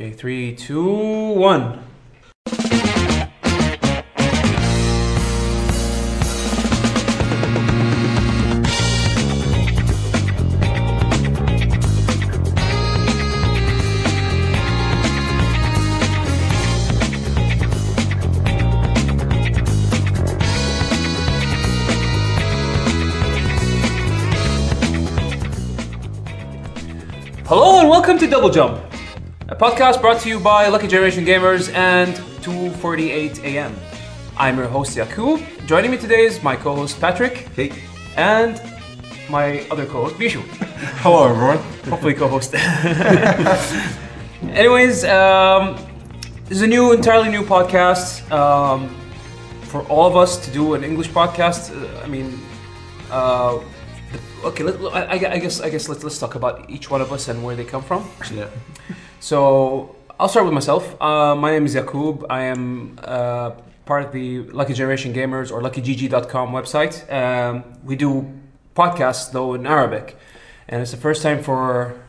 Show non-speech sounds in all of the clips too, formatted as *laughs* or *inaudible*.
Okay, three, two, one. Hello and welcome to Double Jump, podcast brought to you by Lucky Generation Gamers and 248 AM. I'm your host Yakub. Joining me today is my co-host Patrick. Hey. And my other co-host Bishu. *laughs* Hello, everyone. Hopefully co-host. *laughs* Anyways, um, this is a new, entirely new podcast um, for all of us to do an English podcast. Uh, I mean, uh, okay. Let, I, I guess I guess let's let's talk about each one of us and where they come from. Yeah. So I'll start with myself. Uh, my name is Yakub. I am uh, part of the Lucky Generation Gamers or LuckyGG.com website. Um, we do podcasts though in Arabic, and it's the first time for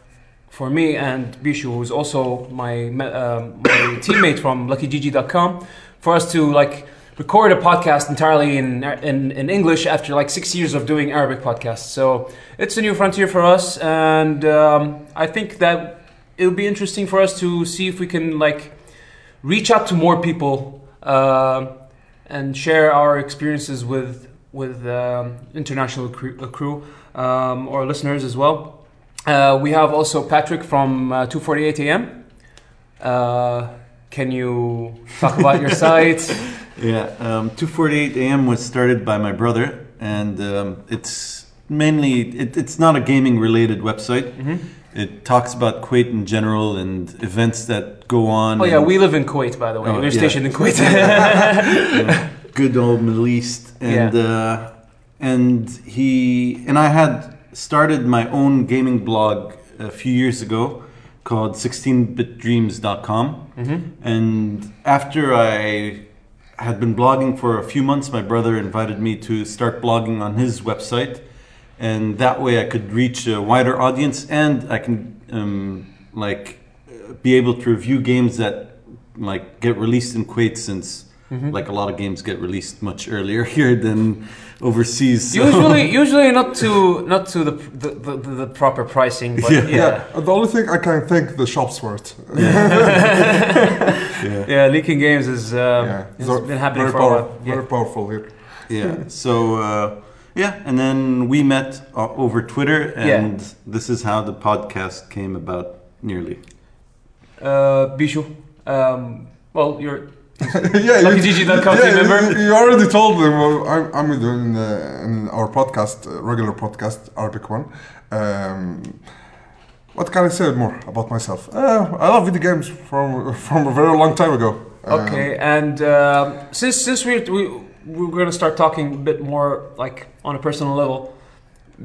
for me and Bishu, who's also my um, my *coughs* teammate from LuckyGG.com, for us to like record a podcast entirely in, in in English after like six years of doing Arabic podcasts. So it's a new frontier for us, and um, I think that it'll be interesting for us to see if we can like reach out to more people uh, and share our experiences with with um, international crew, uh, crew um, or listeners as well. Uh, we have also Patrick from uh, 248 AM. Uh, can you talk about your *laughs* site? Yeah. Um, 248 AM was started by my brother, and um, it's mainly it, it's not a gaming related website. Mm-hmm. It talks about Kuwait in general and events that go on. Oh yeah, we live in Kuwait, by the way. Oh, We're yeah. stationed in Kuwait. *laughs* *laughs* good old Middle East, and Yeah. uh, and he and I had started my own gaming blog a few years ago called 16bitdreams.com. And after I had been blogging for a few months, my brother invited me to start blogging on his website, and that way I could reach a wider audience and I can um, like uh, be able to review games that like get released in Kuwait since. Like a lot of games get released much earlier *laughs* here than overseas. so- usually, *laughs* usually not to not to the the, the, the proper pricing, but Yeah. yeah. Yeah. the only thing I can thank the shops for it. *laughs* yeah. Yeah, leaking games is um, yeah, it's So, been happening very for power- a while. Yeah. Very powerful here. Yeah. So uh, yeah, and then we met uh, over Twitter, and this is how the podcast came about. Nearly. Uh, Bishu, um, well, you're *laughs* yeah, LuckyGG.com team member? You, you already told them. Well, I'm, I'm doing uh, in our podcast, uh, regular podcast, Arabic one. Um, what can I say more about myself? Uh, I love video games from *laughs* from a very long time ago. Um, okay. And um, since since we're, we we're gonna start talking a bit more like on a personal level,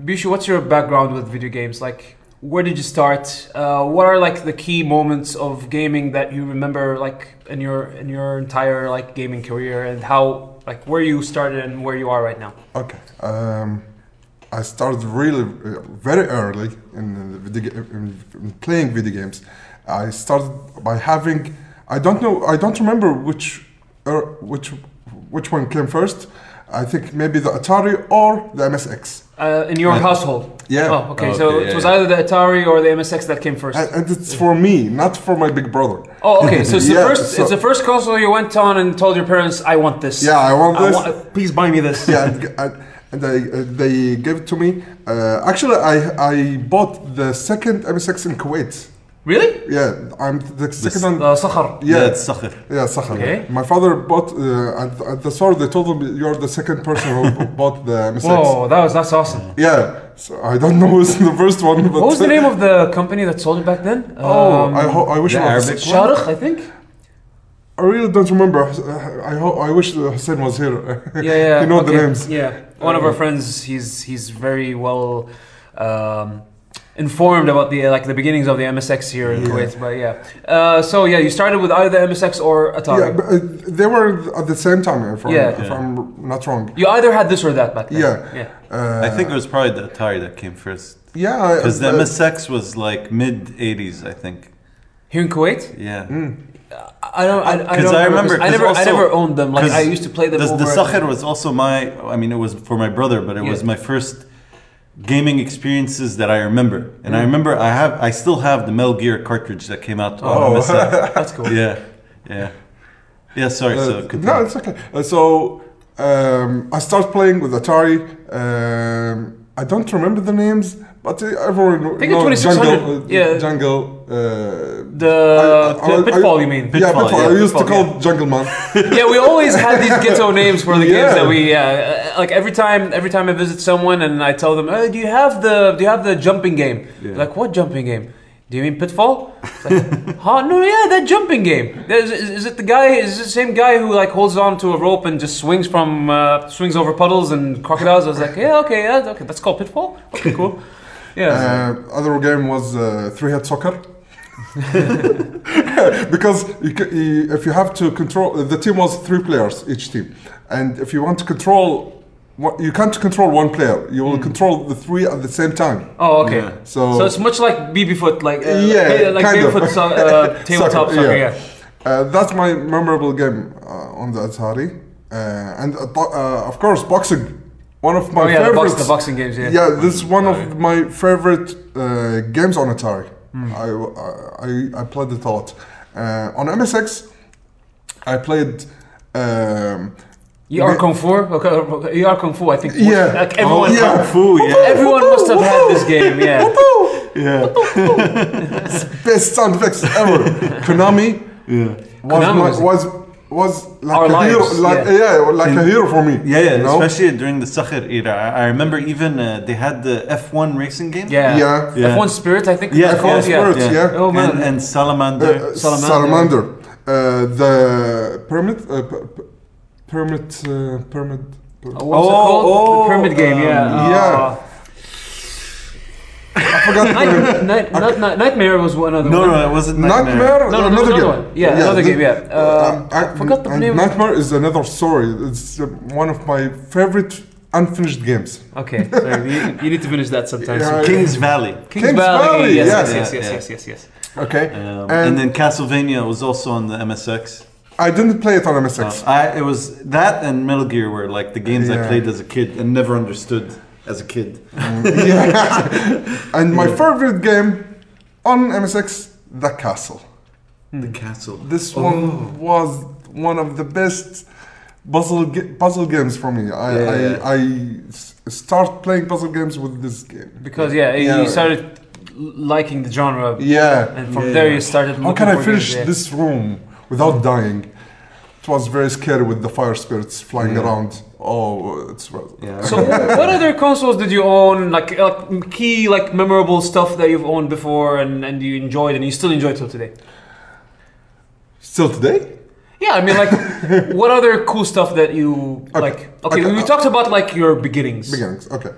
Bishu, what's your background with video games? Like, where did you start? Uh, what are like the key moments of gaming that you remember, like in your in your entire like gaming career, and how like where you started and where you are right now? Okay. Um, I started really uh, very early in, video, in, in playing video games. I started by having I don't know I don't remember which uh, which which one came first. I think maybe the Atari or the MSX. Uh, in your Uh, household? Yeah. Oh, okay. Oh, so okay, it was yeah. either the Atari or the MSX that came first. And, and it's for me, not for my big brother. oh, okay. So *laughs* it's the first. so- it's the first console you went on and told your parents, "I want this. Yeah, I want I this. want, please buy me this." yeah, and, and, and they uh, they gave it to me. Uh, actually, I I bought the second MSX in Kuwait. Really? Yeah, I'm the second one. Uh, Sakhr. Yeah. it's Sakhr. Yeah, Sakhr. Okay. My father bought uh, at, at the store. They told him you're the second person who *laughs* bought the MSX. Whoa, that was that's awesome. Yeah, so I don't know who's the first one. But What was the *laughs* name of the company that sold it back then? Oh, Um, I, ho- I wish the it was Arabic Sharikh, I think. I really don't remember. I ho- I wish Hussein was here. *laughs* Yeah, yeah. you know the names. Yeah, one of our friends. He's he's very well um, informed about the like the beginnings of the MSX here in Yeah. Kuwait. But yeah, uh, so yeah, you started with either the MSX or Atari. Yeah, but, uh, they were at the same time. If, I'm, Yeah. if I'm not wrong. You either had this or that back then. Yeah. Yeah. Uh, I think it was probably the Atari that came first. Yeah, Because the uh, MSX was like mid 80s, I think. Here in Kuwait, Yeah. I don't. I, I Because don't I remember, I never. I never owned them. Like I used to play them The, over. the Sakhr was also my. I mean, it was for my brother, but it was my first gaming experiences that I remember. And Mm. I remember I have, I still have the Metal Gear cartridge that came out on Oh. MSX. *laughs* That's cool. yeah, yeah, yeah. Sorry, so Uh, continue. no, it's okay. Uh, so um, I started playing with Atari. Um, I don't remember the names, but everyone I think it's knows Jungle. uh, yeah. Jungle. Uh, The, the pitfall, I- you mean? yeah, Pitfall, Pitfall. yeah, I used to Pitfall, call Jungle Man. *laughs* *laughs* yeah, we always had these ghetto names for the games that we uh, like. Every time, every time I visit someone and I tell them, hey, "Do you have the Do you have the jumping game?" Yeah. Like, what jumping game? Do you mean Pitfall? It's like, *laughs* huh? No, yeah, that jumping game. Is, is, is it the guy? Is it the same guy who like holds on to a rope and just swings from uh, swings over puddles and crocodiles? I was like, yeah, okay, yeah, okay, that's called Pitfall. Okay, cool. Yeah. Uh, other game was uh, three head soccer. *laughs* because you, ca- you, if you have to control, the team was three players each team, and if you want to control, one- you can't control one player. You will control the three at the same time. oh, okay. yeah. So, So it's much like Babyfoot, like uh, Yeah, hey, like kind of. Babyfoot so, uh, *laughs* tabletop Soccer, soccer. yeah. Yeah. uh, that's my memorable game uh, on the Atari, uh, and uh, uh, of course boxing. One of my Oh yeah, the, box, the boxing games. Yeah. Yeah, this is one Oh, of my favorite uh, games on Atari. Hmm. I, I, I played it a lot. Uh, on MSX, I played. Um, Yie Ar Yeah. Kung Fu. Okay, okay, Yie Ar Kung Fu. I think. Yeah. Like everyone. oh, yeah. Kung Fu, yeah, Everyone must have had this game. Yeah. yeah, *laughs* best sound effects ever. *laughs* Konami yeah. was Konami my, was- was was like Our a hero, like yeah. yeah, like a hero for me. Yeah, yeah, you know? especially during the Sakhr era. I, I remember even uh, they had the F1 racing game. Yeah. Yeah. Yeah. F1 Spirit, I think. Yeah, F1 yeah. Spirit, yeah. Oh man. and, and Salamander. Uh, Salamander. Salamander. Uh, the permit, uh, p- p- uh, pyramid. Uh, what was it Oh, called? oh, the Pyramid Game. Yeah. um, yeah. I forgot. Night, night, night, night, Nightmare was one other no, one. no, it wasn't Nightmare. No, no, another there's game. one. Yeah, another the- game, yeah. Um, uh, I forgot the name. Nightmare is another story. It's uh, one of my favorite unfinished games. Okay, sorry, you, you need to finish that sometime. Yeah, soon. Kings Valley. Kings, Kings Valley. Valley, Yes, yes. yes, yes, Yeah, yes, yes, yes, yes. Okay. Um, And- and, then Castlevania was also on the MSX. I didn't play it on MSX. Uh, I, it was that and Metal Gear were like the games I played as a kid and never understood as a kid. yeah. and my favorite game on MSX, The Castle. The castle. This Oh. one was one of the best puzzle ga- puzzle games for me. I, Yeah, I, yeah. I s- start playing puzzle games with this game. Because yeah, Yeah. you started liking the genre, Yeah. and from Yeah, there yeah. you started. How can I finish games, yeah. this room without mm. dying? It was very scary with the fire spirits flying Yeah. around. Oh, it's Yeah. *laughs* So, *laughs* what other consoles did you own? Like, like key, like memorable stuff that you've owned before, and, and you enjoyed, and you still enjoy till today. still today. Yeah, I mean, like, *laughs* what other cool stuff that you Okay. like? Okay, Okay, we uh, talked about like your beginnings. Beginnings. Okay,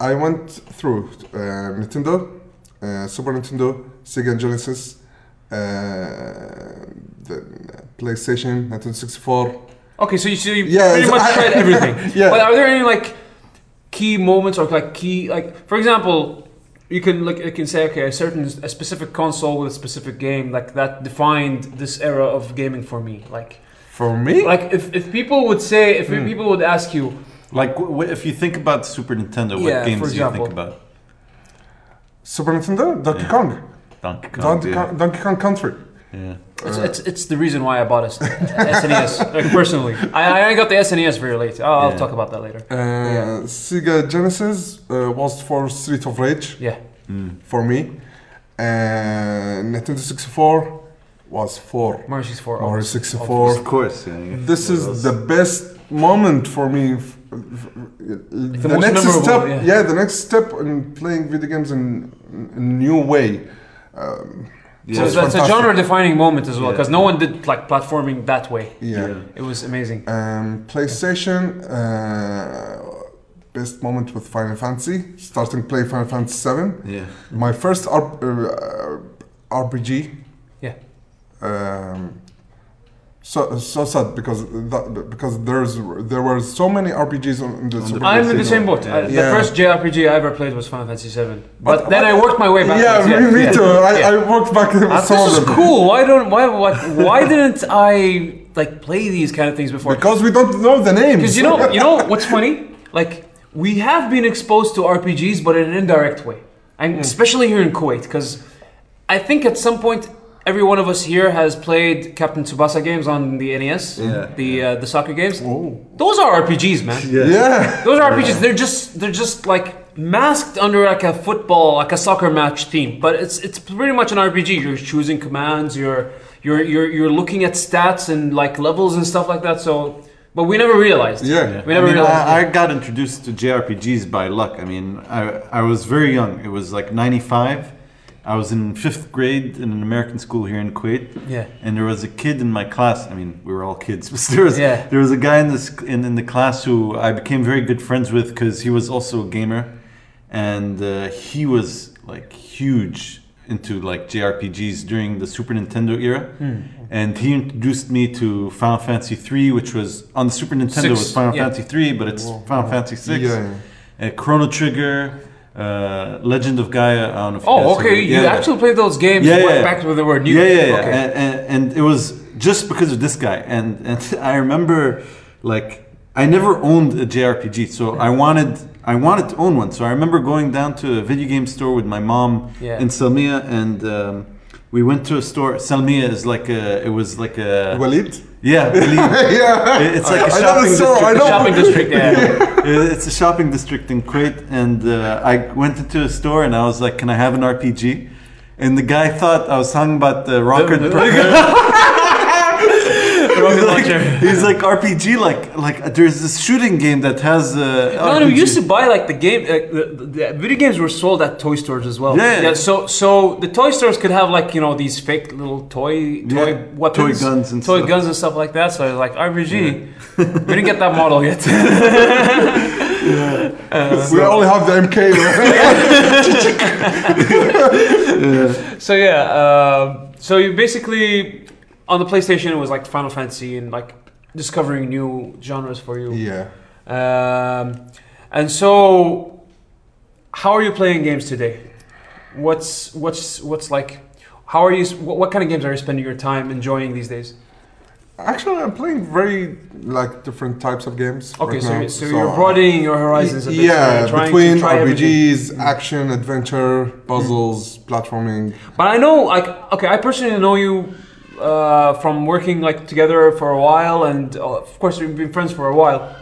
I went through uh, Nintendo, uh, Super Nintendo, Sega Genesis, uh, the PlayStation, Nintendo 64. Okay, so you, so you Yeah, pretty much I- *laughs* tried everything. *laughs* Yeah. But are there any like key moments or like key like for example, you can like you can say okay, a certain a specific console with a specific game like that defined this era of gaming for me. Like For me, like if, if people would say if Hmm. people would ask you Like, w- w- if you think about Super Nintendo, what Yeah, games do you think about? Super Nintendo, Donkey Yeah. Kong, Donkey Kong. Donkey, yeah. Kong, Donkey Kong Country. yeah. It's, Uh, it's, it's the reason why I bought a s- *laughs* SNES like personally. I, I got the SNES very late. I'll, I'll Yeah. talk about that later. Uh, Yeah. Sega Genesis uh, was for Street of Rage Yeah. Mm. for me, and Nintendo 64 was for Mario 64. Mario obviously. 64. Of course. Yeah, yeah. This is else? the best moment for me. f- f- The, most next step, yeah. yeah. the next step in playing video games in in a new way. Um, Yeah. So it's that's a genre-defining moment as well, Yeah. because no one did like platforming that way. yeah. It was amazing. Um, PlayStation, uh, best moment with Final Fantasy. Starting play Final Fantasy 7. Yeah. My first R- uh, RPG. Yeah. Um, so so sad because that, because there's there were so many RPGs on the Super I'm in the same boat. Uh, The Yeah. first JRPG I ever played was Final Fantasy VII, but, But- then but- I worked my way back. Yeah, me, me too. I, Yeah. I worked back with Uh, some this is them. cool. Why don't why why, why didn't I like play these kind of things before? Because we don't know the names. Because you know you know what's funny? Like we have been exposed to RPGs, but in an indirect way, and Hmm. especially here in Kuwait, because I think at some point. Every one of us here has played Captain Tsubasa games on the NES, Yeah. the uh, the soccer games. Oh. Those are RPGs, man. yeah. Those are RPGs. They're just they're just like masked under like a football, like a soccer match theme. But it's it's pretty much an RPG. You're choosing commands. You're you're you're you're looking at stats and like levels and stuff like that. So, but we never realized. Yeah. We never I, mean, realized. I, I got introduced to JRPGs by luck. I mean, I, I was very young. It was like 95. I was in fifth grade in an American school here in Kuwait. Yeah. And there was a kid in my class. I mean, we were all kids, *laughs* but there was Yeah. there was a guy in this in, in the class who I became very good friends with because he was also a gamer, and uh, he was like huge into like JRPGs during the Super Nintendo era. Hmm. And he introduced me to Final Fantasy 3, which was on the Super Nintendo Six, was Final yeah. Fantasy 3, but it's Final Fantasy 6. Yeah, Uh, Chrono Trigger, uh, Legend of Gaia. I don't know if you oh, okay. have- You yeah. actually played those games Yeah, way yeah. back when they were new. Yeah, yeah, yeah. Okay. And, and, and it was just because of this guy. And, and *laughs* I remember, like, I never owned a JRPG, so I wanted I wanted to own one. So I remember going down to a video game store with my mom Yeah. in Salmiya, and um, we went to a store. Salmiya is like a, it was like a, Walid? Yeah, really- *laughs* yeah. It's like a I shopping the district. I The shopping district. Yeah. *laughs* it's a shopping district in Kuwait, and uh, I went into a store and I was like, "Can I have an RPG?" And the guy thought I was talking about the rocket. *laughs* Rocket Like, launcher. he's like RPG, like like there's this shooting game that has. Uh, No, no, we used to buy like the game. Uh, the, the video games were sold at toy stores as well. Yeah. yeah. So so the toy stores could have like you know these fake little toy toy Yeah, weapons, toy guns and toy stuff. guns and stuff like that. So like RPG. we didn't get that model yet. *laughs* We only have the MK. *laughs* so yeah. Um, so you basically on the PlayStation it was like Final Fantasy and like discovering new genres for you. yeah. Um, and so, how are you playing games today? What's what's what's like? How are you? What, what kind of games are you spending your time enjoying these days? Actually, I'm playing very like different types of games. Okay, right so, now. you're, so, you're uh, broadening your horizons a bit. Yeah, uh, you're between try everything. RPGs, mm. action, adventure, puzzles, mm. platforming. But I know, like, okay, I personally know you uh, from working like together for a while, and uh, of course we've been friends for a while.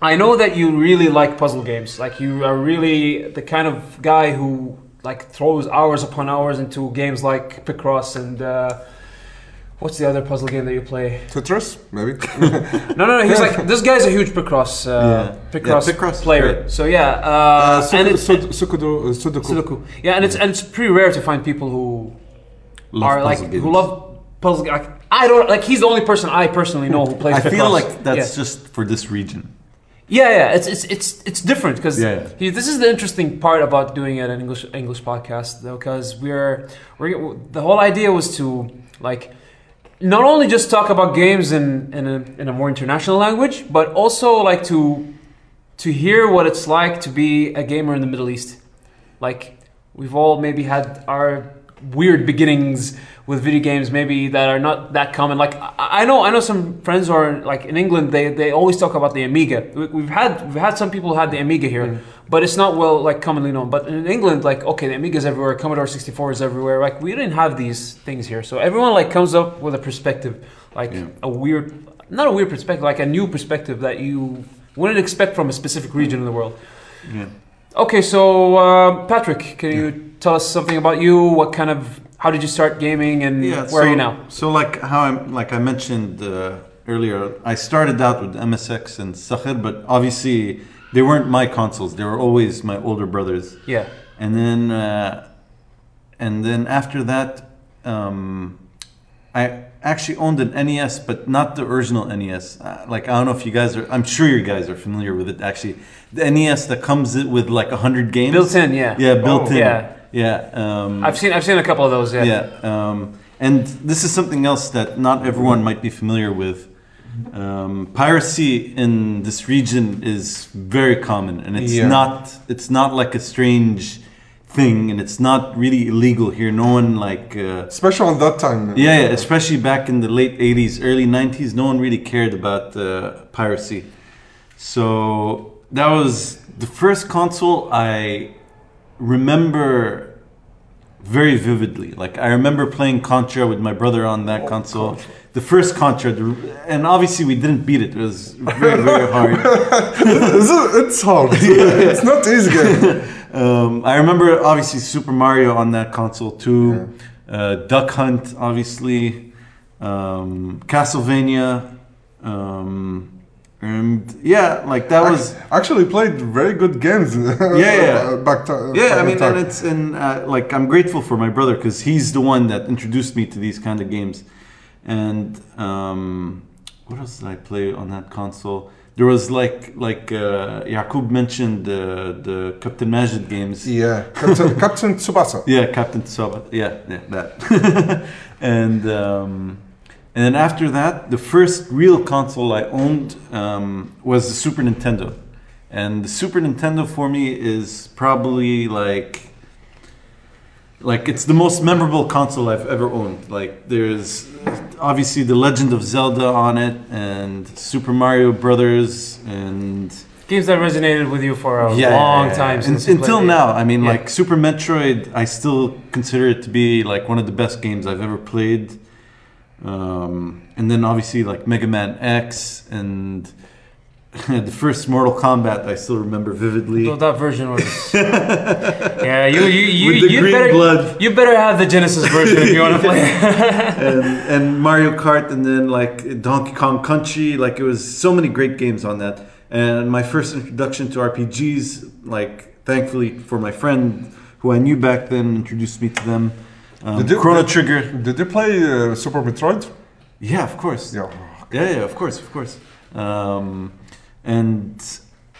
I know that you really like puzzle games. Like, you are really the kind of guy who like throws hours upon hours into games like Picross and. Uh, What's the other puzzle game that you play? Tetris, maybe. *laughs* No, no, no. He's like *laughs* this guy's a huge Picross, uh, Yeah. Picross, Yeah, Picross player. So yeah, uh, Uh, and it's Sud- Sudoku, Sudoku. Sudoku. Yeah, and it's and it's pretty rare to find people who Love are like games. who love puzzle. Like I don't like. He's the only person I personally know who plays. I feel Picross. like that's yeah. just for this region. yeah, yeah. It's it's it's it's different because Yeah, yeah. this is the interesting part about doing an English English podcast, though, because we're we're the whole idea was to like not only just talk about games in in a, in a more international language, but also like to to hear what it's like to be a gamer in the Middle East. Like we've all maybe had our weird beginnings with video games, maybe that are not that common. Like I, know, I know some friends who are like in England. They, they always talk about the Amiga. We, we've had we've had some people who had the Amiga here, but it's not well like commonly known. But in England, like okay, the Amiga's everywhere. Commodore 64 is everywhere. Like we didn't have these things here, so everyone like comes up with a perspective, like Yeah. a weird, not a weird perspective, like a new perspective that you wouldn't expect from a specific region in the world. Yeah. Okay, so uh, Patrick, can you tell us something about you? What kind of, how did you start gaming, and Yeah, where are you now? So like how I like I mentioned uh, earlier, I started out with MSX and Sakhr, but obviously they weren't my consoles. They were always my older brothers. Yeah, And then uh, and then after that, um, I actually owned an NES, but not the original NES. Uh, like I don't know if you guys are. I'm sure you guys are familiar with it. Actually, the NES that comes with like hundred games. built in. Yeah, Yeah, built Oh. in. Yeah. Yeah. Um, I've seen I've seen a couple of those. Yeah, yeah. Um, and this is something else that not everyone might be familiar with. Um, piracy in this region is very common, and it's Yeah. not it's not like a strange thing, and it's not really illegal here. No one like. Uh, Especially at that time. yeah, yeah, especially back in the late 80s, early 90s, no one really cared about uh, piracy. So that was the first console I remember very vividly. Like, I remember playing Contra with my brother on that console. The first Contra, and obviously we didn't beat it. It was very, very hard. *laughs* It's hard. *laughs* it's not easy game. *laughs* Um, I remember obviously Super Mario on that console too. Uh, Duck Hunt, obviously. Um, Castlevania. Um, and yeah, like that was. Actually played very good games. *laughs* yeah. yeah. back to, Yeah, I mean, time. and it's and uh, like I'm grateful for my brother because he's the one that introduced me to these kind of games. And um, what else did I play on that console? There was like like uh, Yaqub mentioned the the Captain Majid games. Yeah, Captain, *laughs* Captain Tsubasa. Yeah, Captain Tsubasa. Yeah, yeah, that. *laughs* and um, and then after that, the first real console I owned um, was the Super Nintendo, and the Super Nintendo for me is probably like like it's the most memorable console I've ever owned. Like there's obviously the Legend of Zelda on it, and Super Mario Brothers, and Games that resonated with you for a yeah, long yeah, yeah. time you until now. I mean, like Super Metroid, I still consider it to be like one of the best games I've ever played. Um, and then obviously like Mega Man X and *laughs* the first Mortal Kombat, I still remember vividly. So that version was. *laughs* yeah, you you you With the you green better blood. you better have the Genesis version if you want to play. *laughs* and, and Mario Kart, and then like Donkey Kong Country. Like it was so many great games on that. And my first introduction to RPGs, like thankfully for my friend who I knew back then, introduced me to them. Um, Did you- Chrono did- Trigger. Did you play uh, Super Metroid? Yeah, of course. Yeah. Yeah, yeah, of course, of course. Um, and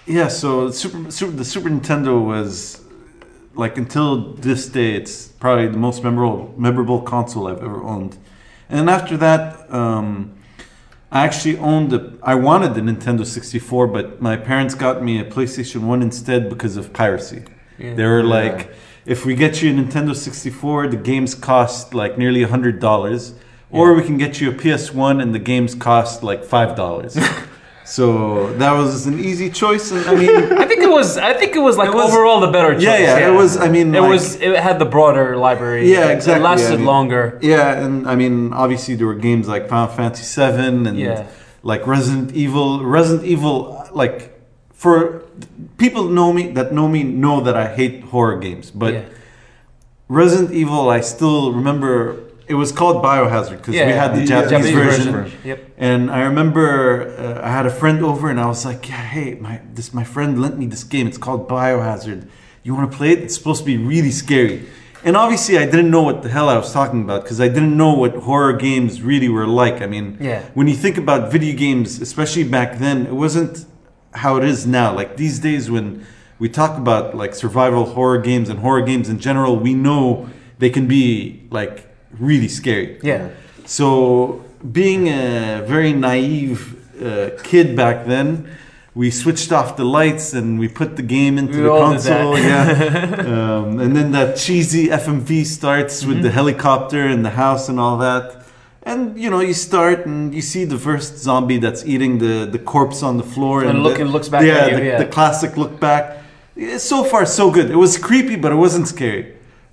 yeah, so Super, Super, the Super Nintendo was like until this day, it's probably the most memorable memorable console I've ever owned. And then after that, um, I actually owned the. I wanted the Nintendo 64, but my parents got me a PlayStation 1 instead because of piracy. Yeah. They were Yeah. If we get you a Nintendo 64, the games cost like nearly hundred dollars, or we can get you a PS1 and the games cost like five dollars. *laughs* so that was an easy choice, and I mean, I think it was. I think it was like It was- overall the better choice. Yeah, yeah, it was- I mean, it like- was. It had the broader library. Yeah, It- exactly, It lasted I mean- longer. yeah, and I mean, obviously there were games like Final Fantasy VII and Yeah. like Resident Evil. Resident Evil, like for people know me that know me know that I hate horror games, but. yeah. Resident Evil, I still remember it was called Biohazard because we had the yeah, Japanese, Japanese version. version. Yep. And I remember uh, I had a friend over, and I was like, "Yeah, hey, my this my friend lent me this game. It's called Biohazard. You want to play it? It's supposed to be really scary." And obviously, I didn't know what the hell I was talking about because I didn't know what horror games really were like. I mean, Yeah. when you think about video games, especially back then, it wasn't how it is now. Like these days, when we talk about like survival horror games and horror games in general, we know they can be like really scary. Yeah. So, being a very naive uh, kid back then, we switched off the lights and we put the game into We the all did that. console. yeah. *laughs* um, and then that cheesy FMV starts with Mm-hmm. the helicopter and the house and all that. And you know, you start and you see the first zombie that's eating the, the corpse on the floor And and look- the, and looks back yeah, at you, the, yeah. the classic look back. So far so good. It was creepy, but it wasn't scary.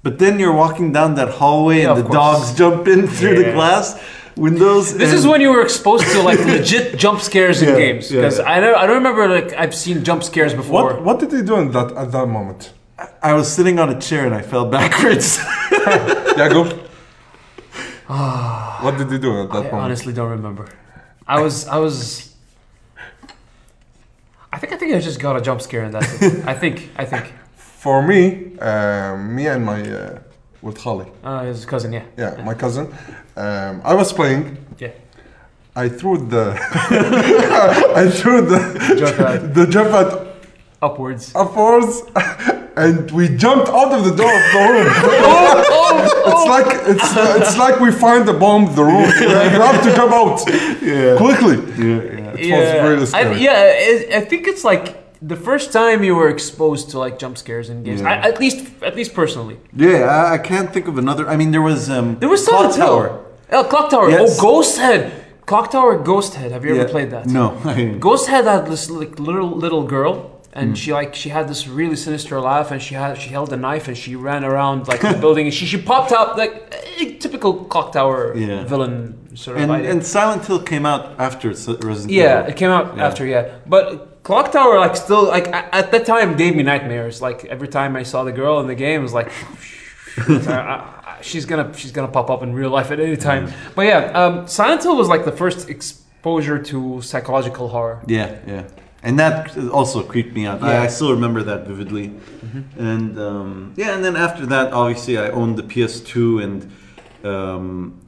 But then you're walking down that hallway Yeah, and the course. dogs jump in *laughs* through the glass windows. This is when you were exposed to like *laughs* legit jump scares in Yeah, games because yeah. I don't I don't remember like I've seen jump scares before. What What did they do in that at that moment? I was sitting on a chair and I fell *laughs* backwards. Yeah, go. What did he do at that I moment? honestly don't remember. I was I was. I think I think I just got a jump scare and that's it. I think I think. For me, uh, me and my uh, with Khali, Uh, his cousin, yeah. yeah, my cousin, um, I was playing. Yeah. I threw the *laughs* I threw the Jump *laughs* the jump pad upwards. upwards, *laughs* and we jumped out of the door of the room. *laughs* *laughs* it's like it's it's like we find the bomb the room. you have to come out Yeah. quickly. Yeah, yeah. It was really I, yeah, I think it's like the first time you were exposed to like jump scares in games. Yeah. I, at least, at least personally. Yeah, I, I can't think of another. I mean, there was um, There was Clock Silent Hill. Oh, Clock Tower. Yes. Oh, Ghost Head. Clock Tower, Ghost Head. Have you ever played that? No, Ghost Head had this like little little girl, and Hmm. she like she had this really sinister laugh, and she had she held a knife, and she ran around like the building, and she she popped out like a typical Clock Tower Yeah. villain sort of and, idea. and Silent Hill came out after Resident yeah, Evil. it came out Yeah. after yeah, but Clock Tower like still like at that time gave me nightmares. Like every time I saw the girl in the game, it was like. *laughs* She's gonna she's gonna pop up in real life at any time. But yeah, um, Silent Hill was like the first exposure to psychological horror. Yeah, yeah. And that also creeped me out. I, Yeah. I still remember that vividly. And um, yeah, and then after that, obviously, I owned the PS2 and um,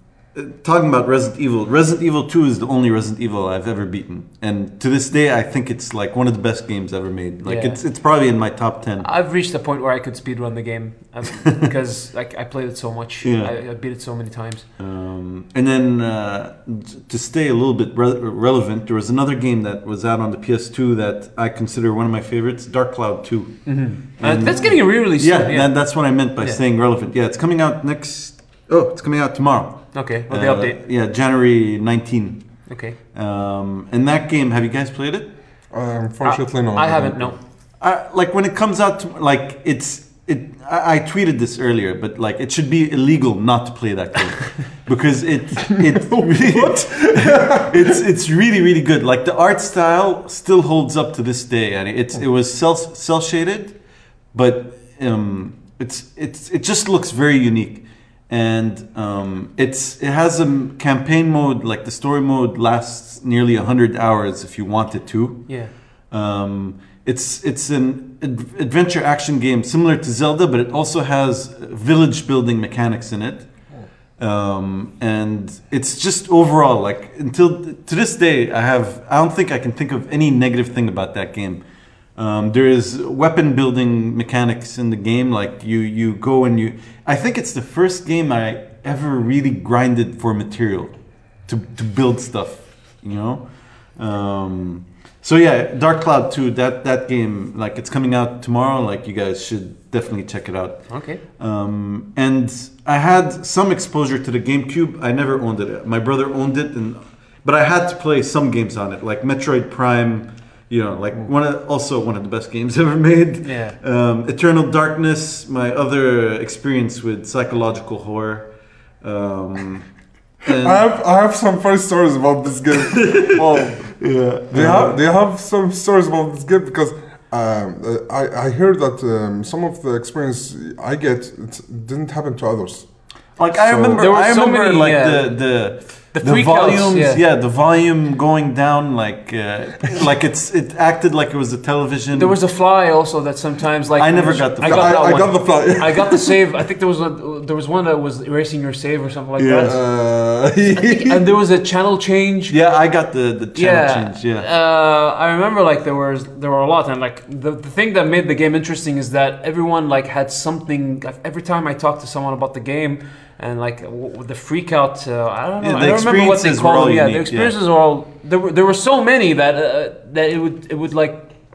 talking about Resident Evil. Resident Evil 2 is the only Resident Evil I've ever beaten, and to this day, I think it's like one of the best games ever made. Like Yeah. it's it's probably in my top ten. I've reached a point where I could speedrun the game um, *laughs* because like I played it so much. Yeah. I, I beat it so many times. Um, and then uh, to stay a little bit re- relevant, there was another game that was out on the PS2 that I consider one of my favorites, Dark Cloud 2. Uh, And- that's getting a re-release. Yeah, soon, and that's what I meant by Yeah. saying relevant. Yeah, it's coming out next. Oh, it's coming out tomorrow. Okay. Well, the Uh, update. Yeah, January 19. Okay. Um, and that game, have you guys played it? Unfortunately, no. I haven't. No. I, like when it comes out, to, like it's it. I, I tweeted this earlier, but like it should be illegal not to play that game *laughs* because it it *laughs* it's it's really really good. Like the art style still holds up to this day, and it's it was cel cel shaded, but um, it's it's it just looks very unique. And um, it's it has a campaign mode like the story mode lasts nearly hundred hours if you want it to. Yeah. Um, it's it's an ad- adventure action game similar to Zelda, but it also has village building mechanics in it. Um, and it's just overall like until to this day, I have I don't think I can think of any negative thing about that game. Um, there is weapon building mechanics in the game. Like you you go and you. I think it's the first game I ever really grinded for material to to build stuff. You know. Um, so yeah, Dark Cloud 2, that that game, like it's coming out tomorrow. Like you guys should definitely check it out. Okay. Um, and I had some exposure to the GameCube. I never owned it. My brother owned it, and but I had to play some games on it, like Metroid Prime. You know, like one of, also one of the best games *laughs* ever made. Yeah. Um, Eternal Darkness, my other experience with psychological horror. Um, *laughs* and- I have I have some funny stories about this game. *laughs* oh, yeah, they have they have some stories about this game because um, uh, I I hear that um, some of the experience I get it didn't happen to others. Like I So- remember, There were I so remember many, like uh, the the the the, freakouts, volumes, yeah. yeah. the volume going down, like uh, like it's it acted like it was a television. There was a fly also that sometimes like I never got the I got I, that I one. got the fly. I got the save. I think there was a there was one that was erasing your save or something like Yeah. that. Uh, And there was a channel change. *laughs* yeah, I got the the channel yeah. change. Yeah, Uh, I remember like there was there were a lot and like the, the thing that made the game interesting is that everyone like had something like, every time I talked to someone about the game and like w- w- the freak out uh, I don't know Yeah, I don't remember what they experiences were call all them yeah the unique, yeah. experiences were all there were there were so many that uh, that it would it would like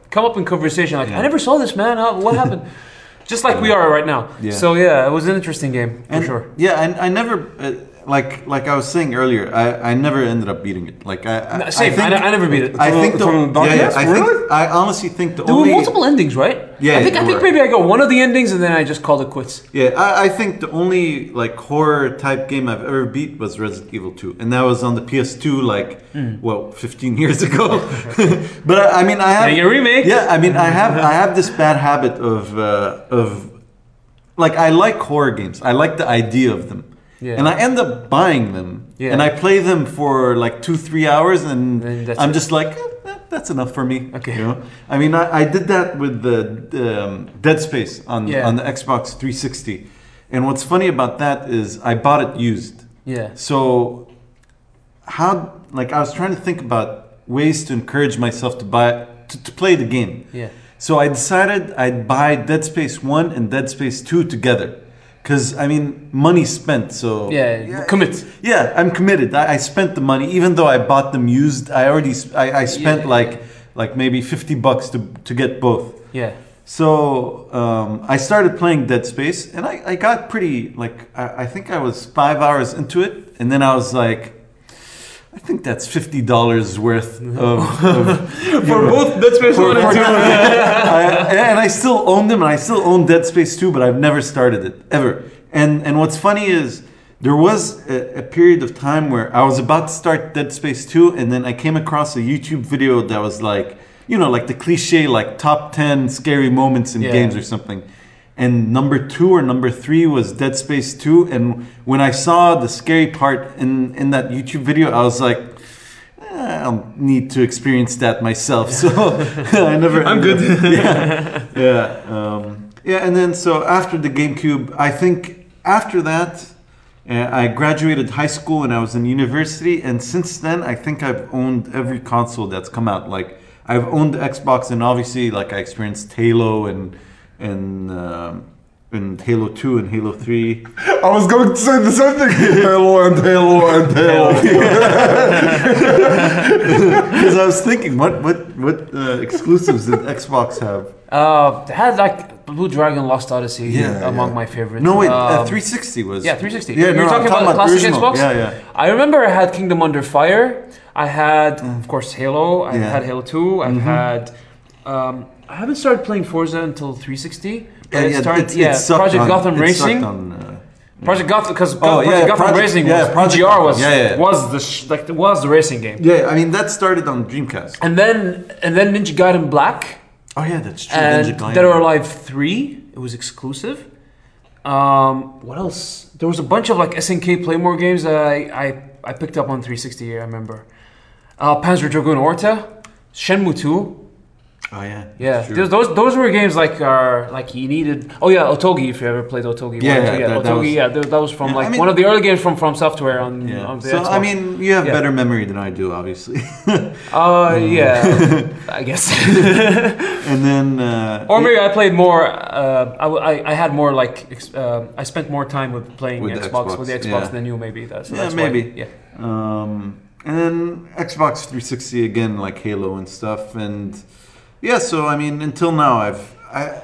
come up in conversation like Yeah. I never saw this man How, what happened *laughs* just like we are right now Yeah. so yeah it was an interesting game for and, sure Yeah, and I never uh, like like I was saying earlier. I, I never ended up beating it. Like I, I No, same. I, I never beat it. I think the Eternal yeah, yeah, I think Really? I honestly think the There only were multiple endings, right? Yeah, I think I think maybe I got one of the endings and then I just called it quits. Yeah, I, I think the only like horror type game I've ever beat was Resident Evil 2, and that was on the PS2 like Hmm. well 15 years *laughs* ago. *laughs* but I, I mean, I have a remake. Yeah, I mean, I have I have this bad habit of uh, of like I like horror games. I like the idea of them. Yeah. And I end up buying them, Yeah. and I play them for like two, three hours, and And I'm it. just like, eh, that's enough for me. Okay. You know? I mean, I, I did that with the um, Dead Space on Yeah. on the Xbox 360, and what's funny about that is I bought it used. Yeah. So, how like I was trying to think about ways to encourage myself to buy to, to play the game. Yeah. So I decided I'd buy Dead Space 1 and Dead Space 2 together. Because, I mean, money spent, so. Yeah, commit. Yeah, I'm committed. I, I spent the money, even though I bought them used. I already, I, I spent Yeah. like, like maybe 50 bucks to, to get both. Yeah. So um, I started playing Dead Space, and I, I got pretty like I, I think I was five hours into it, and then I was like, I think that's fifty dollars worth of, of *laughs* For both Dead Space for- 1 and 2. *laughs* I- and I still own them, and I still own Dead Space 2, but I've never started it ever. And and what's funny is there was a, a period of time where I was about to start Dead Space 2, and then I came across a YouTube video that was like, you know, like the cliche, like top 10 scary moments in Yeah. games or something. And number two or number three was Dead Space 2. And when I saw the scary part in, in that YouTube video, I was like, "Eh, I'll need to experience that myself. *laughs* So *laughs* I never. I'm good. *laughs* yeah, yeah, um, yeah. And then so after the GameCube, I think after that, uh, I graduated high school and I was in university. And since then, I think I've owned every console that's come out. Like I've owned Xbox, and obviously, like I experienced Halo and and. Um, and Halo 2 and Halo 3. I was going to say the same thing. Halo and Halo and Halo. *laughs* Because I was thinking, what what what uh, exclusives did Xbox have? Uh, they had like Blue Dragon Lost Odyssey Yeah, among yeah. my favorites. No, wait, Um, uh, 360 was. Yeah, 360. Yeah, You're no, talking I'm about the classic original. Xbox? Yeah, yeah. I remember I had Kingdom Under Fire. I had, of course, Halo. I Mm. Yeah. had Halo 2. I've Mhm. had. Um, I haven't started playing Forza until 360. But Yeah, it yeah, started, yeah, Project on- Gotham Racing. on, uh, Project Gotham, because Oh, Project yeah, Gotham Project- Racing yeah, was Project Gotham. was Yeah, yeah. was the sh- like was the racing game. yeah, I mean that started on Dreamcast. And then and then Ninja Gaiden Black Oh yeah, that's true. and Ninja Gaiden. Dead or Alive 3. It was exclusive. Um, what else? There was a bunch of like SNK Playmore games that I, I, I picked up on 360. I remember. Uh, Panzer Dragoon Orta, Shenmue 2. Oh yeah. Yeah, those, those those were games like are like you needed. Oh yeah, Otogi. If you ever played Otogi, Yeah, yeah, that- that Otogi. was- yeah, that, that was from Yeah, like I mean- one of the early games from From Software on, Yeah. on the So Xbox. I mean, you have Yeah. better memory than I do, obviously. *laughs* uh, yeah, *laughs* I guess. *laughs* and then. Uh, Or maybe I played more. Uh, I, I- I had more like ex- uh, I spent more time with playing With the Xbox, with the Xbox, Xbox than you. Maybe that's Yeah, that's why- maybe. yeah. Um, and then Xbox 360 again, like Halo and stuff, and yeah. So I mean, until now, I've I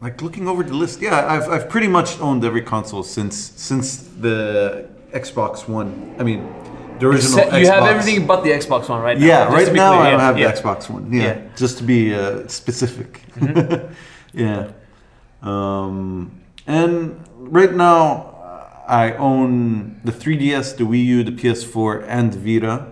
like looking over the list. Yeah, I've I've pretty much owned every console since since the Xbox One. I mean, the original. Except you have everything but the Xbox One, right? now, Yeah, right now clear, I don't have yeah. the Xbox One. Yeah, Yeah. Mm-hmm. just to be uh, specific. *laughs* yeah, um, and right now I own the 3DS, the Wii U, the PS4, and Vita.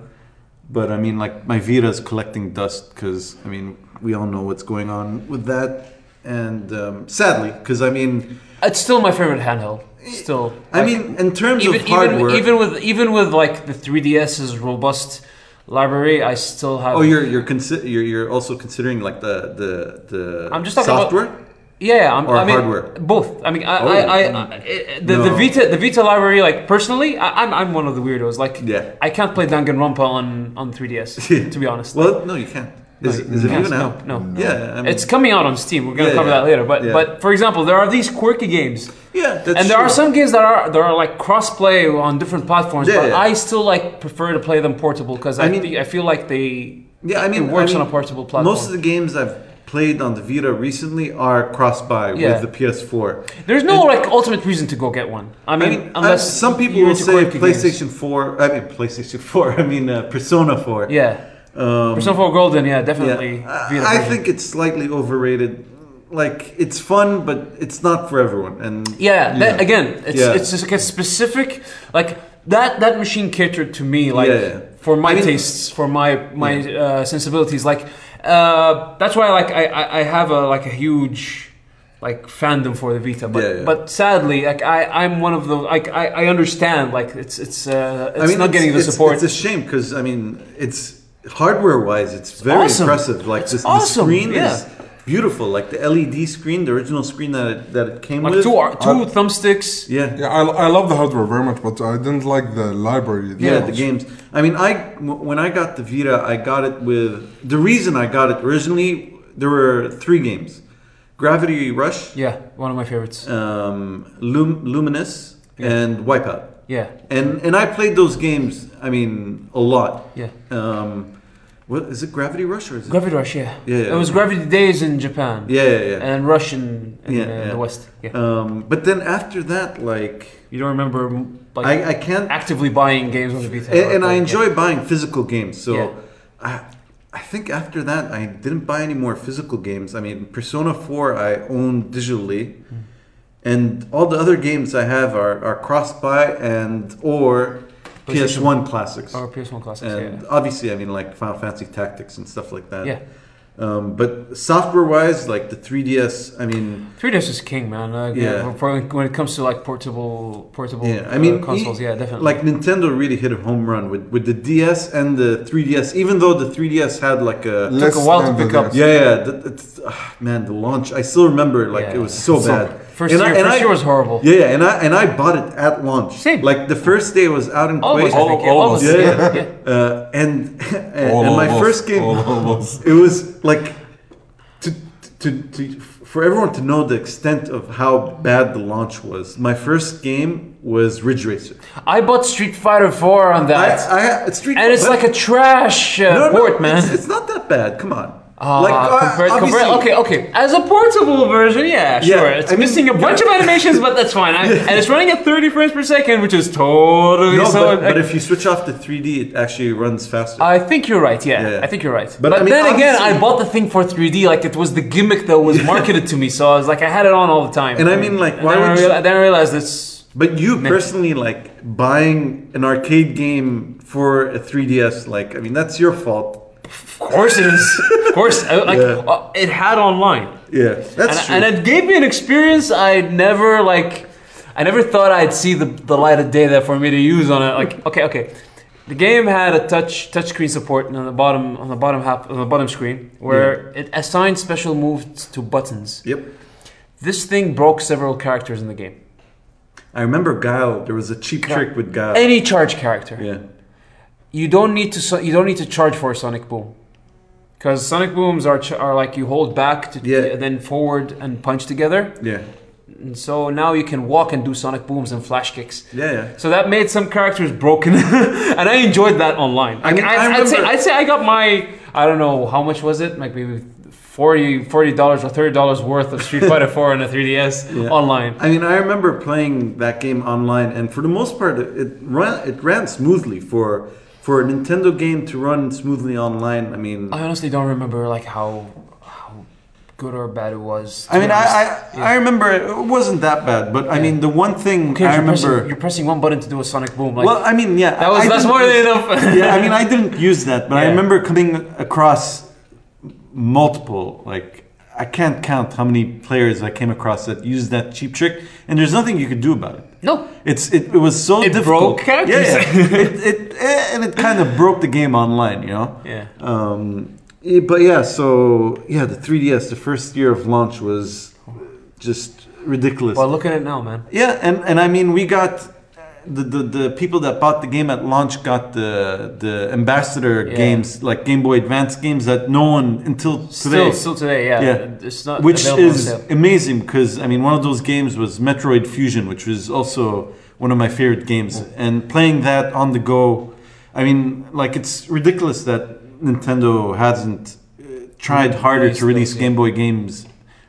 But I mean, like my Vita is collecting dust because I mean we all know what's going on with that, and um, sadly, because I mean, It's still my favorite handheld. Still, I Like, mean, in terms even of hardware. even even with even with like the 3DS's robust library, I still have. Oh, you're you're, consi- you're you're also considering like the the the I'm just talking about- software. Yeah, I'm, Or I mean, hardware? Both. I mean, I, Oh, I, I. I the, the Vita, the Vita library. Like personally, I, I'm, I'm one of the weirdos. Like, Yeah. I can't play Danganronpa on on 3DS. *laughs* to be honest, Well, no, you can't. Is, No, is it even No, no. Yeah, I mean, it's coming out on Steam. We're gonna Yeah, cover yeah. that later. But Yeah. but for example, there are these quirky games, yeah, that's and there are some games that are that are like cross-play on different platforms. Yeah, but yeah. I still like prefer to play them portable because I, I mean- I feel like they Yeah, I mean, it works I mean, on a portable platform. Most of the games I've played on the Vita recently are cross-buy Yeah. with the PS4. There's no like ultimate reason to go get one. I I mean, mean, unless uh, some people will say quirky games. PlayStation 4. I mean, PlayStation 4. *laughs* I mean, uh, Persona 4. Yeah, Um, Persona 4 Golden. Yeah, definitely. yeah. Vita I, I version. think it's slightly overrated. Like, it's fun, but it's not for everyone. And Yeah, that, again, it's Yeah. it's just like a specific like that that machine catered to me like Yeah, yeah. for my I mean- tastes, for my my uh, sensibilities. Like uh, that's why like I, I I have a like a huge like fandom for the Vita, but Yeah, yeah. but sadly like I I'm one of the like I, I understand like it's it's uh, it's not getting the it's, support. It's a shame because I mean, it's hardware-wise, it's very awesome. impressive. Like It's this, awesome, the screen yeah. is beautiful. Like the LED screen, the original screen that it, that it came like with. two two Uh, thumbsticks. yeah. Yeah, I, I love the hardware very much, but I didn't like the library. that Yeah, much. the games. I mean, I when I got the Vita, I got it with the reason I got it originally. there were three games: Gravity Rush, Yeah, one of my favorites. um, Lum- Lumines, and Wipeout. Yeah, And and I played those games. I mean, a lot. yeah. Um, what is it? Gravity Rush or is it? Gravity Rush, yeah. Yeah, yeah. It was Gravity Daze in Japan. yeah, yeah, yeah. And Rush in, Yeah, uh, yeah. the West. Yeah. Um, but then after that, like, You don't remember like I, I can't. actively buying games on the Vita. and, and I enjoy buying physical games. So. I, I think after that, I didn't buy any more physical games. I mean, Persona 4 I own digitally, Hmm. and all the other games I have are, are cross buy and or PS1 classics. Or PS1 classics. and yeah. obviously, I mean, like Final Fantasy Tactics and stuff like that. Yeah. Um, but software wise, like the 3DS, I mean, 3DS is king, man. Uh, yeah. Yeah. When it comes to like portable, portable Yeah, I uh, mean, consoles, e- yeah, definitely. like Nintendo really hit a home run with, with the DS and the 3DS. Even though the 3DS had like a Less a while to pick up. Yeah, yeah, th- it's, ah, man, the launch. I still remember like Yeah. it was so So- bad. First And year, I- and first I- year was horrible. Yeah, yeah, and I and I bought it at launch. Same. Like the first day was out in All of us, Kuwait. I think. Yeah, All all of of us. us. Yeah, Yeah, yeah. Uh, and and, *laughs* All and my of us, first game, all of us. it was like to, to to for everyone to know the extent of how bad the launch was. My first game was Ridge Racer. I bought Street Fighter 4 on that. I, I, Street and it's but- like a trash uh, no, no, port, man. It's, it's not that bad. Come on. Ah, like uh, compared, obviously- compared, okay, okay. As a portable version, yeah, Yeah, sure. It's I mean- missing a bunch of animations, but that's fine. I, *laughs* and it's running at 30 frames per second, which is totally No, so. but, but if you switch off the 3D, it actually runs faster. I think you're right. Yeah, Yeah. I think you're right. But But, I mean, then again, I bought the thing for 3D. Like it was the gimmick that was *laughs* marketed to me. So I was like, I had it on all the time. And I mean, like, why then I would you- reali- then I realized it's. but you Nick. personally, like, buying an arcade game for a 3DS, like, I mean, that's your fault. Of course it is. *laughs* of course, I- like Yeah. uh, it had online. Yeah, that's and, true. and it gave me an experience I never like. I never thought I'd see the, the light of day there for me to use on it. Like, okay, okay, the game had a touch touchscreen support on the bottom on the bottom half on the bottom screen where it assigned special moves to buttons. yep. This thing broke several characters in the game. I remember Guile. There was a cheap trick with Guile. Any charge character, yeah. you don't need to you don't need to charge for a Sonic Boom. Because Sonic Booms are, ch- are like you hold back to Yeah. then forward and punch together. Yeah. And so now you can walk and do Sonic Booms and flash kicks. Yeah, yeah. So that made some characters broken, *laughs* and I enjoyed that online. I mean, I, I would say I'd say I got my I don't know how much was it, like maybe 40 dollars or thirty dollars worth of Street Fighter Four on a 3DS *laughs* Yeah. online. I mean, I remember playing that game online, and for the most part, it it ran it ran smoothly for for a Nintendo game to run smoothly online. I mean, I honestly don't remember like how how good or bad it was. I mean, be I, honest. I, I remember it wasn't that bad, but I mean, the one thing Okay, I you're, pressing, remember. you're pressing one button to do a Sonic Boom. Like well, I mean, yeah, that was I that's more than enough. *laughs* yeah, I mean, I didn't use that, but I remember coming across multiple like. I can't count how many players I came across that used that cheap trick, and there's nothing you could do about it. No, It's it, it was so It difficult. broke characters. Yeah, yeah. it, it, eh, and it kind of broke the game online, you know. yeah. Um, eh, but yeah, so yeah, the 3DS, the first year of launch was just ridiculous. Well, look at it now, man. yeah, and and I mean, we got the, the the people that bought the game at launch got the the ambassador Yeah. games like Game Boy Advance games that no one until today. Still, still today, yeah. Yeah. It's not which is amazing because I mean one of those games was Metroid Fusion, which was also one of my favorite games, and playing that on the go. I mean, like it's ridiculous that Nintendo hasn't uh, tried harder to release Game Boy games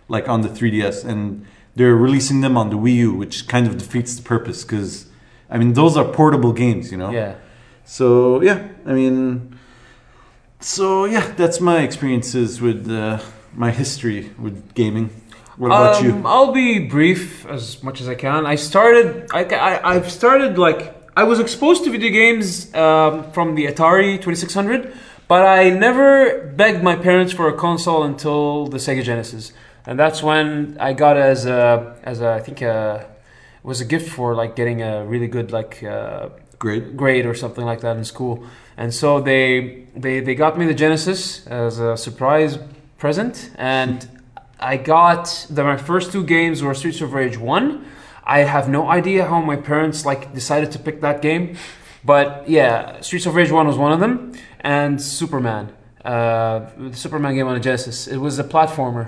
like on the 3DS, and they're releasing them on the Wii U, which kind of defeats the purpose because I mean those are portable games, you know. Yeah. So yeah, I mean, so yeah, that's my experiences with uh, my history with gaming. What about um, you? I'll be brief as much as I can. I started. I, I I've started like I was exposed to video games um, from the Atari 2600, but I never begged my parents for a console until the Sega Genesis, and that's when I got as a as a I think a was a gift for like getting a really good like. Uh, Great. grade or something like that in school. And so they they they got me the Genesis as a surprise present, and I got the, my first two games were Streets of Rage one. I have no idea how my parents like decided to pick that game, but yeah, Streets of Rage one was one of them, and Superman. Uh, the Superman game on the Genesis. It was a platformer.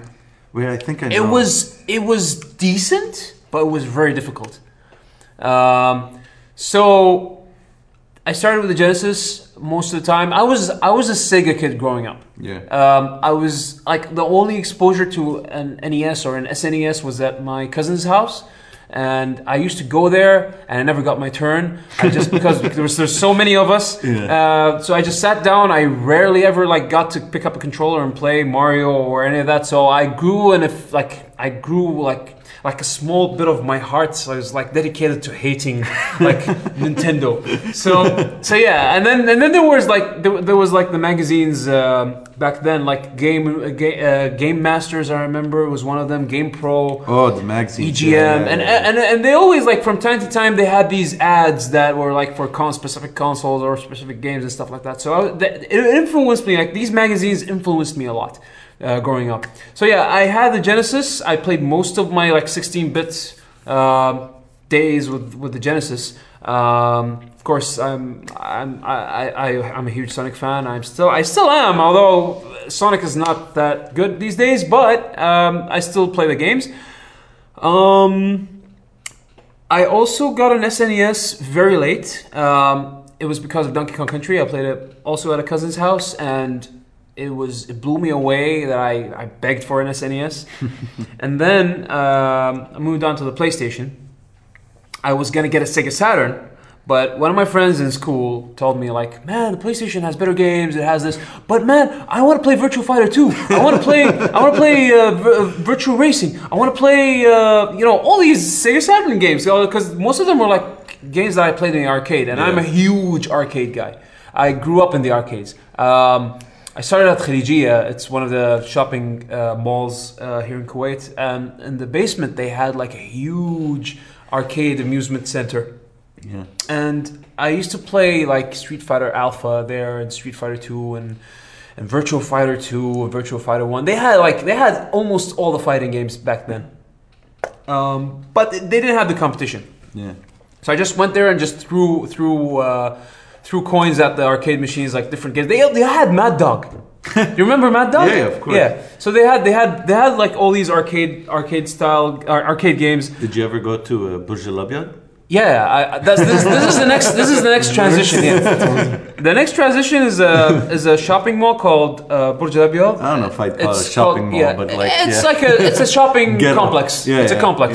Wait, I think I know. It was it was decent, but it was very difficult. Um, so I started with the Genesis most of the time. I was I was a Sega kid growing up. Yeah. Um, I was like the only exposure to an NES or an SNES was at my cousin's house, and I used to go there, and I never got my turn. I just *laughs* because there was there's so many of us. Yeah. Uh, so I just sat down. I rarely ever like got to pick up a controller and play Mario or any of that. So I grew and if like I grew like like a small bit of my heart so I was like dedicated to hating like *laughs* Nintendo. So so yeah, and then and then there was like there, there was like the magazines um back then like Game uh, uh, Game Masters. I remember was one of them. Game Pro. Oh, the magazine. EGM and, and and they always like from time to time they had these ads that were like for con- specific consoles or specific games and stuff like that. So I, it influenced me. Like these magazines influenced me a lot uh, growing up. So yeah, I had the Genesis. I played most of my like 16-bit uh, days with with the Genesis. Um, of course, I'm I'm I, I I'm a huge Sonic fan. I'm still I still am, although Sonic is not that good these days. But um, I still play the games. Um, I also got an SNES very late. Um, it was because of Donkey Kong Country. I played it also at a cousin's house, and it was it blew me away that I, I begged for an SNES. *laughs* and then um, I moved on to the PlayStation. I was gonna get a Sega Saturn, but one of my friends in school told me like, "Man, the PlayStation has better games. It has this, but man, I want to play Virtual Fighter 2. I want to *laughs* play. I want to play uh, v- uh, Virtual Racing. I want to play, uh, you know, all these Sega Saturn games because most of them were like games that I played in the arcade, and I'm a huge arcade guy. I grew up in the arcades. Um, I started at Khadijia. It's one of the shopping uh, malls uh, here in Kuwait, and in the basement they had like a huge arcade amusement center Yeah. and I used to play like Street Fighter Alpha there and Street Fighter 2 and and Virtual Fighter 2 and Virtual Fighter 1. They had like they had almost all the fighting games back then. Um, but they didn't have the competition. Yeah. So I just went there and just threw threw uh, threw coins at the arcade machines like different games. They they had Mad Dog. *laughs* you remember Mad Dog? Yeah, of course. Yeah. So they had they had they had like all these arcade arcade style ar- arcade games. Did you ever go to uh, Burj Al? Yeah, I, I- that's, this, this is the next. This is the next transition. Yeah. *laughs* The next transition is a is a shopping mall called uh, Burj Al. I don't know if I'd call it a It's shopping called- mall, yeah, but like it's yeah. like a it's a shopping *laughs* complex. Yeah, it's a complex.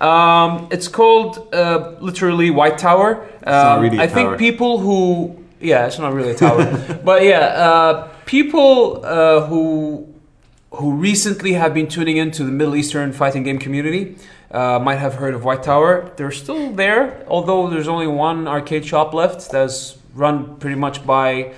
Um, it's called uh, literally White Tower. not Um, really a I think people who yeah, it's not really a tower, *laughs* but yeah, uh, people uh, who who recently have been tuning into the Middle Eastern fighting game community uh, might have heard of White Tower. They're still there, although there's only one arcade shop left that's run pretty much by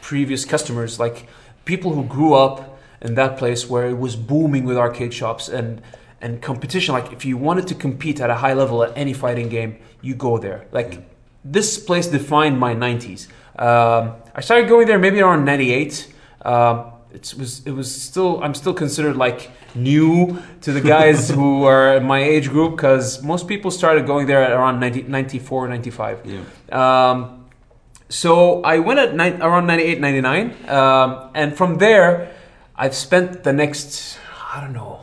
previous customers, like people who grew up in that place where it was booming with arcade shops and and competition. Like if you wanted to compete at a high level at any fighting game, you go there. Like this place defined my 90s. Um, I started going there maybe around 98. Um, it was it was still I'm still considered like new to the guys *laughs* who are in my age group because most people started going there at around 90, 94 95 Yeah. um, so I went at ni- around 98 99 um, and from there I've spent the next I don't know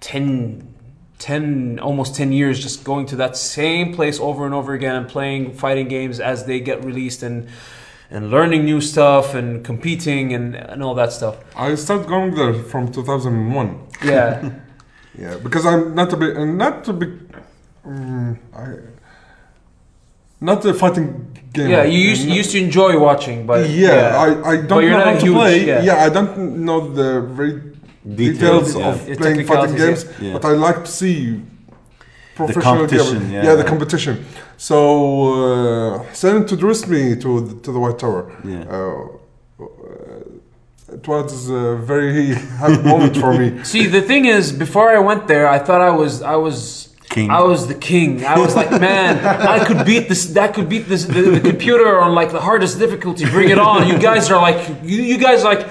10 10 almost 10 years just going to that same place over and over again and playing fighting games as they get released and and learning new stuff and competing and, and all that stuff I started going there from 2001. yeah *laughs* Yeah, because I'm not a uh, not to be um, I, not a fighting game. yeah you used, you used to enjoy watching but yeah, I, I don't know how to huge- play. yeah. Yeah. I don't know the very Details, details, yeah. of Yeah, playing fighting games, yeah. but I like to see professional competition, yeah. yeah, the competition. So uh, Sam introduced me to the, to the White Tower. Yeah. Uh, uh, it was a very *laughs* happy moment for me. *laughs* See, the thing is, before I went there, I thought I was, I was, King. I was the king. I was like, man, I could beat this. That could beat this. The, the computer on like the hardest difficulty. Bring it on! You guys are like, you, you guys are like,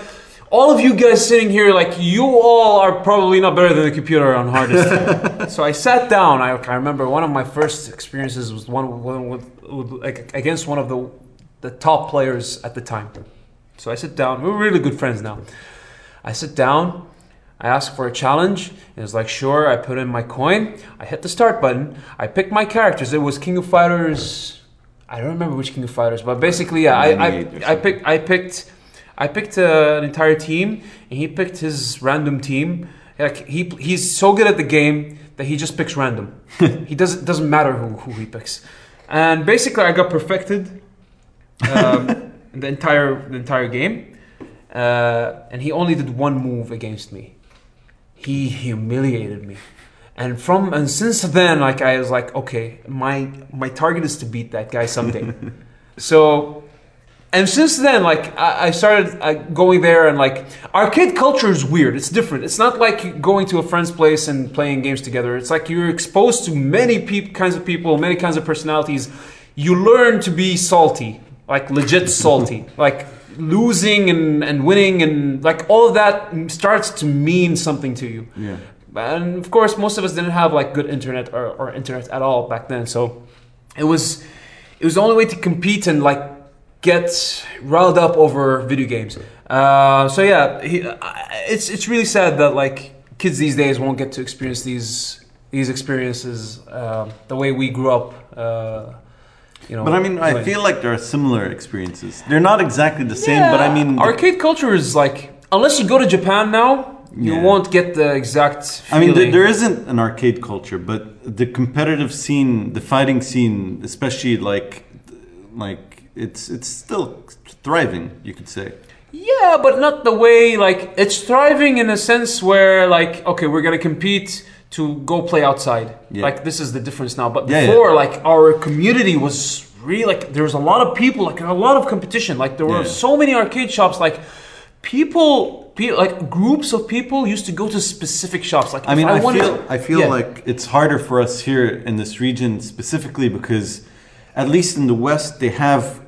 all of you guys sitting here, like, you all are probably not better than the computer on hardest. *laughs* so I sat down. I, I remember one of my first experiences was one, one with, with like against one of the the top players at the time. So I sit down. We're really good friends now. I sit down. I ask for a challenge. It was like, sure. I put in my coin. I hit the start button. I picked my characters. It was King of Fighters. I don't remember which King of Fighters, but basically, yeah, I, I, I picked. I picked. I picked uh, an entire team, and he picked his random team. Like he he's so good at the game that he just picks random. *laughs* he doesn't doesn't matter who, who he picks. And basically, I got perfected um, *laughs* the entire the entire game, uh, and he only did one move against me. He humiliated me, and from and since then, like I was like, okay, my my target is to beat that guy someday. *laughs* so and since then, like I, I started uh, going there, and like arcade culture is weird. It's different. It's not like going to a friend's place and playing games together. It's like you're exposed to many peop- kinds of people, many kinds of personalities. You learn to be salty, like legit salty, *laughs* like losing and, and winning, and like all of that starts to mean something to you. Yeah. And of course, most of us didn't have like good internet or, or internet at all back then. So it was it was the only way to compete and like get riled up over video games. Uh, so yeah, he, it's it's really sad that like kids these days won't get to experience these these experiences uh, the way we grew up. Uh, you know, But I mean, I feel like there are similar experiences. They're not exactly the same, but I Yeah, mean, the- arcade culture is like unless you go to Japan now, you Yeah. won't get the exact. I mean, there, there isn't an arcade culture, but the competitive scene, the fighting scene, especially like, like it's it's still thriving. You could say. Yeah, but not the way like it's thriving in a sense where like okay, we're gonna compete to go play outside. Yeah. Like this is the difference now. But Yeah, yeah. before, like our community was really like there was a lot of people, like a lot of competition. Like there were Yeah. so many arcade shops. Like people, pe- like groups of people used to go to specific shops. Like I mean, I, wanted- feel I feel Yeah. like it's harder for us here in this region specifically because, at least in the West, they have.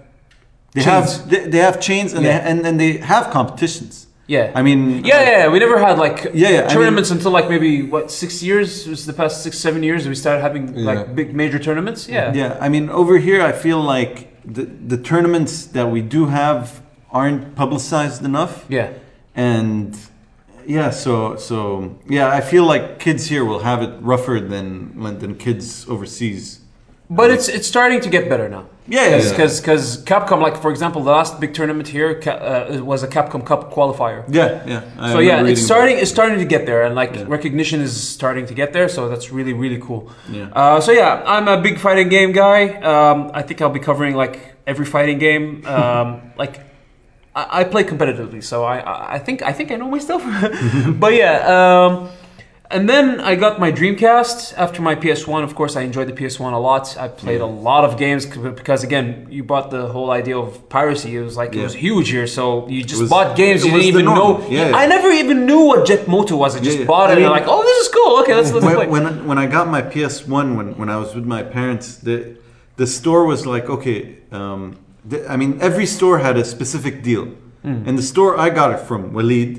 They Chains. have they, they have chains and, Yeah. they, and and they have competitions. yeah. I mean, Yeah, yeah, yeah, we never had like Yeah, yeah, I tournaments until like maybe what six years? It was the past six, seven years we started having Yeah. like big major tournaments. Yeah, Yeah, I mean, over here, I feel like the the tournaments that we do have aren't publicized enough, yeah. and yeah, so so yeah, I feel like kids here will have it rougher than than kids overseas. But it's it's starting to get better now. Yeah, yeah, yeah. because because Capcom, like for example, the last big tournament here uh, was a Capcom Cup qualifier. Yeah, yeah. I so yeah, it's starting it's starting to get there, and like Yeah. recognition is starting to get there. So that's really really cool. Yeah. Uh, so yeah, I'm a big fighting game guy. Um, I think I'll be covering like every fighting game. *laughs* Um, like I, I play competitively, so I, I I think I think I know my stuff. *laughs* but yeah, um, and then I got my Dreamcast after my PS1. Of course, I enjoyed the PS1 a lot. I played a lot of games because again, you bought the whole idea of piracy. It was like it was huge here, so you just was- bought games you didn't even norm. know. Yeah, yeah. I never even knew what Jet Moto was. I just Yeah, yeah. bought it I and mean- like, oh, this is cool. Okay, let's let's play. when, when when I got my PS1 when when I was with my parents, the the store was like okay. Um, the, I mean, every store had a specific deal, Hmm. and the store I got it from, Walid,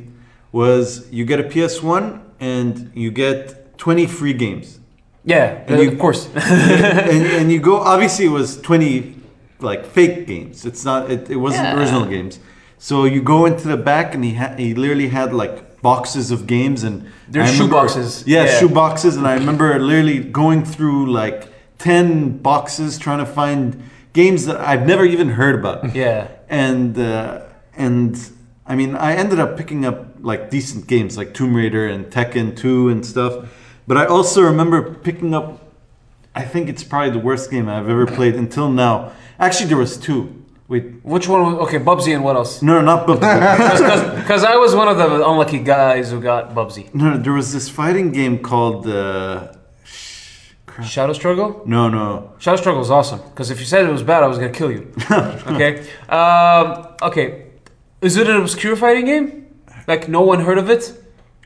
was you get a PS1 and you get 20 free games. yeah, And uh, you- of course. *laughs* and, and you go obviously it was 20 like fake games it's not it, it wasn't Yeah. original games so you go into the back and he had he literally had like boxes of games and They're shoe remember- boxes. yeah, Yeah. shoe boxes and i remember literally going through like 10 boxes trying to find games that i've never even heard about yeah. and uh, and I mean, I ended up picking up like decent games like Tomb Raider and Tekken 2 and stuff. But I also remember picking up. I think it's probably the worst game I've ever played until now. Actually, there was two. Wait, Which one? was- Okay, Bubsy and what else? no, not Bubsy. *laughs* Because I was one of the unlucky guys who got Bubsy. no, there was this fighting game called. Uh, crap. Shadow Struggle? No, no. Shadow Struggle is awesome. Because if you said it was bad, I was going to kill you. *laughs* okay? Um, okay. Is it an obscure fighting game? Like, no one heard of it?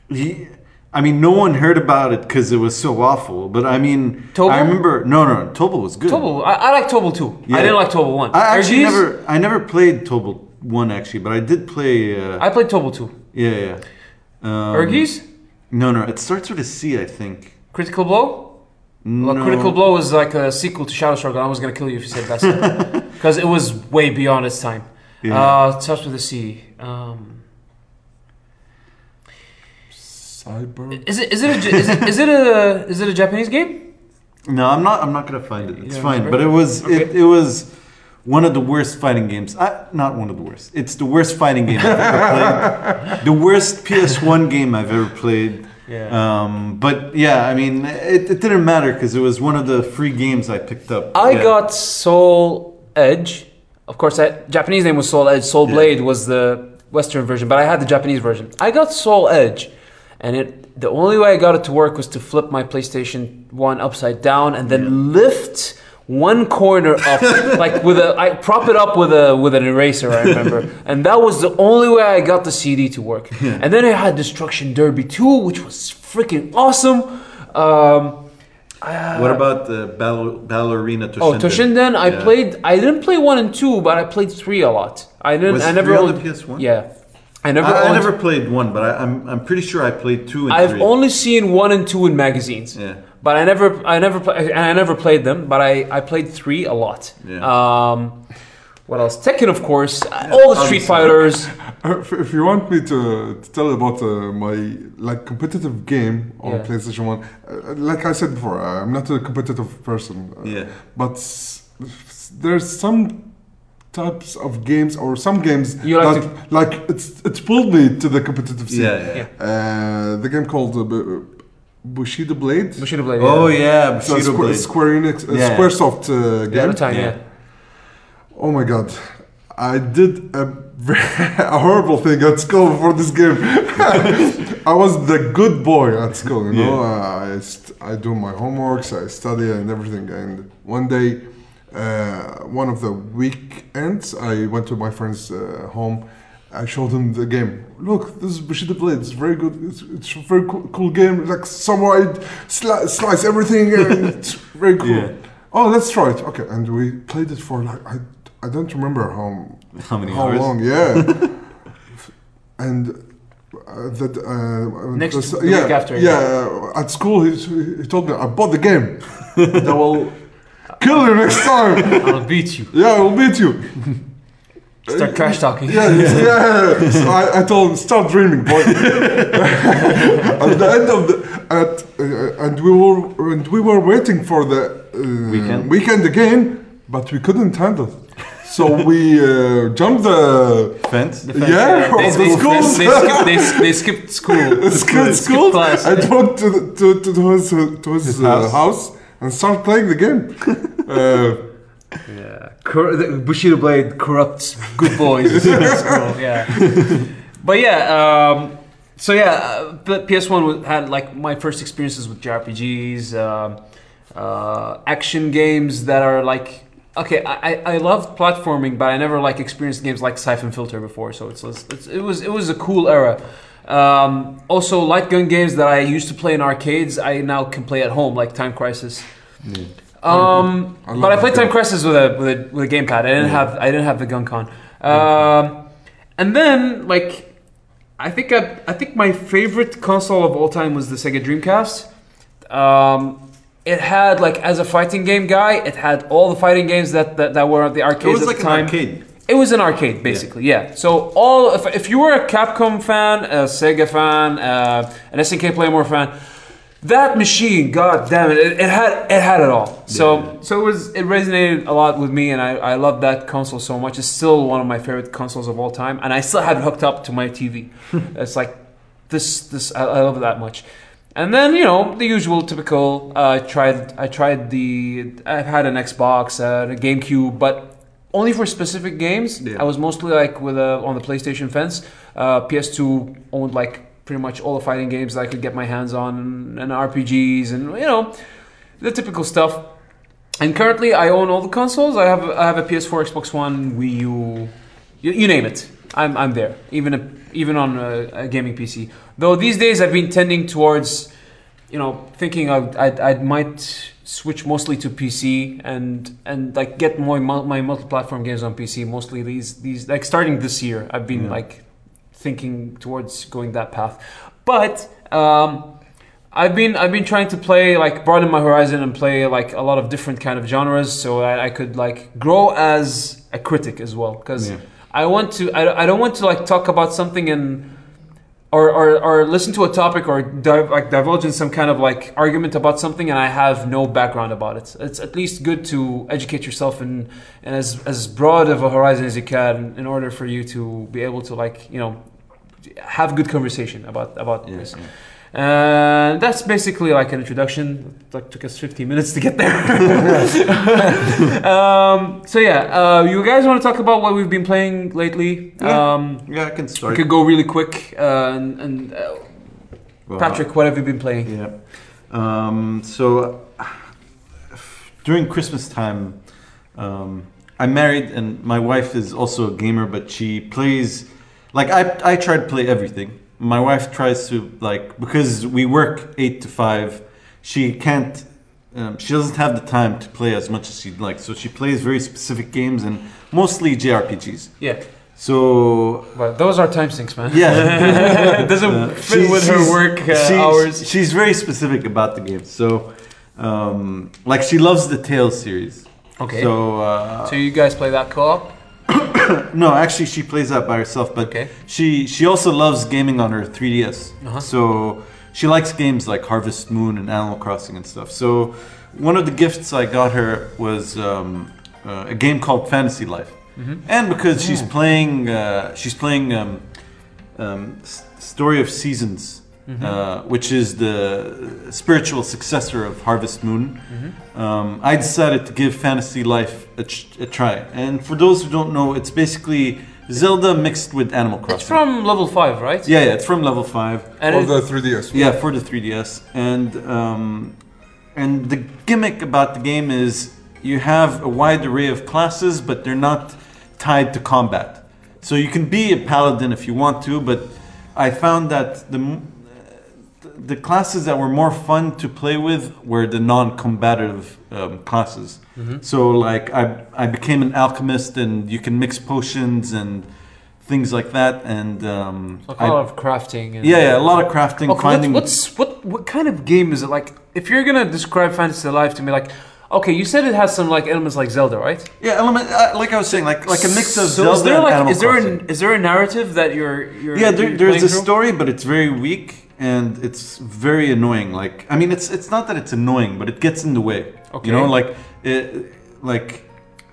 He, I mean, no one heard about it because it was so awful. But I mean? I remember. No, no, Tobal was good. Tobal. I, I like Tobal 2. Yeah. I didn't like Tobal 1. I actually Ehrgeiz? never, I never played Tobal one actually, but I did play. Uh, I played Tobal 2. yeah, yeah. Um, Ehrgeiz? No, no, it starts with a C, I think. Critical Blow? No. Well, Critical Blow is like a sequel to Shadow Struggle. I was going to kill you if you said that. *laughs* Because it was way beyond its time. Yeah. Uh, it starts with a C. Um, Cyber. is it is it a, is it is it a is it a Japanese game? no, I'm not. I'm not gonna find it. It's Yeah, fine. remember? But it was. It, Okay. it was one of the worst fighting games. I, not one of the worst. It's the worst fighting game I've ever played. The worst PS1 game I've ever played. Yeah. Um, but yeah, I mean, it, it didn't matter because it was one of the free games I picked up. I Yeah. got Soul Edge. Of course, that Japanese name was Soul Edge. Soul Yeah. Blade was the Western version, but I had the Japanese version. I got Soul Edge, and it the only way I got it to work was to flip my PlayStation One upside down and then lift one corner up, *laughs* like with a I prop it up with a with an eraser. I remember, *laughs* and that was the only way I got the CD to work. And then I had Destruction Derby 2, which was freaking awesome. Um, What about the Ball- Battle Arena Toshinden? Oh, Toshinden, I Yeah. played. I didn't play one and two, but I played three a lot. I didn't. Was I never three on owned. the PS1? Yeah, I never. I, I never played one, but I, I'm I'm pretty sure I played two and I've three. only seen one and two in magazines. Yeah. But I never. I never. Play, and I never played them. But I. I played three a lot. Yeah. Um, what else? Tekken, of course. all the Street obviously. Fighters. *laughs* If, if you want me to, to tell about uh, my like competitive game on Yeah. PlayStation One, uh, like I said before, I'm not a competitive person. uh, Yeah. But s- s- there's some types of games or some games You like that like it's it pulled me to the competitive scene. Yeah, yeah. Yeah. Uh, the game called uh, Bushido Blade. Bushido Blade. Oh yeah. yeah, So Square, Blade. Square Enix, uh, Yeah. SquareSoft uh, game. at the time. Yeah. Yeah. Oh my god. I did a, *laughs* a horrible thing at school for this game. *laughs* I was the good boy at school, you know. Uh, I, st- I do my homeworks, I study and everything. And one day, one of the weekends, I went to my friend's uh, home. I showed him the game. Look, this is Bushido Blade. It's very good. It's, it's a very cool, cool game. Like samurai sli- slice everything. And *laughs* it's very cool. Yeah. Oh, let's try it. Okay, and we played it for like I, I don't remember how How many how hours? long. Yeah, *laughs* and uh, that uh, Next- the yeah, week after, Yeah, at school he, he told me I bought the game. *laughs* that will kill you next time. I'll beat you. Yeah, I will beat you. Start trash talking. Yeah, yeah. So I, I told him, start dreaming, boy. *laughs* at the end of the at uh, and we were and we were waiting for the uh, Weekend? weekend again, but we couldn't handle. it. So we uh, jumped the Fence. The fact Yeah, that they, of the they. *laughs* They, skipped, they, they skipped school. school, Skip school class. and walked to, the, to, to, to his, uh, to his, His uh, house. house. And start playing the game. *laughs* uh, Yeah, Cor- the Bushido Blade corrupts good boys. *laughs* yeah, but yeah, um, so yeah, uh, PS1 had like my first experiences with JRPGs, um, uh, action games that are like. Okay, I, I I loved platforming, but I never like experienced games like Siphon Filter before, so it's, it's it was it was a cool era. Um, also, light gun games that I used to play in arcades, I now can play at home, like Time Crisis. Um, I but I played Time. Crisis with a with a, with a gamepad. I didn't Yeah. have I didn't have the GunCon. Um, and then like I think I, I think my favorite console of all time was the Sega Dreamcast. Um, it had like as a fighting game guy, it had all the fighting games that that, that were at the It arcades was at like the an time. arcade. It was an arcade, basically, yeah. So all if, if you were a Capcom fan, a Sega fan, uh, an SNK Playmore fan, that machine, god damn it, it, it had it had it all. So Yeah. so it was it resonated a lot with me, and I I love that console so much. It's still one of my favorite consoles of all time, and I still have it hooked up to my TV. *laughs* it's like this this I, I love it that much. And then you know the usual typical. Uh, I tried I tried the I've had an Xbox, uh, a GameCube, but only for specific games. Yeah. I was mostly like with a, on the PlayStation fence. Uh, PS2 owned like pretty much all the fighting games that I could get my hands on, and RPGs, and you know the typical stuff. And currently, I own all the consoles. I have I have a PS4, Xbox One, Wii U, you, you name it. I'm, I'm there, even a, even on a, a gaming PC. Though these days I've been tending towards, you know, thinking I I, I might switch mostly to PC and and like get more my multi-platform games on PC. Mostly these these like starting this year, I've been Yeah. like thinking towards going that path. But um, I've been I've been trying to play like broaden my horizon and play like a lot of different kind of genres, so I, I could like grow as a critic as well. Because Yeah. I want to. I, I don't want to like talk about something and. Or, or, or listen to a topic or dive, like divulge in some kind of like argument about something and I have no background about it. It's at least good to educate yourself in, in as, as broad of a horizon as you can in order for you to be able to like you know have good conversation about about Yeah, this. yeah. And that's basically like an introduction. It like, took us 15 minutes to get there. *laughs* um, so yeah, uh, you guys want to talk about what we've been playing lately? Yeah. Um, Yeah, I can start. we could go really quick. Uh, and and uh, Well, Patrick, what have you been playing? Yeah. Um, so uh, during Christmas time, um, I'm married and my wife is also a gamer, but she plays like I I try to play everything. My wife tries to like because we work eight to five. She can't. Um, she doesn't have the time to play as much as she'd like, so she plays very specific games and mostly JRPGs. Yeah, So but those are time sinks, man. yeah, *laughs* it doesn't Uh, fit with her work uh, she- hours. She's very specific about the game. So, um, like, she loves the Tales series. Okay. So, uh, So you guys play that co-op? *coughs* no, actually, she plays that by herself. But Okay. she she also loves gaming on her 3DS. Uh-huh. So she likes games like Harvest Moon and Animal Crossing and stuff. So one of the gifts I got her was um, uh, a game called Fantasy Life. Mm-hmm. and because she's playing uh, she's playing um, um, S- story of seasons Mm-hmm. uh, which is the spiritual successor of harvest moon Mm-hmm. um, i decided to give fantasy life a, ch- a try and for those who don't know it's basically zelda mixed with animal crossing It's from level five, right? yeah yeah it's from level 5 And Or it- the 3DS. yeah, for the 3DS, and um, and the gimmick about the game is you have a wide array of classes, but they're not tied to combat. So you can be a paladin if you want to, but I found that the m- the classes that were more fun to play with were the non-combative um, classes. So like I I became an alchemist, and you can mix potions and things like that, and um, I- a lot of crafting. And yeah, yeah, a lot of crafting, Okay, finding. what's, what what kind of game is it like? If you're gonna describe Fantasy Life to me, like, okay, you said it has some like elements like Zelda, right? Yeah, element uh, like I was saying, like like a mix of so Zelda is there and like Animal is there Crossing. an, is there a narrative that you're you're yeah, there, you're there's a through? story, but it's very weak and it's very annoying. Like I mean, it's it's not that it's annoying, but it gets in the way. Okay. You know, like it, like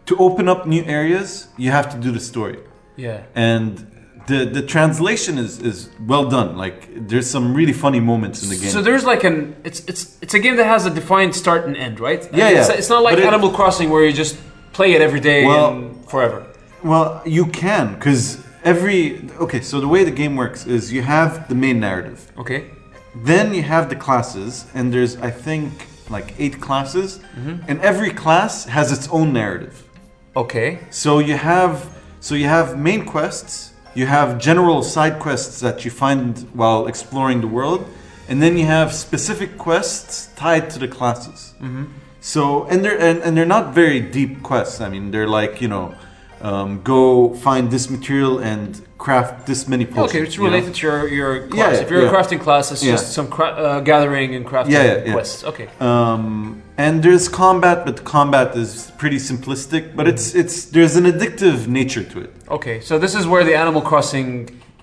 to open up new areas, you have to do the story, Yeah. and the the translation is is well done. Like there's some really funny moments in the game. So there's like an it's it's it's a game that has a defined start and end, right? Yeah, It's, yeah. it's not like But it- Animal Crossing where you just play it every day Well- and forever. Well, you can because every okay. So the way the game works is you have the main narrative. Okay. Then you have the classes, and there's I think like eight classes, Mm-hmm. and every class has its own narrative. Okay. So you have so you have main quests, you have general side quests that you find while exploring the world, and then you have specific quests tied to the classes. Mm-hmm. So and they're and, and they're not very deep quests. I mean, they're like you know, um, go find this material and craft this many potions. Okay, it's you know? related to your your class. Yeah, if you're yeah. a crafting class, it's Yeah. just some cra- uh, gathering and crafting Yeah, yeah, yeah. quests. Okay. Um, and there's combat, but the combat is pretty simplistic. But it's it's there's an addictive nature to it. Okay. So this is where the Animal Crossing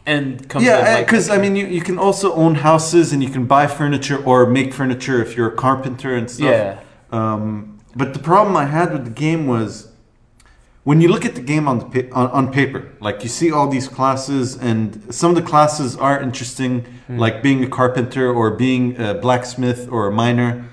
end comes in. Yeah, like- because I mean, you, you can also own houses and you can buy furniture or make furniture if you're a carpenter and stuff. Yeah. Um, but the problem I had with the game was when you look at the game on the pa- on, on paper, like you see all these classes, and some of the classes are interesting, like being a carpenter or being a blacksmith or a miner.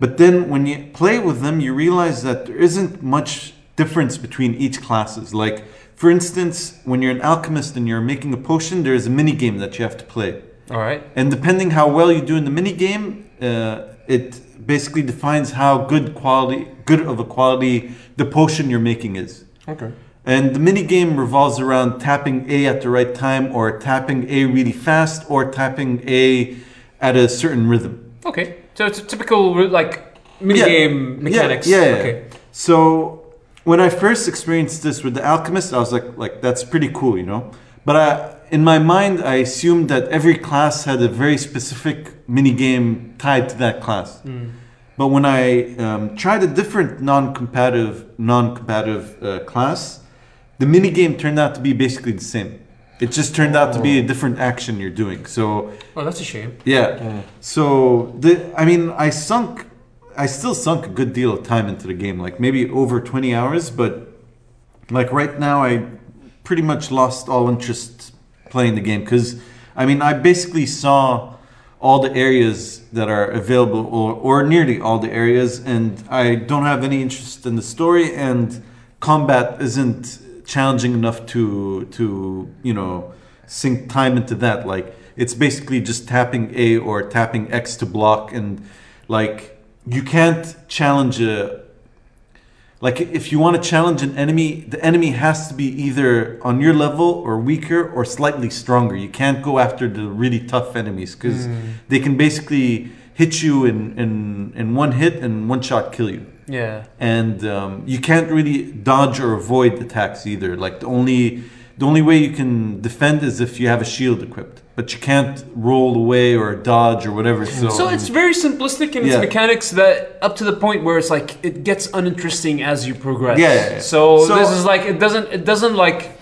But then when you play with them, you realize that there isn't much difference between each classes. Like, for instance, when you're an alchemist and you're making a potion, there's a mini game that you have to play. All right. And depending how well you do in the mini game, uh, it basically defines how good quality, good of a quality the potion you're making is. Okay. And the mini game revolves around tapping A at the right time, or tapping A really fast, or tapping A at a certain rhythm. Okay. So it's a typical like mini Yeah. game mechanics. Yeah, yeah, yeah. Okay. So when I first experienced this with the alchemist, I was like, like that's pretty cool, you know. But I, in my mind, I assumed that every class had a very specific mini game tied to that class. But when I um, tried a different non-competitive non-competitive uh, class, the mini game turned out to be basically the same. It just turned out to be a different action you're doing. So Oh, that's a shame. yeah. So the I mean I sunk I still sunk a good deal of time into the game, like maybe over 20 hours, but like right now I pretty much lost all interest playing the game cuz I mean I basically saw all the areas that are available or, or nearly all the areas and I don't have any interest in the story and combat isn't challenging enough to to you know sink time into that. Like it's basically just tapping A or tapping X to block and like you can't challenge a like if you want to challenge an enemy the enemy has to be either on your level or weaker or slightly stronger you can't go after the really tough enemies because they can basically hit you in, in in one hit and one shot kill you Yeah. and um, you can't really dodge or avoid attacks either. Like the only the only way you can defend is if you have a shield equipped, but you can't roll away or dodge or whatever. So, So it's very simplistic in its Yeah. mechanics that up to the point where it's like it gets uninteresting as you progress. Yeah, yeah, yeah. So, So- this is like it doesn't it doesn't like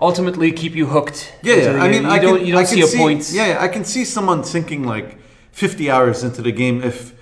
ultimately keep you hooked. yeah, yeah. I mean, you I don't can, you don't I see a see, point. Yeah, yeah, I can see someone sinking like fifty hours into the game if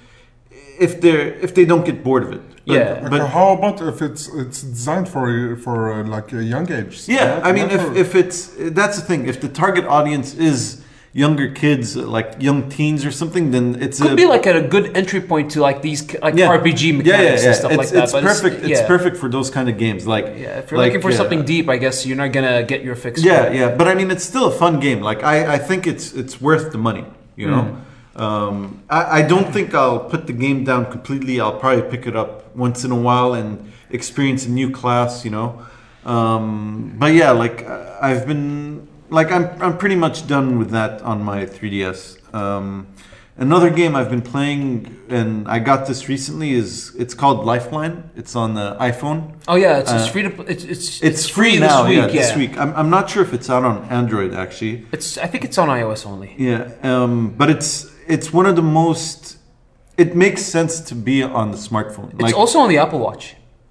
if they're if they don't get bored of it. Yeah. But but how about if it's it's designed for for uh, like a young age? Yeah, I mean, if, if it's that's the thing. If the target audience is younger kids, like young teens or something, then it's Could a, be like at a good entry point to like these like yeah. RPG Yeah, mechanics yeah, yeah. and stuff it's, like that. It's but perfect. It's, yeah. perfect for those kind of games. Like Yeah, if you're like, looking for uh, something deep, I guess you're not gonna get your fix. Yeah, for yeah. But I mean, it's still a fun game. Like I, I think it's it's worth the money. You know. Mm. Um, I, I don't think I'll put the game down completely. I'll probably pick it up once in a while and experience a new class. You know. Um, but yeah, like I've been like I'm I'm pretty much done with that on my 3DS. Um, another game I've been playing and I got this recently is it's called Lifeline. It's on the iPhone. Oh yeah, it's, it's Uh, free to. It's it's, It's, free, now. this yeah, week. this week. I'm, I'm not sure if it's out on Android actually. It's I think it's on iOS only. Yeah, um, but it's it's one of the most. It makes sense to be on the smartphone. It's also on the Apple Watch.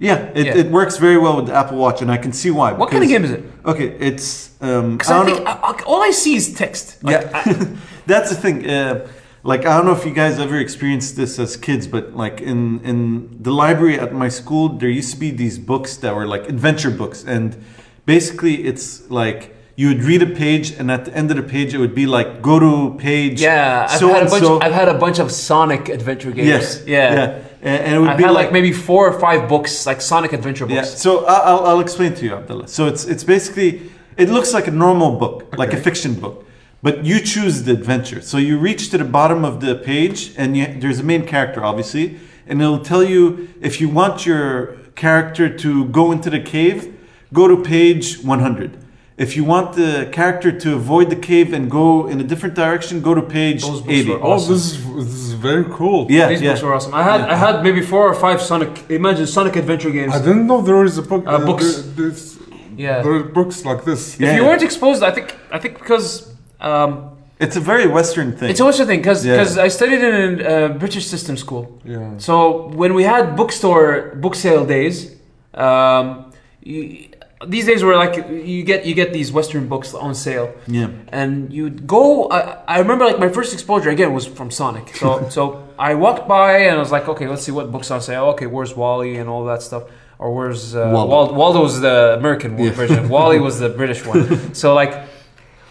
yeah, it, Yeah. it works very well with the Apple Watch, and I can see why. What kind of game is it? Okay, it's. Um, I I, think I- all I see is text. Like, yeah, *laughs* that's the thing. Uh, like I don't know if you guys ever experienced this as kids, but like in in the library at my school, there used to be these books that were like adventure books, and basically it's like you would read a page, and at the end of the page, it would be like go to page. Yeah, I've so had a bunch. so. I've had a bunch of Sonic adventure games. Yes. yeah. Yeah. And, and it would I've be like, like, maybe four or five books, like Sonic adventure books. Yeah. So I'll, I'll explain to you, Abdullah. So it's it's basically it looks like a normal book, like a fiction book, but you choose the adventure. So you reach to the bottom of the page, and you, there's a main character, obviously, and it'll tell you if you want your character to go into the cave, go to page 100. If you want the character to avoid the cave and go in a different direction, go to page Those books 80. were oh, awesome. this is this is very cool. Yeah, These yeah. books were awesome. I had I had maybe four or five Sonic. Imagine Sonic adventure games. I didn't know there is a book. Uh, books. there- there's- Yeah. there are books like this. If Yeah. you weren't exposed, I think I think because um, It's a very Western thing. it's also a thing because Yeah. I studied in a uh, British system school. Yeah. So when we had bookstore book sale days, um, you, these days where like you get you get these Western books on sale, yeah. and you'd go. I, I remember like my first exposure again was from Sonic. So *laughs* so I walked by and I was like, okay, let's see what books on sale. Okay, where's Wally and all that stuff. Or where's uh, Waldo. Wal- Waldo's the American Yeah. version. *laughs* Wally was the British one. *laughs* So like,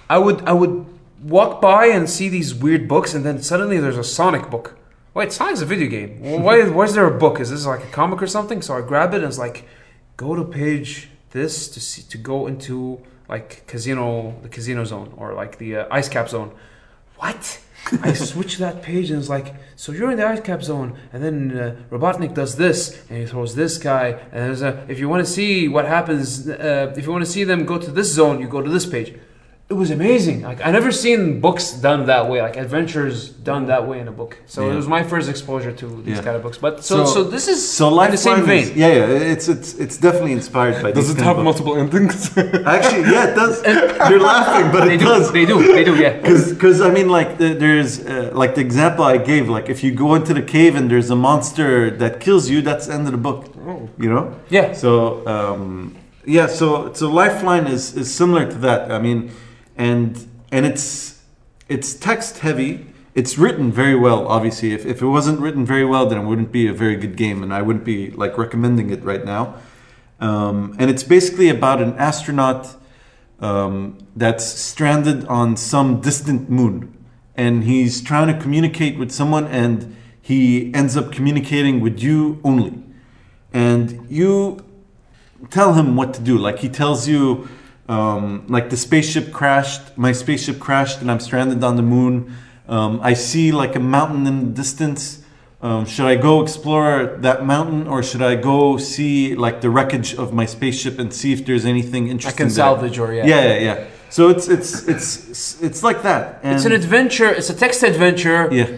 I would I would walk by and see these weird books, and then suddenly there's a Sonic book. Wait, Sonic's a video game. Why, why is there a book? Is this like a comic or something? So I grab it and it's like, go to page this to see to go into like casino, the casino zone or like the uh, ice cap zone. What? *laughs* I switch that page and it's like, so you're in the ice cap zone, and then uh, Robotnik does this, and he throws this guy, and there's a, if you want to see what happens, uh, if you want to see them go to this zone, you go to this page. It was amazing. Like I never seen books done that way, like adventures done that way in a book. So it was my first exposure to these Yeah. kind of books. But so so, So- this is So in the same vein. is- yeah, yeah, it's it's it's definitely inspired by. Does these it have books. multiple endings? *laughs* Actually, yeah, it does. You're laughing, but they it do, does. they do, they do, yeah. Because I mean, like the, there's uh, like the example I gave. Like if you go into the cave and there's a monster that kills you, that's the end of the book. oh. You know. Yeah. So um, Yeah, so so Lifeline is is similar to that. I mean, and and it's it's text heavy. It's written very well. Obviously, if if it wasn't written very well, then it wouldn't be a very good game, and I wouldn't be like recommending it right now. Um, and it's basically about an astronaut um, that's stranded on some distant moon, and he's trying to communicate with someone, and he ends up communicating with you only, and you tell him what to do. Like he tells you, um, like the spaceship crashed, my spaceship crashed, and I'm stranded on the moon. Um, I see like a mountain in the distance. Um, should I go explore that mountain, or should I go see like the wreckage of my spaceship and see if there's anything interesting? I can there? salvage or yeah. Yeah, yeah, yeah. So it's it's it's it's like that. And It's an adventure. It's a text adventure. yeah.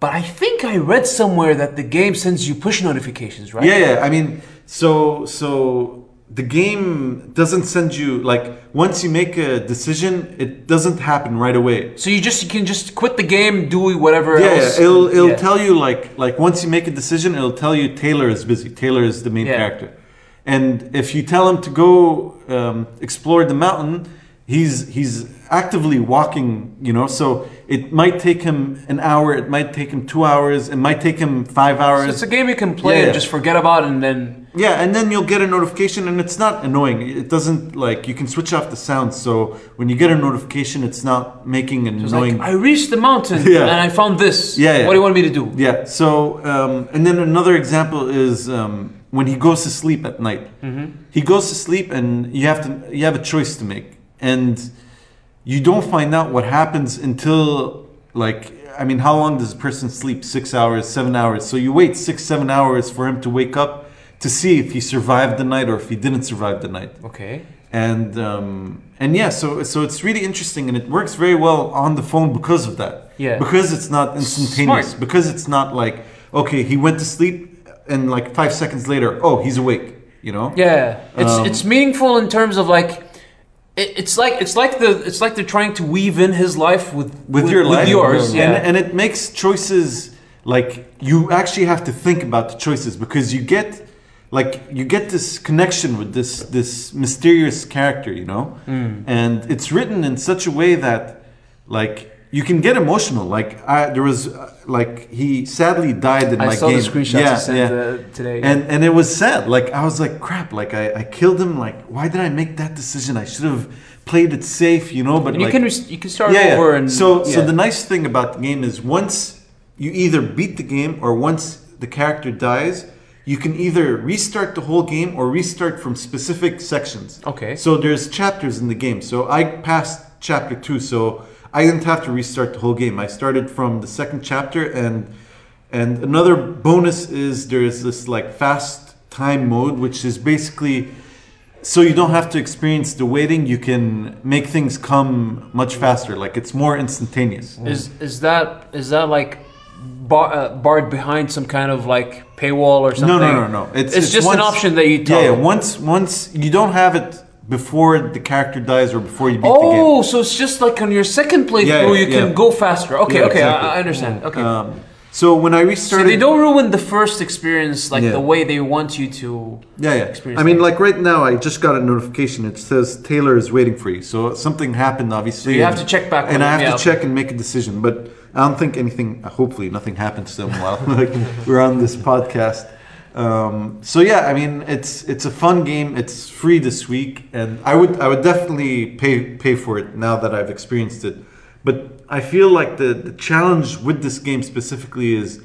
But I think I read somewhere that the game sends you push notifications, right? Yeah, yeah. I mean, so so the game doesn't send you like once you make a decision, it doesn't happen right away. So you just you can just quit the game, do whatever Yeah, else. yeah, it'll it'll Yeah. tell you like like once you make a decision, it'll tell you Taylor is busy. Taylor is the main Yeah. character, and if you tell him to go um, explore the mountain, he's he's actively walking. You know, so it might take him an hour. It might take him two hours. It might take him five So hours. it's a game you can play Yeah, and yeah. just forget about, and then Yeah, and then you'll get a notification, and it's not annoying. It doesn't like you can switch off the sound, so when you get a notification, it's not making an it's annoying. like I reached the mountain *laughs* Yeah. and I found this. Yeah, yeah. What do you want me to do? yeah. So, um, and then another example is um, when he goes to sleep at night. Mm-hmm. He goes to sleep, and you have to you have a choice to make, and you don't find out what happens until like I mean, how long does a person sleep? Six hours, seven hours. So you wait six, seven hours for him to wake up to see if he survived the night or if he didn't survive the night. Okay. and um, and yeah, so so it's really interesting, and it works very well on the phone because of that. Yeah. Because it's not instantaneous. Smart. Because it's not like okay, he went to sleep, and like five seconds later, oh, he's awake. You know. Yeah, it's Um, it's meaningful in terms of like. It- It's like it's like the it's like they're trying to weave in his life with With, your life, with yours, yeah. and, and it makes choices like you actually have to think about the choices because you get like you get this connection with this this mysterious character, you know, Mm. and it's written in such a way that like you can get emotional. Like I, there was uh, like he sadly died in I my saw game. the screenshots yeah, you sent yeah. uh, today. And and it was sad. Like I was like, crap. Like I, I killed him. Like why did I make that decision? I should have played it safe, you know. But And you like, can res- you can start yeah, over yeah. and so so the nice thing about the game is once you either beat the game or once the character dies, you can either restart the whole game or restart from specific sections. Okay. So there's chapters in the game. So I passed chapter two, so I didn't have to restart the whole game. I started from the second chapter and and another bonus is there's this like fast time mode, which is basically so you don't have to experience the waiting. You can make things come much faster. Like it's more instantaneous. Is is that is that like bar, uh, barred behind some kind of like paywall or something? No, no, no, no. It's, it's just an option that you tell. Yeah, yeah, once once you don't have it before the character dies or before you beat the game. Oh, so it's just like on your second playthrough Yeah, yeah, you can yeah. go faster. Okay, okay, exactly. I, I understand. Okay. Um, so when I restart so they don't ruin the first experience like the way they want you to. Yeah, yeah. experience I mean, like right now, I just got a notification. It says Taylor is waiting for you. So something happened, obviously. So you have to check back and I have to check and make a decision. But I don't think anything. Hopefully, nothing happens to them while like *laughs* we're on this podcast. Um, so yeah, I mean, it's it's a fun game. It's free this week, and I would I would definitely pay pay for it now that I've experienced it. But I feel like the the challenge with this game specifically is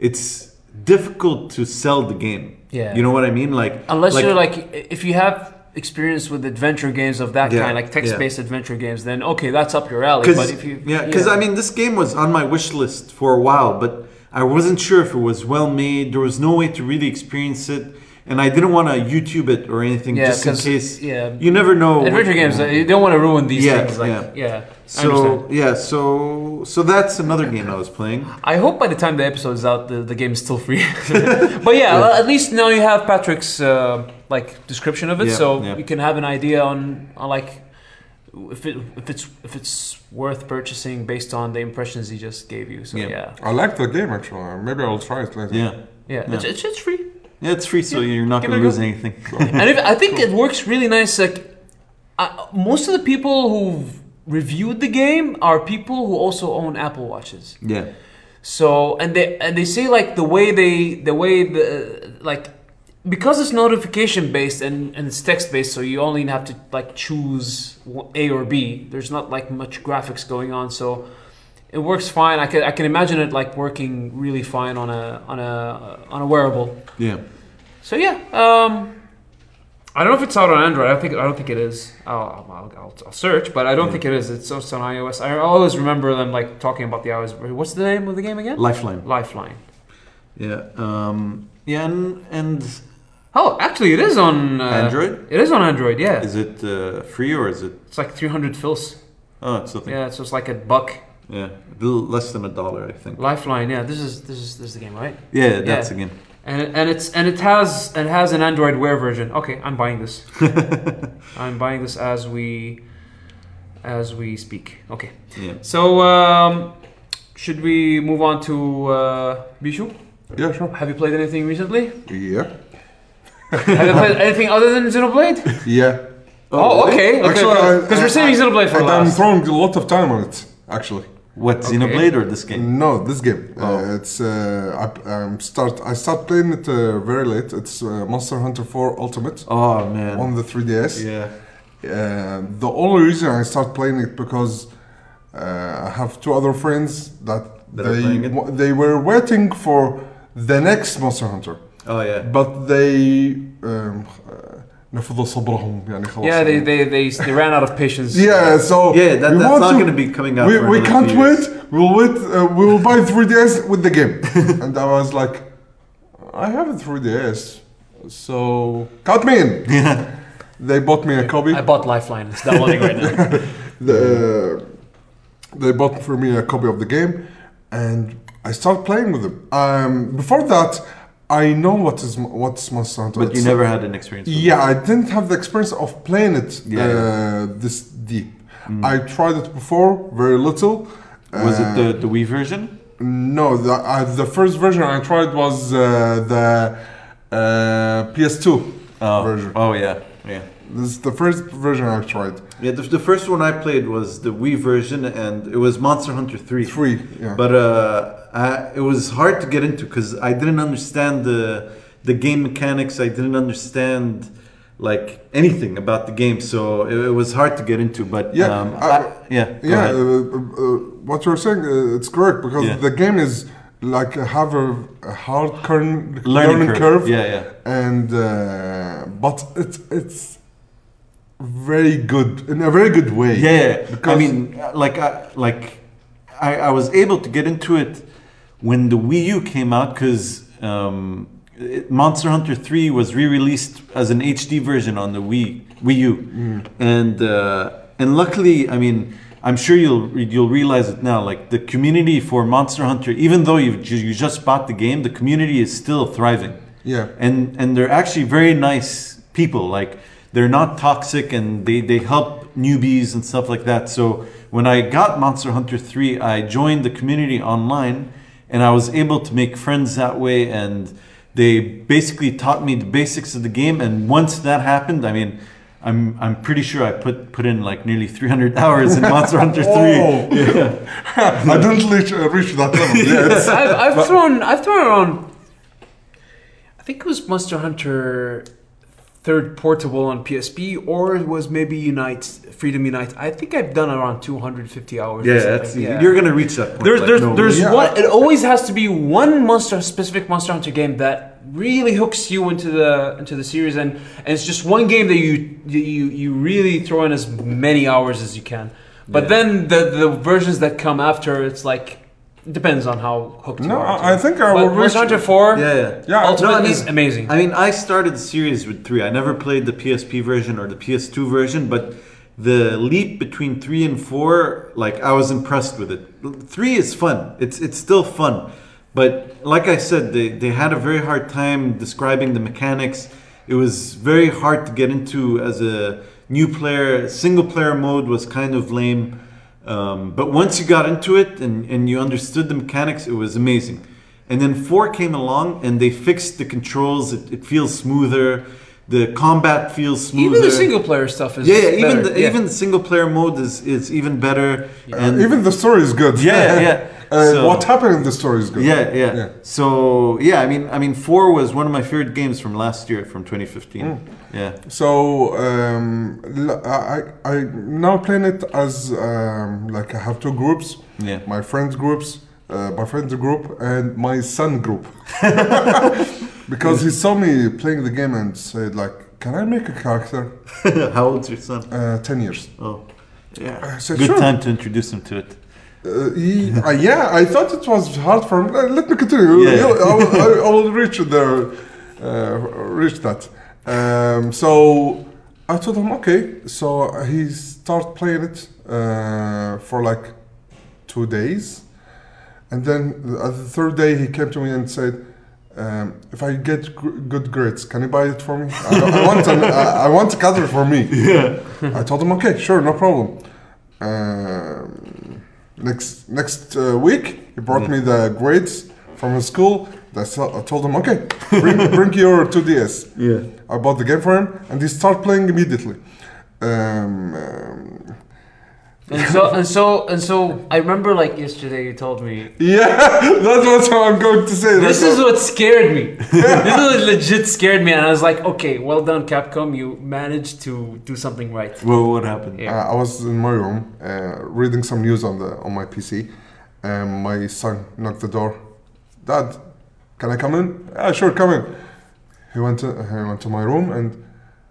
it's difficult to sell the game. Yeah. You know what I mean? Like Unless you're like, if you have experience with adventure games of that Yeah, kind, like text-based adventure games, then okay, that's up your alley. But if you, yeah, because I mean, this game was on my wish list for a while, but I wasn't sure if it was well made. There was no way to really experience it, and I didn't want to YouTube it or anything Yeah, just in case. yeah. you never know. what- adventure games, you don't want to ruin these Yeah, things. Like, yeah. yeah, So yeah, so so that's another game I was playing. I hope by the time the episode is out, the, the game is still free. *laughs* but yeah, *laughs* well, at least now you have Patrick's uh, like description of it, Yeah, so yeah. you can have an idea on, on like if it if it's if it's worth purchasing based on the impressions he just gave you. So Yeah. yeah, I like the game actually. Maybe I'll try it later. Yeah, yeah, It's, it's it's free. Yeah, it's free, so you're not Give going to lose go. anything. *laughs* and if, I think it works really nice. Like uh, most of the people who've reviewed the game are people who also own Apple watches. yeah. So and they and they say like the way they the way the like because it's notification based and, and it's text based, so you only have to like choose A or B. There's not like much graphics going on, so it works fine. I can I can imagine it like working really fine on a on a on a wearable. Yeah. So yeah, um, I don't know if it's out on Android. I think I don't think it is. I'll I'll, I'll, I'll search, but I don't Yeah. think it is. It's also on iOS. I always remember them like talking about the iOS. What's the name of the game again? Lifeline. Lifeline. Yeah. Um, yeah, and, and Oh, actually, it is on uh, Android? It is on Android. Yeah, is it uh, free or is it? it's like 300 fils. Oh, it's something. Yeah, so it's like a buck. Yeah, a little less than a dollar, I think. Lifeline. Yeah, this is this is this is the game, right? Yeah, that's Yeah. game. And it, and it's and it has it has an Android Wear version. Okay, I'm buying this. *laughs* I'm buying this as we as we speak. Okay. Yeah. So um, should we move on to uh, Bishu? Yeah, sure. Have you played anything recently? Yeah. Have you played anything other than Xenoblade? Yeah. Oh, okay. Actually, I- Because we're saving I- Xenoblade for And I'm last. throwing a lot of time on it, actually. What Okay. Xenoblade or this game? No, this game. Oh. Uh, it's uh, I um, start. I start playing it uh, very late. It's uh, Monster Hunter 4 Ultimate Oh man. on the 3DS. yeah. Uh, the only reason I start playing it because uh, I have two other friends that, That are they playing it? wa- they were waiting for the next Monster Hunter, Oh yeah. but they um, uh, نفضوا صبرهم يعني خلاص. Yeah, they, they, they, they ran out of patience. *laughs* Yeah, so Yeah, that, we that's want not to- going to be coming out. we, for we another can't few years. wait. We'll wait. Uh, we will buy 3DS with the game. *laughs* and I was like, I have a 3DS, so count me in. Yeah. *laughs* They bought me a copy. I bought Lifeline. It's downloading right now. The, they bought for me a copy of the game, and I started playing with them. Um, before that, I know what is what's Monster Hunter. But you It's- never had an experience. with Yeah, I didn't have the experience of playing it Yeah, uh, this deep. I tried it before, very little. Was Uh, it the, the Wii version? No, the, uh, the first version I tried was uh, the uh, PS2 Oh. version. Oh yeah. Yeah. This is the first version I tried. Yeah, the, the first one I played was the Wii version, and it was Monster Hunter 3. Three, yeah. But uh, I, it was hard to get into because I didn't understand the the game mechanics. I didn't understand like anything about the game, so it, it was hard to get into. But Yeah, um, I- I- yeah, yeah, uh, uh, what you're saying, uh, it's correct because Yeah. the game is like have a, a hard current learning, learning, curve. curve, Yeah, yeah. and uh, but it's it's very good in a very good way. Yeah, yeah. I mean, uh, like, I, like, I, I was able to get into it when the Wii U came out because um, it- Monster Hunter Three was re-released as an HD version on the Wii Wii U, Mm. and uh, and luckily, I mean, I'm sure you'll you'll realize it now. Like the community for Monster Hunter, even though you you just bought the game, the community is still thriving yeah. and and they're actually very nice people like they're not toxic and they they help newbies and stuff like that so when i got monster hunter 3 i joined the community online and i was able to make friends that way and they basically taught me the basics of the game and once that happened i mean I'm, I'm pretty sure I put put in like nearly 300 hours in Monster Hunter *laughs* 3. Oh. *laughs* Yeah. I didn't reach, uh, reach that level yet. *laughs* I've, I've thrown I've thrown around. I think it was Monster Hunter third portable on PSP, or it was maybe Unite Freedom Unite. I think I've done around 250 hours. Yeah, that's yeah. you're gonna reach that point. There's there's no there's one. It always has to be one monster specific Monster Hunter game that really hooks you into the into the series, and, and it's just one game that you you you really throw in as many hours as you can. But Yeah. then the the versions that come after, it's like depends on how hooked you No, are. to I, I it. think I But will reach. Monster Hunter Four, yeah, yeah. Yeah, Ultimate No, I mean- is amazing. I mean, I started the series with three. I never played the PSP version or the PS2 version, but the leap between three and four, like I was impressed with it. Three is fun. It's it's still fun, but like I said, they they had a very hard time describing the mechanics. It was very hard to get into as a new player. Single player mode was kind of lame, um, but once you got into it and and you understood the mechanics, it was amazing. And then four came along and they fixed the controls. It, it feels smoother. The combat feels smoother. Even the single player stuff is yeah, yeah, even better. the, Yeah. even the single player mode is, is even better. And even the story is good. Yeah, yeah. *laughs* uh, So- what happened in the story is good. yeah, yeah, Yeah. So yeah, I mean, I mean, four was one of my favorite games from last year, from 2015. Mm. Yeah, So um, I I now playing it as um, like I have two groups. yeah. My friends groups, uh, my friends group, and my son group. *laughs* because he saw me playing the game and said like, "Can I make a character?" *laughs* How old's your son? Uh, Ten years. Oh, yeah. Said, Good "Sure." time to introduce him to it. Uh, he, uh, yeah, I thought it was hard for him. Uh, let me continue. Yeah. I, will, I, I will reach there, uh, reach that. Um, so I told him okay. So he started playing it uh, for like two days, and then the third day he came to me and said. Um, if I get gr- good grades, can you buy it for me? I, I want an, I, I want a cutter for me. *laughs* Yeah. I told him, okay, sure, no problem. Um, next next uh, week, he brought me the grades from his school. That's I told him, okay, bring, *laughs* bring your 2DS. Yeah. I bought the game for him, and he started playing immediately. Um, um, And so and so and so I remember like yesterday you told me yeah, *laughs* that's what I'm going to say. this That's is what scared me. *laughs* this is what legit scared me and I was like, okay, well done Capcom, you managed to do something right. Well, what happened? Yeah. Uh, I was in my room uh, reading some news on the on my PC, and my son knocked the door. Dad, can I come in? Yeah, sure, come in. He went to he went to my room and,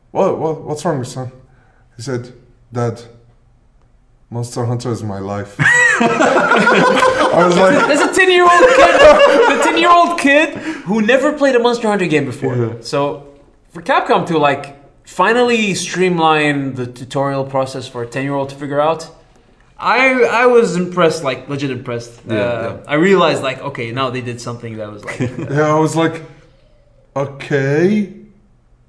what what what's wrong, with son? He said, Dad, Monster Hunter is my life. *laughs* I was like, There's a 10 year old kid, the 10 year old kid who never played a Monster Hunter game before. Yeah. So for Capcom to like finally streamline the tutorial process for a 10 year old to figure out, I I was impressed, like legit impressed. Yeah, uh, I realized like okay, now they did something that was like *laughs* *laughs* yeah, I was like, okay,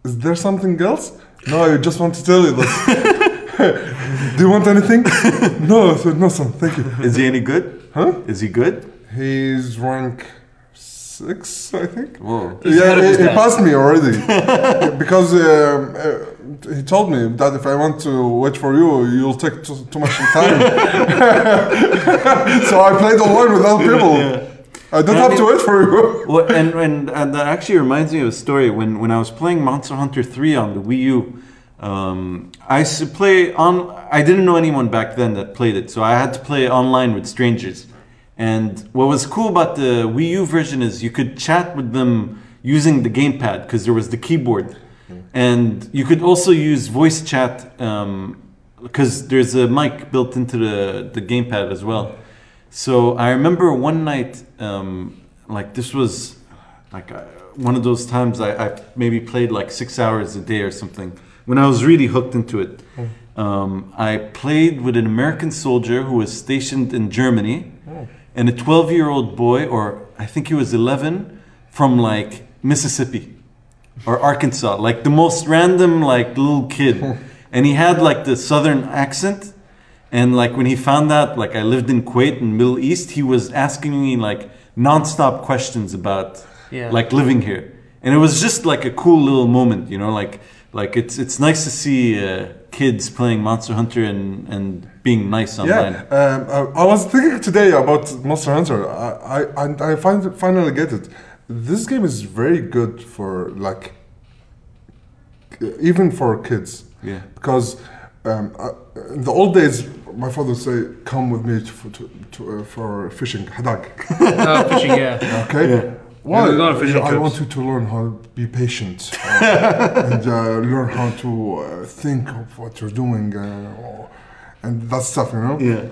is there something else? No, I just want to tell you this. *laughs* Do you want anything? *laughs* no, I said, no, son, thank you. Is he any good? Huh? Is he good? He's rank six, I think. Whoa. Yeah, he, he passed me already *laughs* because um, uh, he told me that if I want to wait for you, you'll take too, too much time. so I played alone with other people. I don't have to wait for you. Well, and, and and that actually reminds me of a story when when I was playing Monster Hunter 3 on the Wii U. Um, I used to play on. I didn't know anyone back then that played it, so I had to play online with strangers. And what was cool about the Wii U version is you could chat with them using the gamepad because there was the keyboard, and you could also use voice chat because there's a mic built into the the gamepad as well. So I remember one night, um, like this was like uh, one of those times I, I maybe played like six hours a day or something when I was really hooked into it. Um, I played with an American soldier who was stationed in Germany and a 12 year old boy, or I think he was 11, from like Mississippi or Arkansas, like the most random like little kid. *laughs* and he had like the southern accent. And like when he found out like I lived in Kuwait in Middle East, he was asking me like nonstop questions about Yeah. like living here. And it was just like a cool little moment, you know, like like it's it's nice to see uh, kids playing Monster Hunter and and being nice online. Yeah, um, I, I was thinking today about Monster Hunter. I I, I find, finally get it. This game is very good for like even for kids Yeah. because um, uh, in the old days my father would say come with me to, to, to, uh, for fishing hadag uh, fishing, yeah. *laughs* okay Yeah. Why Yeah, we're going on fishing I trips. want you to learn how to be patient uh, *laughs* and uh, learn how to uh, think of what you're doing uh, and that stuff you know Yeah.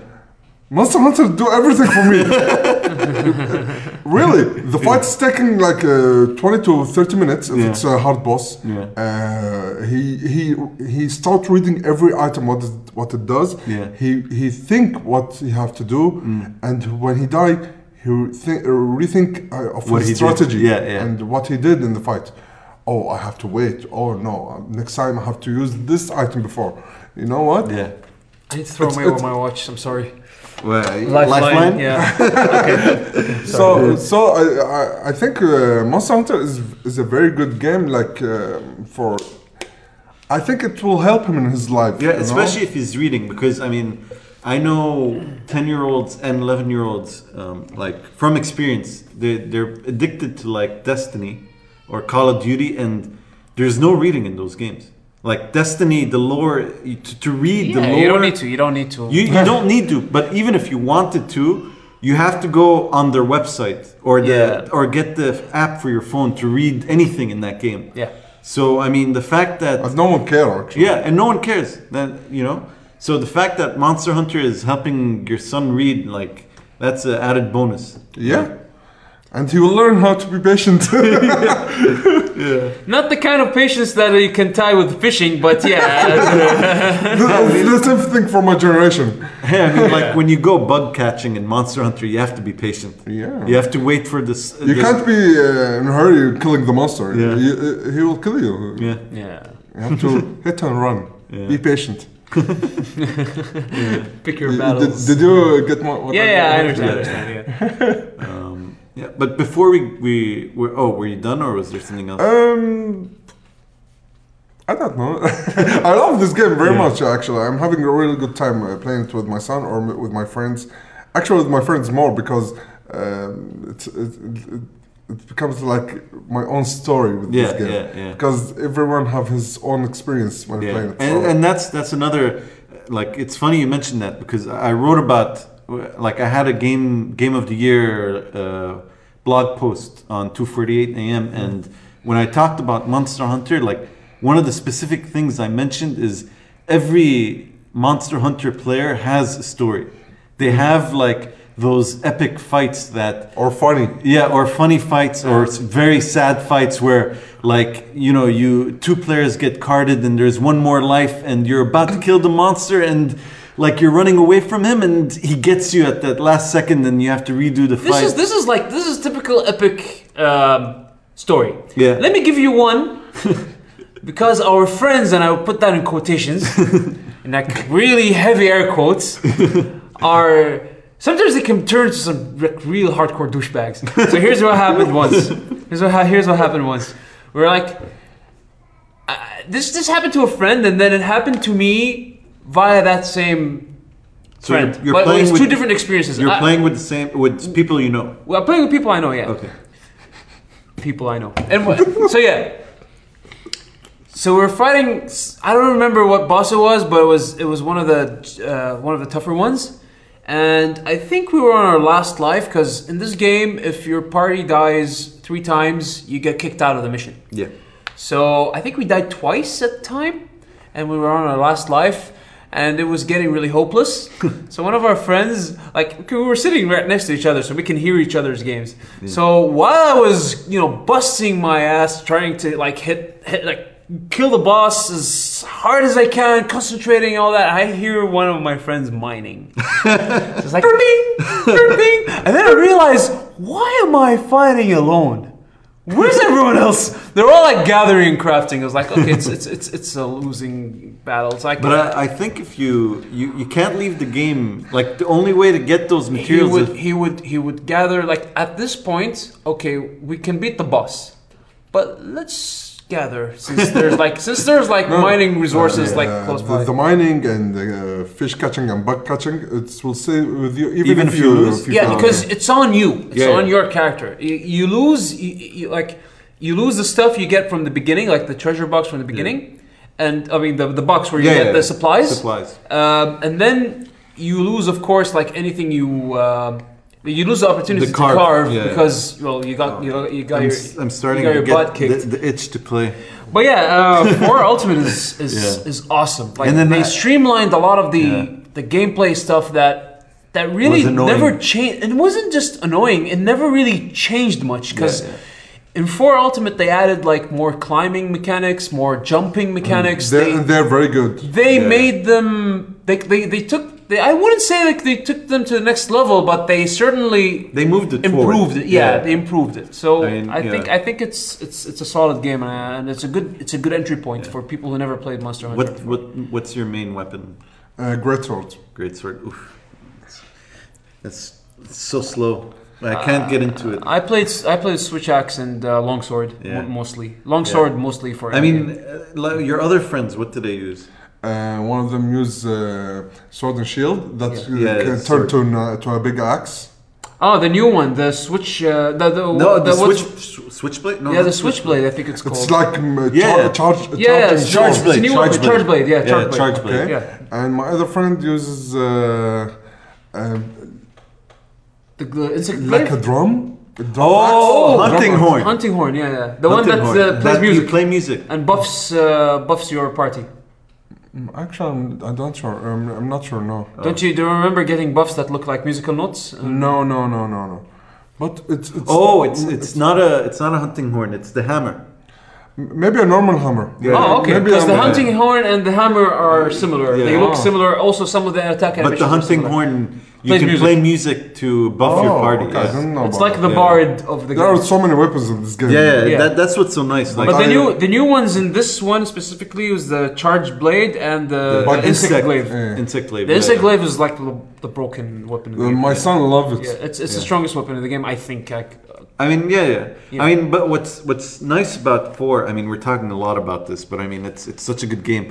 Monster Hunter do everything for me. *laughs* really, the fight's taking like uh, 20 to 30 minutes if Yeah. it's a hard boss. Yeah. Uh, he he he starts reading every item what it, what it does. Yeah. He he think what he have to do, Mm. and when he die, he think, rethink uh, of What his strategy Yeah, yeah. and what he did in the fight. Oh, I have to wait. Oh no, next time I have to use this item before. You know what? Yeah. I need to throw It's- away it's- my watch. I'm sorry. Well, Lifeline. Yeah. *laughs* okay. *laughs* So, so I, I, I think uh, Monster Hunter is is a very good game. Like um for, I think it will help him in his life. Yeah, you know? especially if he's reading, because I mean, I know ten-year-olds and eleven-year-olds, um, like from experience, they they're addicted to like Destiny or Call of Duty, and there's no reading in those games. Like Destiny, the lore to, to read the Yeah, lore. you don't need to. You don't need to. You, you don't need to, but even if you wanted to, you have to go on their website or the Yeah. or get the app for your phone to read anything in that game. yeah. So I mean, the fact that But no one cares. actually. yeah, and no one cares. That you know. So the fact that Monster Hunter is helping your son read, like, that's an added bonus. Yeah. And he will learn how to be patient. *laughs* yeah. Not the kind of patience that you can tie with fishing, but yeah. *laughs* the same thing for my generation. Hey, I mean, like when you go bug catching in Monster Hunter, you have to be patient. Yeah. You have to wait for this. You can't be uh, in a hurry killing the monster. Yeah. You- uh, he will kill you. Yeah. yeah. You have to *laughs* hit and run. Yeah. Be patient. *laughs* Pick your battles. did you get my? What yeah, yeah, I what- understand. I understand. Yeah. *laughs* Um, yeah. But before we we were oh were you done or was there something else? Um, I don't know. *laughs* I love this game very Yeah. much. Actually, I'm having a really good time uh, playing it with my son or with my friends. Actually, with my friends more because um, it's, it, it, it becomes like my own story with Yeah, this game. yeah, yeah. Because everyone have his own experience when playing Yeah, it. and, so- and that's that's another like it's funny you mentioned that because I wrote about like I had a game game of the year uh, blog post on 2:48 a.m. and when I talked about Monster Hunter, like one of the specific things I mentioned is every Monster Hunter player has a story. They have like those epic fights that or funny. yeah, or funny fights, or very sad fights where, like, you know, you two players get carted and there's one more life, and you're about to kill the monster, and like you're running away from him, and he gets you at that last second, and you have to redo the fight This is this is like this is typical epic um, story. Yeah. Let me give you one *laughs* because our friends and I will put that in quotations *laughs* in like really heavy air quotes *laughs* are sometimes they can turn to some real hardcore douchebags. So here's what happened *laughs* once. Here's what ha- here's what happened once. We're like uh, this this happened to a friend and then it happened to me via that same so you're, you're but playing it's with two different experiences. You're I- playing with the same with people you know. well, I'm playing with people I know, yeah. Okay. People I know. And so yeah. So we are fighting. I don't remember what boss it was, but it was it was one of the uh, one of the tougher ones. And I think we were on our last life because in this game, if your party dies three times, you get kicked out of the mission. Yeah. So I think we died twice at the time, and we were on our last life, and it was getting really hopeless. *laughs* so one of our friends, like we were sitting right next to each other, so we can hear each other's games. So while I was, you know, busting my ass trying to like hit, hit like kill the boss as hard as I can, concentrating all that, I hear one of my friends mining. *laughs* it's like ding, ding, and then I realize, why am I fighting alone? Where's everyone else? They're all like gathering and crafting. I was like, okay, it's it's it's, it's a losing battle. It's like, But I, I think if you, you you can't leave the game like the only way to get those materials, he would is- he would he would gather like at this point, okay, we can beat the boss, but let's gather since there's like since there's like mining resources like Uh, close the, by. the mining and the uh, fish catching and bug catching, it will stay with you even, Even if, if you lose? if you yeah, fail. because it's on you. It's Yeah, on yeah. your character. You, you lose, you, you, like, you lose the stuff you get from the beginning, like the treasure box from the beginning, and I mean the the box where you Yeah, get yeah, the supplies. supplies. Um, and then you lose, of course, like anything you. um you lose the opportunity The to carve, carve yeah, yeah. because well you got you got, you got I'm, your I'm starting you got to your get kicked. the, the itch to play. But yeah, uh, *laughs* Four Ultimate is is, Yeah. is awesome. Like And then they I- streamlined a lot of the Yeah. the gameplay stuff that that really never changed. It wasn't just annoying; it never really changed much because. Yeah, In 4 Ultimate, they added like more climbing mechanics, more jumping mechanics. they're, they they're very good. they Yeah. made them. They, they, they took. They, I wouldn't say like they took them to the next level, but they certainly They moved it forward. improved it. Yeah, they improved it. So I I, mean, think. I think it's it's it's a solid game uh, and it's a good it's a good entry point for people who never played Monster Hunter. What what what's your main weapon? Uh, great sword. Great sword. Oof. It's, it's so slow. I can't get into it. I played I played Switch Axe and uh, Longsword Yeah. mo- mostly. Longsword mostly for. I mean, endgame. uh, your other friends, what do they use? Uh, one of them use uh, sword and shield that Yeah. uh, Yeah, can turn to, an, uh, to a big axe. oh, the new one, the Switch, uh, the the, No, the, what's- switch switchblade. No, yeah, the not Switchblade, I think it's called. It's like um, a Yeah. char- charge, yeah, yeah, charging it's Charge sword. It's new one, Charge blade. Charge Blade, yeah, Yeah, Charge Blade. Charge blade. Okay. Yeah, And my other friend uses uh, um, the, the insect like a drum. A drum Oh, axe. hunting Drum horn. hunting horn, yeah, yeah, the one that uh, plays That music play music. and buffs uh, buffs your party. Mm, Actually, I'm, I don't sure. Um, I'm not sure. No. Don't you do you remember getting buffs that look like musical notes? Uh, No, no, no, no, no. But it's, it's Oh, it's it's not a it's not a hunting horn. It's the hammer. maybe a normal hammer. Yeah. Oh, okay. Maybe Because the I'm- hunting horn and the hammer are similar. Yeah. They look Oh. similar. Also, some of the attack But animations the are hunting similar. horn, you can music. play music to buff your Oh, party. okay, I yeah. didn't know It's like that. the Yeah. bard of the There game. are so many weapons in this game. Yeah, yeah, Yeah. That, that's what's so nice. Like But the I- new the new ones in this one specifically is the charge blade and the, The the insect, glaive. Yeah. insect glaive. The insect glaive is like the, the broken weapon. In the Uh, game. my son loves it. Yeah, it's it's the strongest weapon in the game, I think. Like, I mean, yeah, yeah, Yeah. I mean, but what's what's nice about four? I mean, we're talking a lot about this, but I mean, it's it's such a good game.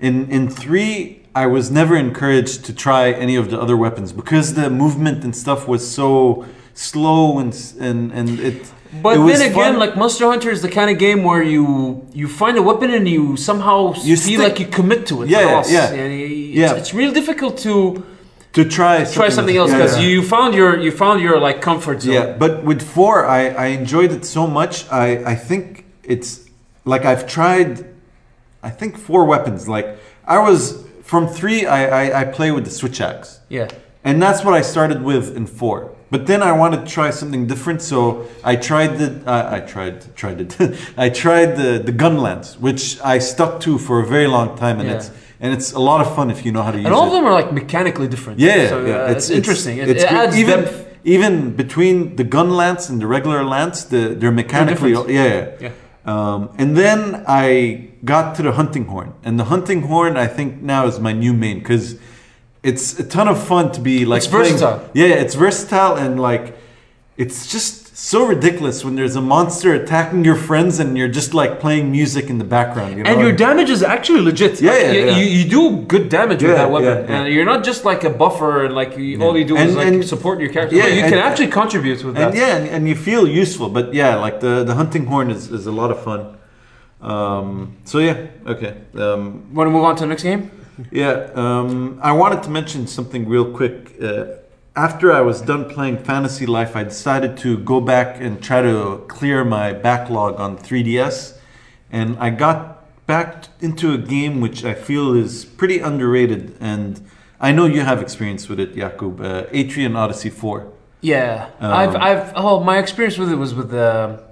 In in three, I was never encouraged to try any of the other weapons because the movement and stuff was so slow and and and it. But it then again, fun. like Monster Hunter is the kind of game where you you find a weapon and you somehow you feel like you commit to it. Yeah, yeah, yeah. It's, yeah. It's real difficult to to try something try something else because yeah, yeah. you found your you found your like comfort zone. Yeah, but with four, I I enjoyed it so much. I I think it's like I've tried, I think four weapons. Like I was from three, I, I, I play with the switch axe, Yeah. and that's what I started with in four. But then I wanted to try something different, so I tried the uh, I tried tried it. *laughs* I tried the the gun lance, which I stuck to for a very long time, and Yeah. it's and it's a lot of fun if you know how to use it. And all it. of them are like mechanically different. Yeah, so, yeah. uh, it's, interesting. It, it's it great. adds even depth. even between the gun lance and the regular lance, the, they're mechanically different. yeah. yeah. Yeah. Um, and then I got to the hunting horn, and the hunting horn I think now is my new main because it's a ton of fun to be like It's playing- versatile. Yeah, it's versatile and like it's just so ridiculous when there's a monster attacking your friends and you're just like playing music in the background. You know? And your damage is actually legit. Yeah, yeah, you, yeah. You, you do good damage with that weapon, yeah, yeah. and you're not just like a buffer and like you, all you do And- is like and- support your character. yeah, No, you and- can actually contribute with that. and yeah, and, and you feel useful. But yeah, like the the hunting horn is, is a lot of fun. Um, so yeah, okay. Um, Want to move on to the next game? yeah, um, I wanted to mention something real quick. Uh, after I was done playing Fantasy Life, I decided to go back and try to clear my backlog on 3DS, and I got back into a game which I feel is pretty underrated, and I know you have experience with it, Jakub. Uh, Etrian Odyssey 4. Yeah, Um, I've, I've, oh, my experience with it was with the,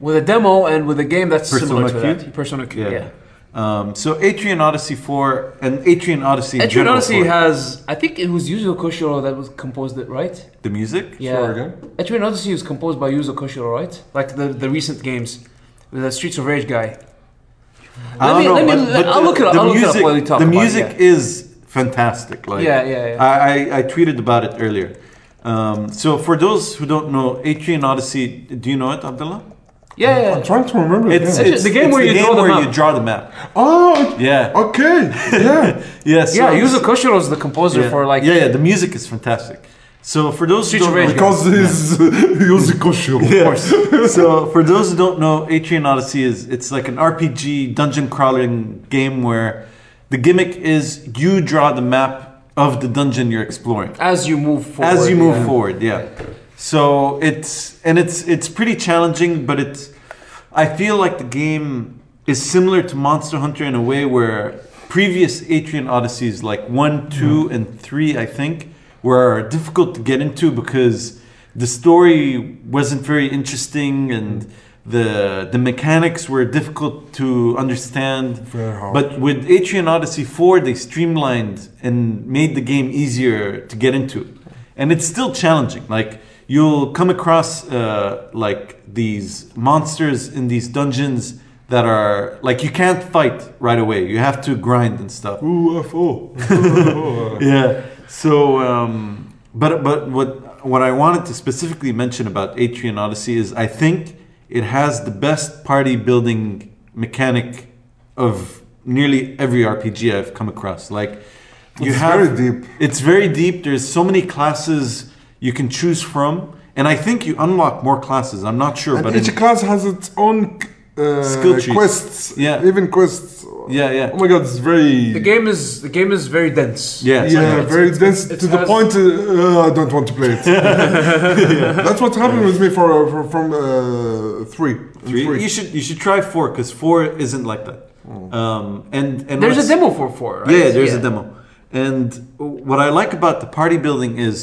with a demo and with a game that's Persona similar to Q? that. Persona Q. Yeah. Um, so Etrian Odyssey 4 and Etrian Odyssey in Etrian Odyssey 4. has, I think it was Yuzo Koshiro that was composed it, right? the music. Yeah. Sorry again? Etrian Odyssey was composed by Yuzo Koshiro, right? Like the, the recent games with the Streets of Rage guy. I Let don't me- know, let me- but, but I'll look it up- the I'll look it up music, while you talk the about it, music yeah. is fantastic. Like yeah, yeah, yeah. I, I, I tweeted about it earlier. Um, so for those who don't know, Etrian Odyssey, do you know it, Abdullah? Yeah, yeah. I'm trying to remember the It's, game. it's the game where you draw the where map. you draw the map. Oh, Yeah. okay. *laughs* Yeah. Yeah. So yeah, Yuzo Koshiro is the composer yeah. for like yeah, yeah. The music is fantastic. So for those who don't know, Rage because he's using *laughs* Koshiro. Of course. *laughs* so for those who don't know, Etrian Odyssey is it's like an RPG dungeon crawling game where the gimmick is you draw the map of the dungeon you're exploring as you move forward. as you move yeah. forward. Yeah. So it's and it's it's pretty challenging, but it's I feel like the game is similar to Monster Hunter in a way where previous Etrian Odysseys like one, two, mm-hmm. and three, I think, were difficult to get into because the story wasn't very interesting and the the mechanics were difficult to understand. Very hard. But with Etrian Odyssey 4, they streamlined and made the game easier to get into. And it's still challenging. Like, you'll come across, uh, like, these monsters in these dungeons that are, like, you can't fight right away. You have to grind and stuff. UFO. *laughs* *laughs* Yeah. So, um, but but what what I wanted to specifically mention about Etrian Odyssey is I think it has the best party building mechanic of nearly every RPG I've come across. Like you It's have very deep. It's very deep. There's so many classes you can choose from, and I think you unlock more classes. I'm not sure, And but each in- class has its own uh, Skill trees. quests. Yeah. Even quests. yeah, yeah, Oh my god, it's very. The game is the game is very dense. yeah, yeah, yeah. very it's- dense it's- to the point uh, I don't want to play it. *laughs* *laughs* That's what happened with me for, for from uh, three. Three. You should you should try four because four isn't like that. Um, and and There's a demo for four, right? Yeah, there's a demo. And what I like about the party building is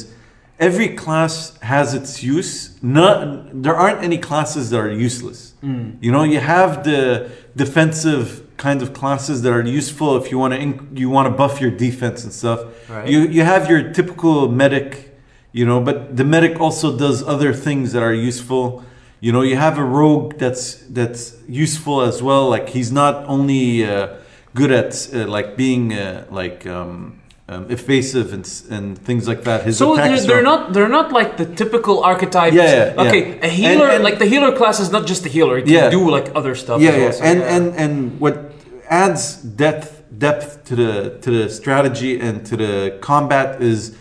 every class has its use. Not there aren't any classes that are useless. Hmm. You know, you have the defensive kind of classes that are useful if you want to inc- you want to buff your defense and stuff. Right. You you have your typical medic, you know, but the medic also does other things that are useful. You know, you have a rogue that's that's useful as well. Like he's not only uh, good at uh, like being uh, like um, um, evasive and and things like that. His So they're, they're not they're not like the typical archetype. Yeah, yeah, Okay, yeah. a healer And- and- like the healer class is not just a healer. It can Yeah. do like other stuff. yeah, as well, yeah. so, and and and what adds depth depth to the to the strategy and to the combat is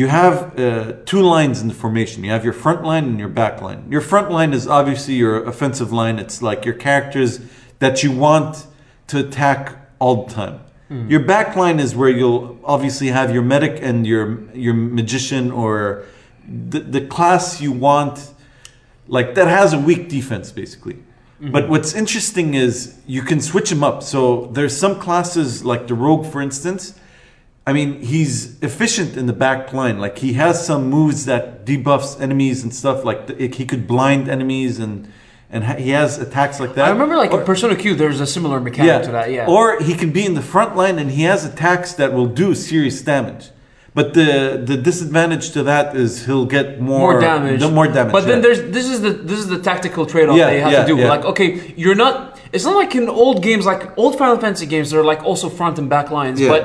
you have uh, two lines in the formation. You have your front line and your back line. Your front line is obviously your offensive line. It's like your characters that you want to attack all the time. Hmm. Your back line is where you'll obviously have your medic and your your magician or the, the class you want like that has a weak defense basically. Mm-hmm. But what's interesting is you can switch them up. So there's some classes like the rogue, for instance. I mean, he's efficient in the back line. Like he has some moves that debuffs enemies and stuff. Like the, he could blind enemies and and ha- he has attacks like that. I remember like Or- in Persona Q, there's a similar mechanic to that. Yeah. or he can be in the front line and he has attacks that will do serious damage. But the the disadvantage to that is he'll get more, more damage. More damage. But then there's this is the this is the tactical trade-off Yeah, that you have yeah, to do. yeah. Like, okay, you're not. It's not like in old games, like old Final Fantasy games, they're like also front and back lines. Yeah. But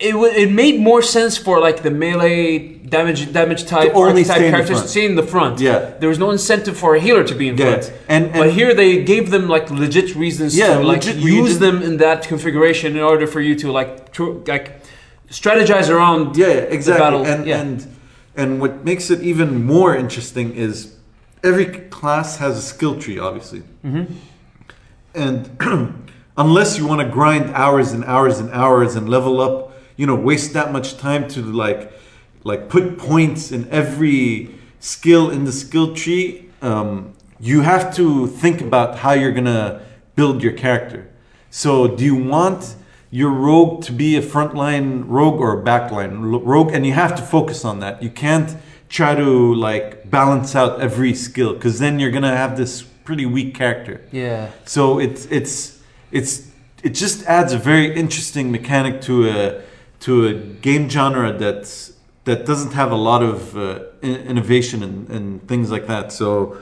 it w- it made more sense for like the melee damage damage type only archetype stay in the characters to stay in the front. Yeah. There was no incentive for a healer to be in Yeah. front. And- but here they gave them like legit reasons Yeah, to like legit where you use them in that configuration in order for you to like tr- like strategize around yeah, yeah, exactly. battle, And yeah. and and what makes it even more interesting is every class has a skill tree, obviously. Mm-hmm. And *clears throat* unless you want to grind hours and hours and hours and level up, you know, waste that much time to like like put points in every skill in the skill tree, um, you have to think about how you're gonna build your character. So, do you want your rogue to be a frontline rogue or a backline rogue? And you have to focus on that. You can't try to like balance out every skill because then you're gonna have this pretty weak character. yeah. So it's it's it's it just adds a very interesting mechanic to a to a game genre that's that doesn't have a lot of uh, in- innovation and, and things like that. So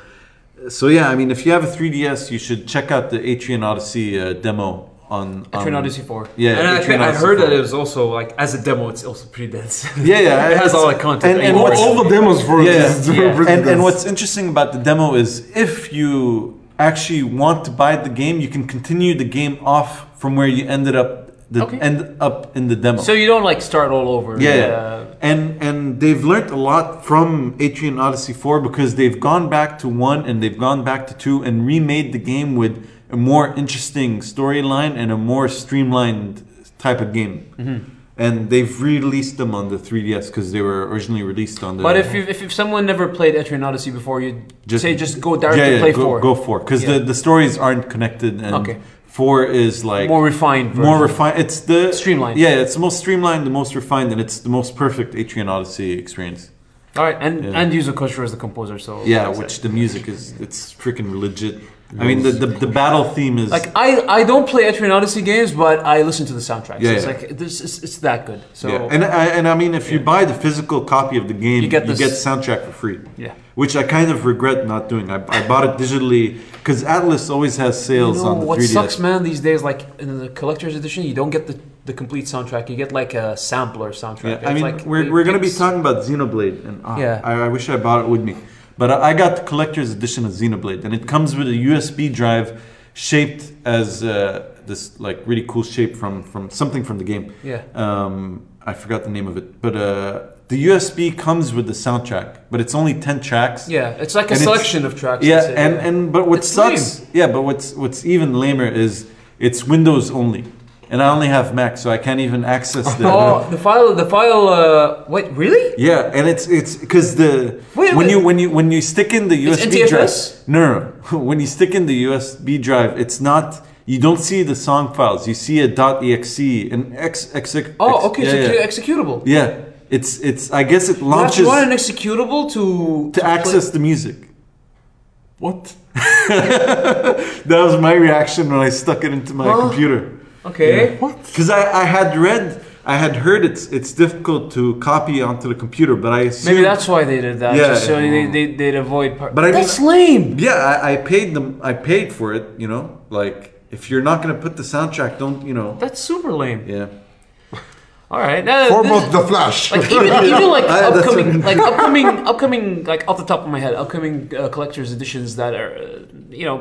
so yeah, I mean, if you have a 3DS, you should check out the Etrian Odyssey uh, demo on, on Etrian Odyssey 4. Yeah, and I, Etrian I heard 4. that it was also like as a demo, it's also pretty dense. *laughs* Yeah, yeah, it has all the content. and- and you all, what's- want. all the demos for Yeah, this. yeah. pretty and, and what's interesting about the demo is if you actually want to buy the game, you can continue the game off from where you ended up the Okay. end up in the demo. so you don't like start all over. yeah, yeah. and and they've learned a lot from Etrian Odyssey 4 because they've gone back to 1 and they've gone back to 2 and remade the game with a more interesting storyline and a more streamlined type of game. Mm-hmm. And they've re-released them on the 3DS because they were originally released on the But if, you, if if someone never played Etrian Odyssey before, you Just- say just go directly play go, four. Go for because Yeah. the, the stories aren't connected and Okay. Four is like more refined. Version. more refined. It's the Streamlined. Yeah, it's the most streamlined, the most refined, and it's the most perfect Etrian Odyssey experience. All right, and Yeah. and Yuzo Koshiro is the composer. So Yeah, which the music is it's freaking legit. I mean, the, the the battle theme is like I I don't play Etrian Odyssey games, but I listen to the soundtrack. Yeah, so it's yeah. like this it's, it's that good. So yeah. and I and I mean, if you buy the physical copy of the game, You get this- soundtrack for free. yeah. Which I kind of regret not doing. I, I bought it digitally because Atlus always has sales You know, on the what 3DS. What sucks, man, these days, like in the collector's edition, you don't get the the complete soundtrack. You get like a sampler soundtrack. Yeah, I mean, like- we're, we're gonna be talking about Xenoblade, and ah, Yeah. I, I wish I bought it with me, but I, got the collector's edition of Xenoblade, and it comes with a USB drive shaped as uh, this like really cool shape from from something from the game. Yeah. Um, I forgot the name of it, but uh, the USB comes with the soundtrack, but it's only ten tracks. Yeah, it's like a selection of tracks. Yeah, and, yeah. and but what It's sucks, yeah, but what's what's even lamer is it's Windows only, and I only have Mac, so I can't even access the. *laughs* oh, the file, the file. Uh, wait, really? Yeah, and it's it's because the Wait, when wait. you when you when you stick in the USB drive. No, no, *laughs* when you stick in the USB drive, it's not. You don't see the song files. You see a .exe and x x. x Oh, okay, yeah, so yeah. executable. yeah, it's it's. I guess it launches You want an executable to to access the music. What? *laughs* That was my reaction when I stuck it into my Huh? computer. Play. Okay. What? Because I, I had read, I had heard it's it's difficult to copy onto the computer, but I assumed, Maybe that's why they did that. Yeah. just so they they they'd avoid. Part. But I mean- that's lame. yeah, I, I paid them, I paid for it. You know, like if you're not gonna put the soundtrack, don't you know? That's super lame. Yeah, All right. Now, Format this- the Flash. like even, even like *laughs* I- that's upcoming like upcoming upcoming like off the top of my head upcoming uh, collector's editions that are uh, you know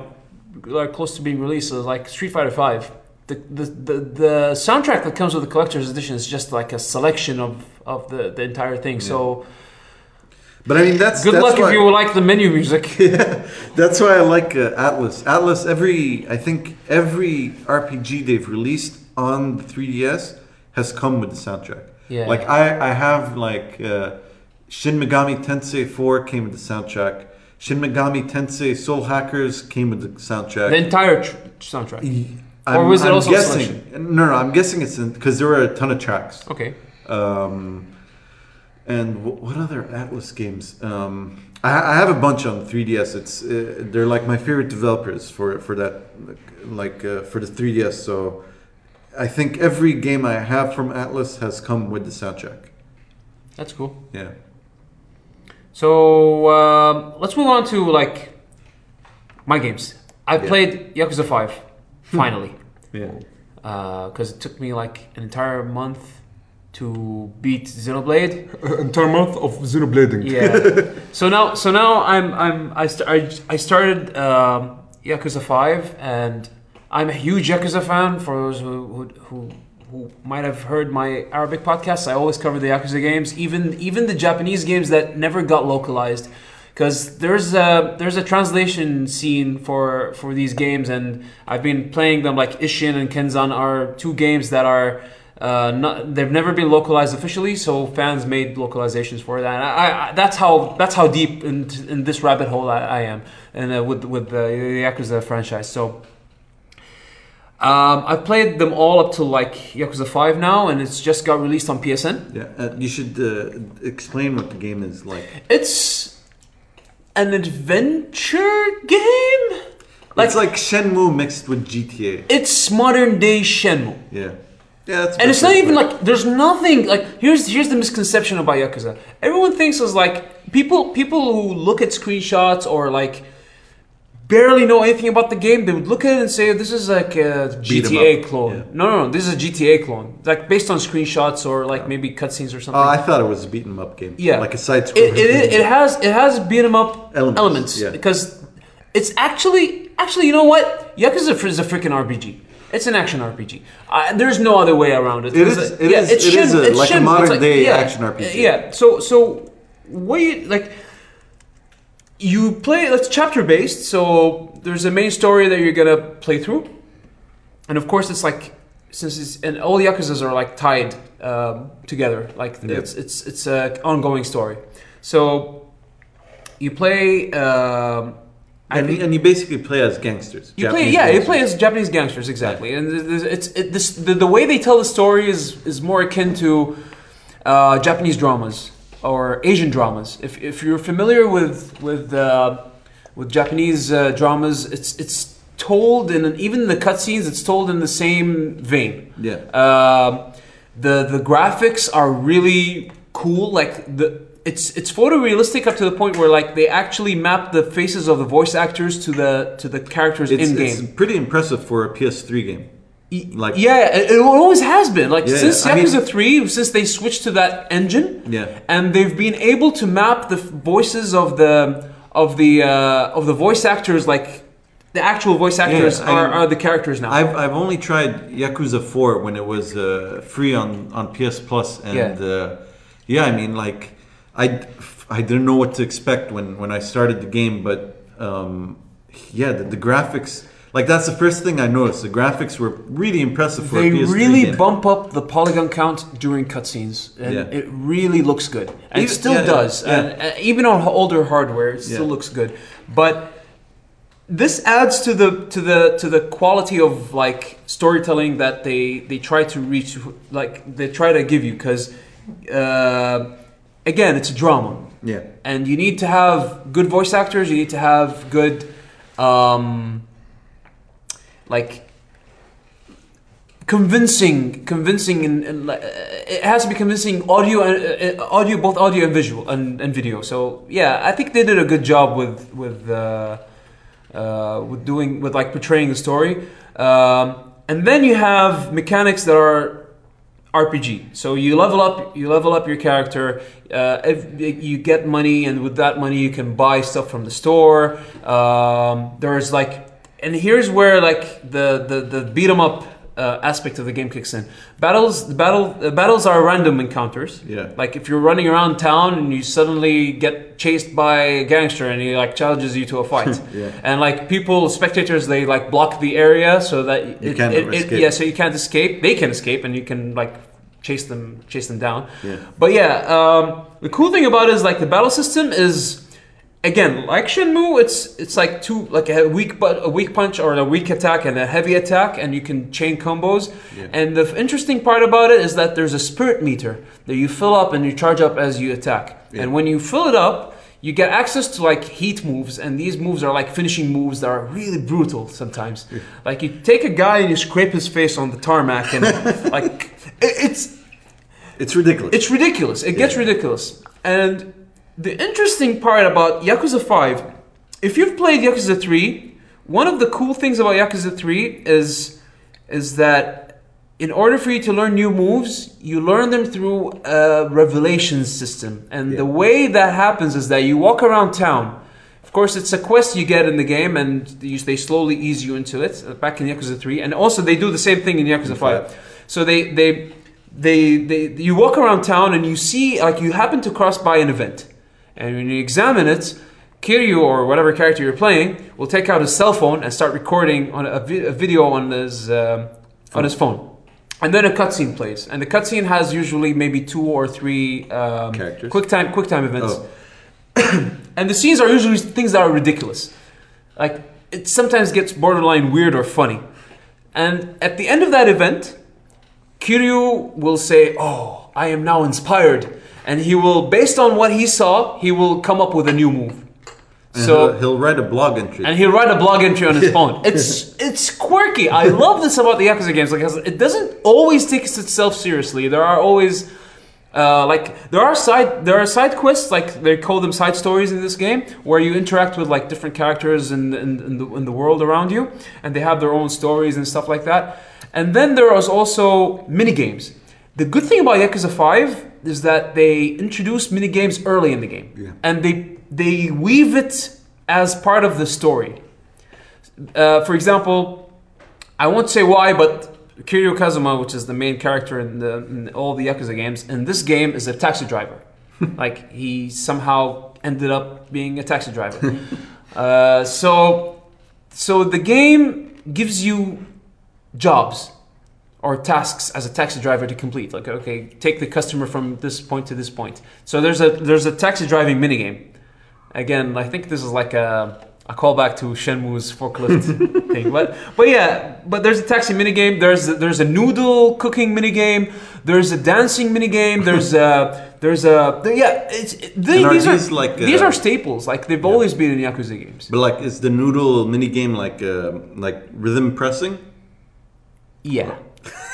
are close to being released so like Street Fighter Five. The, the, the, the soundtrack that comes with the collector's edition is just like a selection of, of the, the entire thing. So but I mean that's good that's luck why, if you like the menu music. *laughs* That's why I like uh, Atlus. Atlus every I think every RPG they've released on the 3DS has come with the soundtrack. Yeah. Like I I have like uh, Shin Megami Tensei 4 came with the soundtrack. Shin Megami Tensei Soul Hackers came with the soundtrack. the entire tr- soundtrack. I'm, or was it I'm also guessing? No, no, I'm guessing it's because there were a ton of tracks. Okay. Um, and wh- what other Atlus games? Um, I, I have a bunch on 3DS. It's uh, they're like my favorite developers for for that, like uh, for the 3DS. So I think every game I have from Atlus has come with the soundtrack. That's cool. Yeah. So um, let's move on to like my games. I Yeah. played Yakuza Five finally Yeah. because it took me like an entire month to beat Xenoblade. *laughs* Entire month of Xenoblading. Yeah. so now, so now I'm I'm I st- I, I started um, Yakuza Five, and I'm a huge Yakuza fan. For those who who, who who might have heard my Arabic podcast, I always cover the Yakuza games, even even the Japanese games that never got localized. Because there's a there's a translation scene for for these games, and I've been playing them. Like Ishin and Kenzan are two games that are uh, not, they've never been localized officially, so fans made localizations for that. I, I, that's how that's how deep in, in this rabbit hole I, I am, and uh, with with the, the Yakuza franchise. So um, I've played them all up to like Yakuza Five now, and it's just got released on PSN. Yeah. Uh, you should uh, explain what the game is like. It's an adventure game. Like it's like Shenmue mixed with GTA. it's modern day Shenmue. Yeah. Yeah. That's And it's not even like like there's nothing like here's here's the misconception about Yakuza. Everyone thinks it's like people people who look at screenshots or like barely know anything about the game, they would look at it and say this is like a GTA clone. yeah. No, no, no, this is a GTA clone. Like based on screenshots or like maybe cutscenes or Oh, something. I thought it was a beat 'em up game. Yeah. Like a side it, scroller. it, it has it has beat 'em up Elements, elements, yeah. because it's actually actually you know what Yakuza is a freaking RPG. It's an action RPG. Uh, there's no other way around it. It is- a- it is- it's it is a- like a modern it's day yeah, action RPG. Yeah. So so what you like you play it's chapter based so there's a main story that you're gonna play through. And of course it's like since it's and all the yakuzas are like tied um, together. Like Yeah. it's it's it's a ongoing story. So you play um, and, think- and you basically play as gangsters. you play, yeah, you play as Japanese gangsters exactly, and th- th- it's it, this the, the way they tell the story is is more akin to uh, Japanese dramas or Asian dramas. If, if you're familiar with with uh, with Japanese uh, dramas, it's it's told in an, even the cutscenes, it's told in the same vein. Yeah. Um, the the graphics are really cool. Like the it's it's photorealistic up to the point where like they actually map the faces of the voice actors to the to the characters It's, in game. it's pretty impressive for a PS3 game. Like yeah, it, it always has been. Like Yeah, since I mean- Yakuza Three, since they switched to that engine, Yeah. and they've been able to map the voices of the of the uh, of the voice actors, like the actual voice actors I are, mean, are the characters now. I've, I've only tried Yakuza 4 when it was uh, free on, on PS Plus, and Yeah. uh, yeah, I mean, like, I, I didn't know what to expect when, when I started the game, but um, yeah, the, the graphics, like, that's the first thing I noticed. The graphics were really impressive for they a PS3 really game. bump up the polygon count during cutscenes, and Yeah. it really looks good. And it still yeah, does, yeah. and uh, even on older hardware, it still looks good. But this adds to the to the to the quality of like storytelling that they they try to reach, like they try to give you, because uh, again, it's a drama Yeah. and you need to have good voice actors. You need to have good, um, like convincing, convincing, and, and uh, it has to be convincing audio and uh, uh, audio, both audio and visual and, and video. So yeah, I think they did a good job with with uh, uh, with doing with like portraying the story. Um, and then you have mechanics that are RPG. So you level up, you level up your character. Uh, if you get money, and with that money you can buy stuff from the store. Um, there's like, and here's where like the the the beat 'em up uh, aspect of the game kicks in. Battles, the battle, uh, battles are random encounters. Yeah. Like if you're running around town and you suddenly get chased by a gangster and he like challenges you to a fight. *laughs* Yeah. And like people, spectators, they like block the area so that You it, can't it- it- escape. yeah, so you can't escape. They can escape, and you can like chase them, chase them down. Yeah. But yeah, um, the cool thing about it is like the battle system is again like Shenmue. It's it's like two like a weak but a weak punch or a weak attack and a heavy attack, and you can chain combos. Yeah. And the interesting part about it is that there's a spirit meter that you fill up and you charge up as you attack. Yeah. And when you fill it up. You get access to like heat moves, and these moves are like finishing moves that are really brutal sometimes. Like you take a guy and you scrape his face on the tarmac, and *laughs* like it- it's It's ridiculous. it's ridiculous. It gets ridiculous. And the interesting part about Yakuza 5, if you've played Yakuza 3, one of the cool things about Yakuza 3 is is that in order for you to learn new moves, you learn them through a revelation system. And Yeah. the way that happens is that you walk around town. Of course, it's a quest you get in the game, and you, they slowly ease you into it. uh, Back in Yakuza 3, and also they do the same thing in Yakuza 5. So they they they they you walk around town and you see like you happen to cross by an event, and when you examine it, Kiryu or whatever character you're playing will take out his cell phone and start recording on a, vi- a video on his um, on his phone, and then a cutscene plays, and the cutscene has usually maybe two or three um, Characters? quick time quick time events, Oh. *clears throat* and the scenes are usually things that are ridiculous, like it sometimes gets borderline weird or funny, and at the end of that event. Kiryu will say, "Oh, I am now inspired," and he will, based on what he saw, he will come up with a new move. And so he'll, he'll write a blog entry. and he'll write a blog entry on his *laughs* phone. It's it's quirky. I love this about the Yakuza games because it doesn't always take itself seriously. There are always uh, like there are side there are side quests like they call them side stories in this game where you interact with like different characters in, in, in, the, in the world around you and they have their own stories and stuff like that. And then there is also mini games. The good thing about Yakuza 5 is that they introduce mini games early in the game Yeah. and they they weave it as part of the story. Uh, for example, I won't say why, but Kiryu Kazuma, which is the main character in, the, in all the Yakuza games, in this game is a taxi driver. *laughs* like he somehow ended up being a taxi driver. *laughs* uh, so, so the game gives you jobs or tasks as a taxi driver to complete. Like, okay, take the customer from this point to this point. So there's a there's a taxi driving minigame. Again, I think this is like a, a callback to Shenmue's forklift *laughs* thing. But but yeah, but there's a taxi minigame. There's a, there's a noodle cooking minigame. There's a dancing minigame. There's a *laughs* there's a there- yeah. It's it, And are these are these like, these uh, are staples. Like they've always been in Yakuza games. But like, is the noodle mini game like uh, like rhythm pressing? Yeah.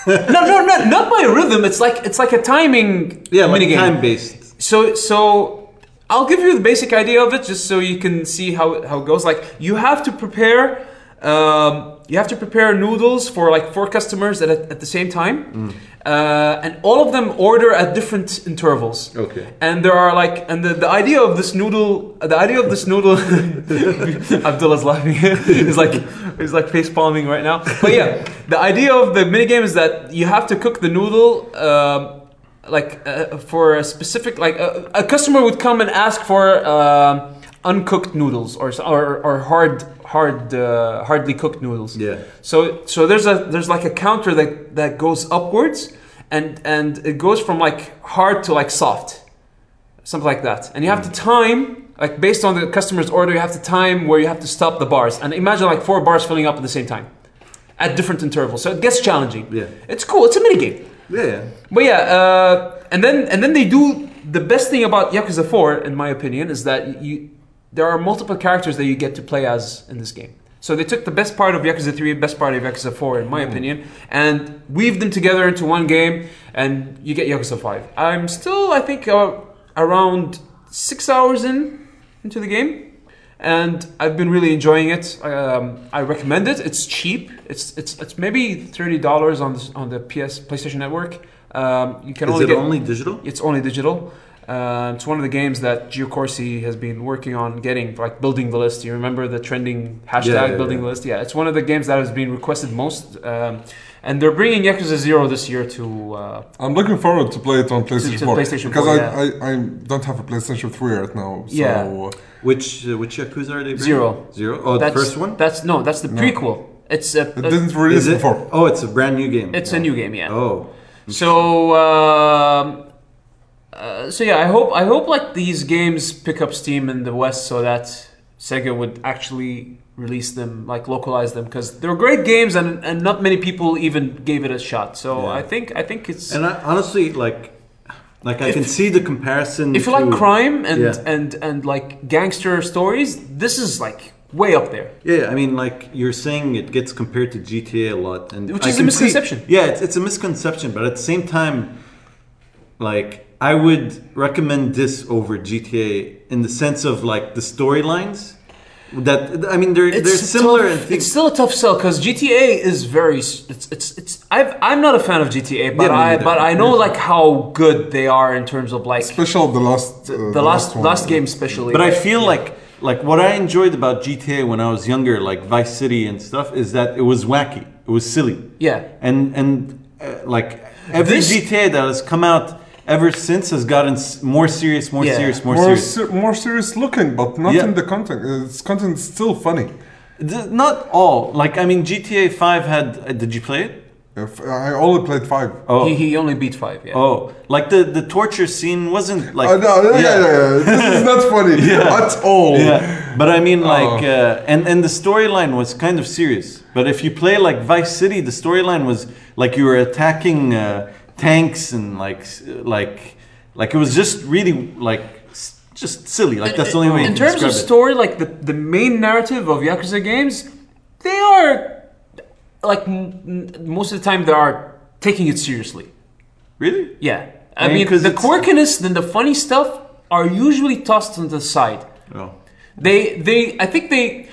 No, no, no, not by rhythm. It's like it's like a timing Yeah, like minigame. time based. So so I'll give you the basic idea of it just so you can see how how it goes. Like you have to prepare um, you have to prepare noodles for like four customers at, at the same time, Mm. uh, and all of them order at different intervals. Okay. And there are like, and the, the idea of this noodle, the idea of this noodle, *laughs* Abdullah's laughing. *laughs* he's like, he's like face palming right now. But yeah, the idea of the minigame is that you have to cook the noodle, um, like uh, for a specific, like a customer would come and ask for um uncooked noodles or or, or hard, hard, uh, hardly cooked noodles. Yeah. So so there's a there's like a counter that that goes upwards and and it goes from like hard to like soft. Something like that. And you have to time like based on the customer's order you have to time where you have to stop the bars. And imagine like four bars filling up at the same time at different intervals. So it gets challenging. Yeah. It's cool. It's a mini game. Yeah. yeah. But yeah, uh, and then and then they do the best thing about Yakuza 4, in my opinion, is that you there are multiple characters that you get to play as in this game. So they took the best part of Yakuza 3, best part of Yakuza 4, in my opinion, and weaved them together into one game, and you get Yakuza 5. I'm still, I think, uh, around six hours in into the game. And I've been really enjoying it. Um, I recommend it. It's cheap. It's it's it's maybe thirty dollars on the on the PS PlayStation Network. Um, you can Is only it get only digital? it's only digital. Uh, it's one of the games that Gio Corsi has been working on getting, like building the list. You remember the trending hashtag Yeah, yeah, building yeah. the list? Yeah, it's one of the games that has been requested most. Um, and they're bringing Yakuza Zero this year to. Uh, I'm looking forward to play it on PlayStation to 4 PlayStation because 4, I, yeah. I, I don't have a PlayStation 3 right now. So Yeah. Which uh, which Yakuza are they? bringing? Zero. Zero. Oh, the that's first one. That's no, that's the No. prequel. It's a, it didn't release it? before. Oh, it's a brand new game. it's a new game, yeah. Oh. So, um, uh, so yeah, I hope I hope like these games pick up steam in the West, so that Sega would actually release them, like localize them, because they're great games, and and not many people even gave it a shot. So Yeah. I think I think it's And I, honestly, like, like I If- can see the comparison. if you like crime and Yeah. and and like gangster stories, this is like way up there. Yeah, I mean, like you're saying, it gets compared to GTA a lot, and Which I is a can see- misconception. yeah, it's, it's a misconception, but at the same time, like I would recommend this over GTA in the sense of like the storylines. That I mean, they're they're similar tough- in. It's still a tough sell because GTA is very. It's it's it's. I've, I'm not a fan of GTA, but Yeah, I but I know like how good they are in terms of like Special the last uh, the, last one. last game especially. But I feel like like what I enjoyed about GTA when I was younger, like Vice City and stuff, is that it was wacky, it was silly, yeah, and and uh, like every This- GTA that has come out ever since has gotten more serious, more Yeah. serious, more, more serious. ser- more serious looking, but not Yeah. in the content. Uh, Its content is still funny. Th- Not all. Like I mean, GTA Five had. Uh, did you play it? If I only played five. Oh, he, he only beat five. Yeah. oh, like the the torture scene wasn't like. Uh, no, yeah, yeah, yeah, This is not funny *laughs* at all. Yeah, but I mean, like, Oh. uh, and and the storyline was kind of serious. But if you play like Vice City, the storyline was like you were attacking uh, tanks and like like like it was just really like just silly. Like that's the only way. In terms of describe it. story, like the the main narrative of Yakuza games, they are like most of the time they are taking it seriously. Really? Yeah, I, I mean, mean, the quirkiness and the funny stuff are usually tossed on the side. Oh. They they I think they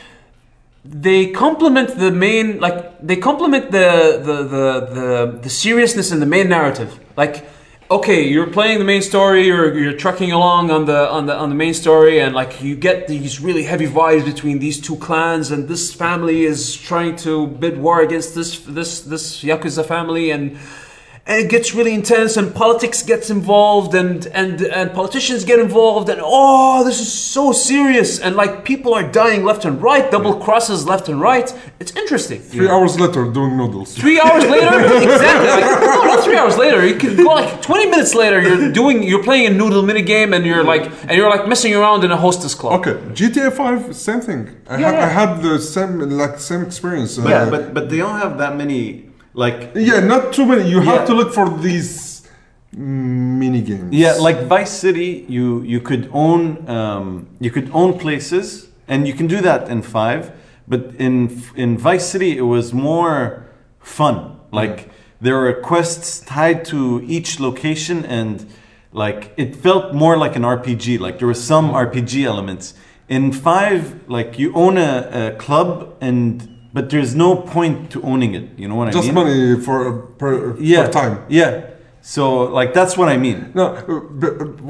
they complement the main like they complement the the the the, the seriousness in the main narrative. Like okay, you're playing the main story, you're you're trucking along on the on the on the main story and like you get these really heavy vibes between these two clans and this family is trying to bid war against this this this yakuza family and and it gets really intense and politics gets involved and and and politicians get involved and oh this is so serious and like people are dying left and right double crosses left and right it's interesting Three hours later, doing noodles. three hours later *laughs* exactly like, no not three hours later you can go like 20 minutes later you're doing you're playing a noodle mini game and you're like and you're like messing around in a hostess club Okay, GTA 5, same thing. I, Yeah, had, yeah. I had the same like same experience. uh, Yeah, but but they don't have that many like. yeah, not too many. You have Yeah. to look for these mini games. Yeah, like Vice City, you you could own um, you could own places, and you can do that in five. But in in Vice City, it was more fun. Like there were quests tied to each location, and like it felt more like an RPG. Like there were some RPG elements. In five, like you own a, a club, and but there's no point to owning it. You know what I mean? Just money for per Yeah. for time. Yeah. So like that's what I mean. No,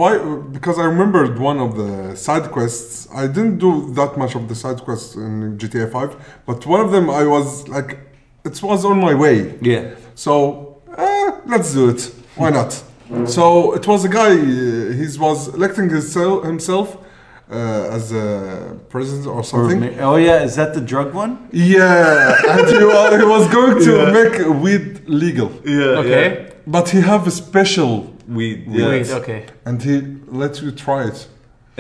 why? Because I remembered one of the side quests. I didn't do that much of the side quests in GTA 5, but one of them I was like, it was on my way. Yeah. So eh, let's do it. Why not? So it was a guy. Uh, he was electing himself uh, as a president or Or something. ma- oh yeah, is that the drug one? yeah, and he was, he was going to Yeah. make weed legal, Yeah. Okay. but he have a special Weed. Wait, Yeah. okay. and he lets you try it.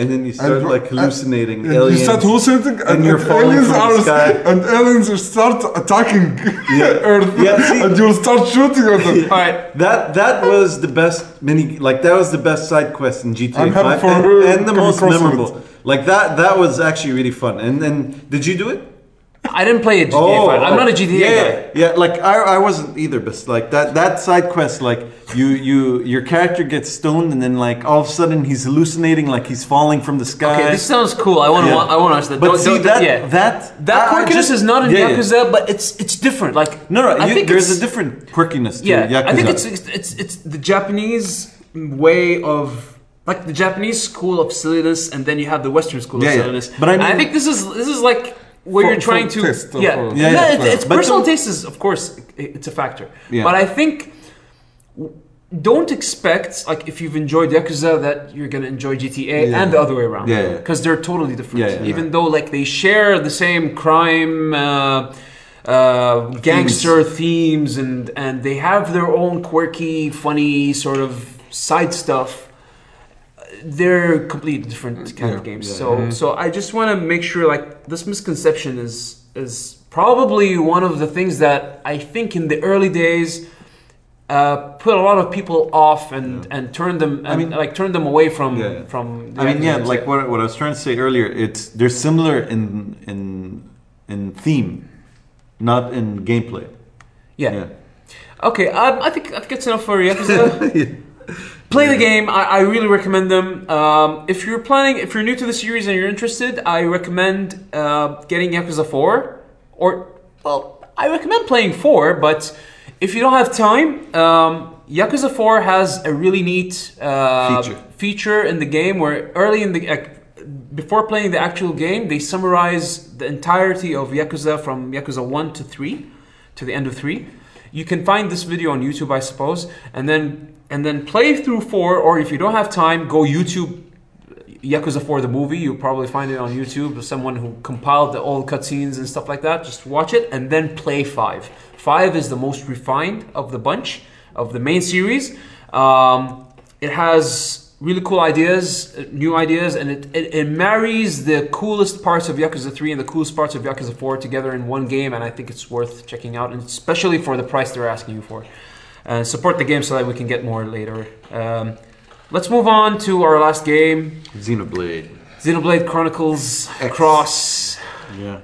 And then you start And- like hallucinating And aliens. you start hallucinating, and, you're and falling aliens from the sky. and aliens start attacking *laughs* *laughs* Earth, Yeah, see- and you'll start shooting at them. *laughs* All right. That that was the best mini like that was the best side quest in GTA I'm 5 for and, and the most memorable. Like that that was actually really fun. And then did you do it? I didn't play a GTA 5. I'm not a oh, GTA yeah, guy. Yeah, like I, I wasn't either, but like that that side quest, like you you your character gets stoned and then like all of a sudden he's hallucinating like he's falling from the sky. Okay, this sounds cool. I want to. Yeah. I want to watch that. but Don't- see don't- that yeah. that that I- I quirkiness just- is not in yeah, yeah. Yakuza, but it's it's different. Like No, no, I you, think there's a different quirkiness to Yeah, Yakuza. I think it's, it's it's the Japanese way of like the Japanese school of silliness, and then you have the Western school Yeah, of yeah. silliness. But I mean- think this is this is like where For- you're trying to taste yeah, for- Yeah, No, yeah. it's, it's personal taste is of course it's a factor, Yeah. but I think. Don't expect like if you've enjoyed Yakuza that you're gonna enjoy GTA Yeah. and the other way around. Yeah, yeah. Because they're totally different. Yeah, yeah. Even though like they share the same crime, uh, uh, gangster themes, and and they have their own quirky, funny sort of side stuff. They're completely different kind of games. Yeah. so so I just want to make sure like this misconception is is probably one of the things that I think in the early days. Uh, put a lot of people off and, and turn them I I mean- mean like turn them away from Yeah, yeah. from the I mean, yeah, games. like what, what I was trying to say earlier, it's they're similar in in in theme, not in gameplay. yeah. Okay, um, I think I think that's enough for Yakuza. *laughs* *laughs* Play the game. I, I really recommend them. Um, if you're planning, if you're new to the series and you're interested, I recommend uh, getting Yakuza 4. Or, well, I recommend playing 4, but if you don't have time, um, Yakuza 4 has a really neat uh, Feature. feature in the game where early in the. Uh, before playing the actual game, they summarize the entirety of Yakuza from Yakuza 1 to 3 to the end of 3. You can find this video on YouTube, I suppose, and then and then play through 4 or if you don't have time, go YouTube Yakuza 4 the movie. You'll probably find it on YouTube someone who compiled the old cutscenes and stuff like that. Just watch it and then play 5. 5 is the most refined of the bunch of the main series. Um, it has really cool ideas, uh, new ideas, and it, it, it marries the coolest parts of Yakuza 3 and the coolest parts of Yakuza 4 together in one game, and I think it's worth checking out, and especially for the price they're asking you for. And support the game so that we can get more later. Um, let's move on to our last game Xenoblade. Xenoblade Chronicles X. Cross. Yeah.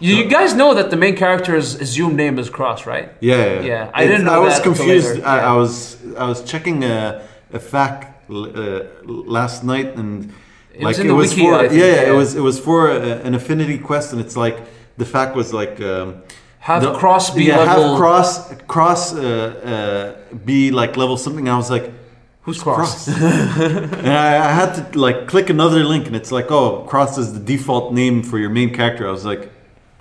You, you guys know that the main character's assumed name is Cross, right? Yeah, yeah. Yeah, I didn't know that. I was confused. I, Yeah. I was I was checking a, a fact uh, last night, and It like was in it the was wiki, for yeah, yeah, yeah. it was it was for a, an affinity quest, and it's like the fact was like. Um, Have the- Cross be yeah, level. have cross cross uh, uh, be like level something. I was like, Who's Cross? *laughs* and I, I had to like click another link, and it's like, oh, cross is the default name for your main character. I was like,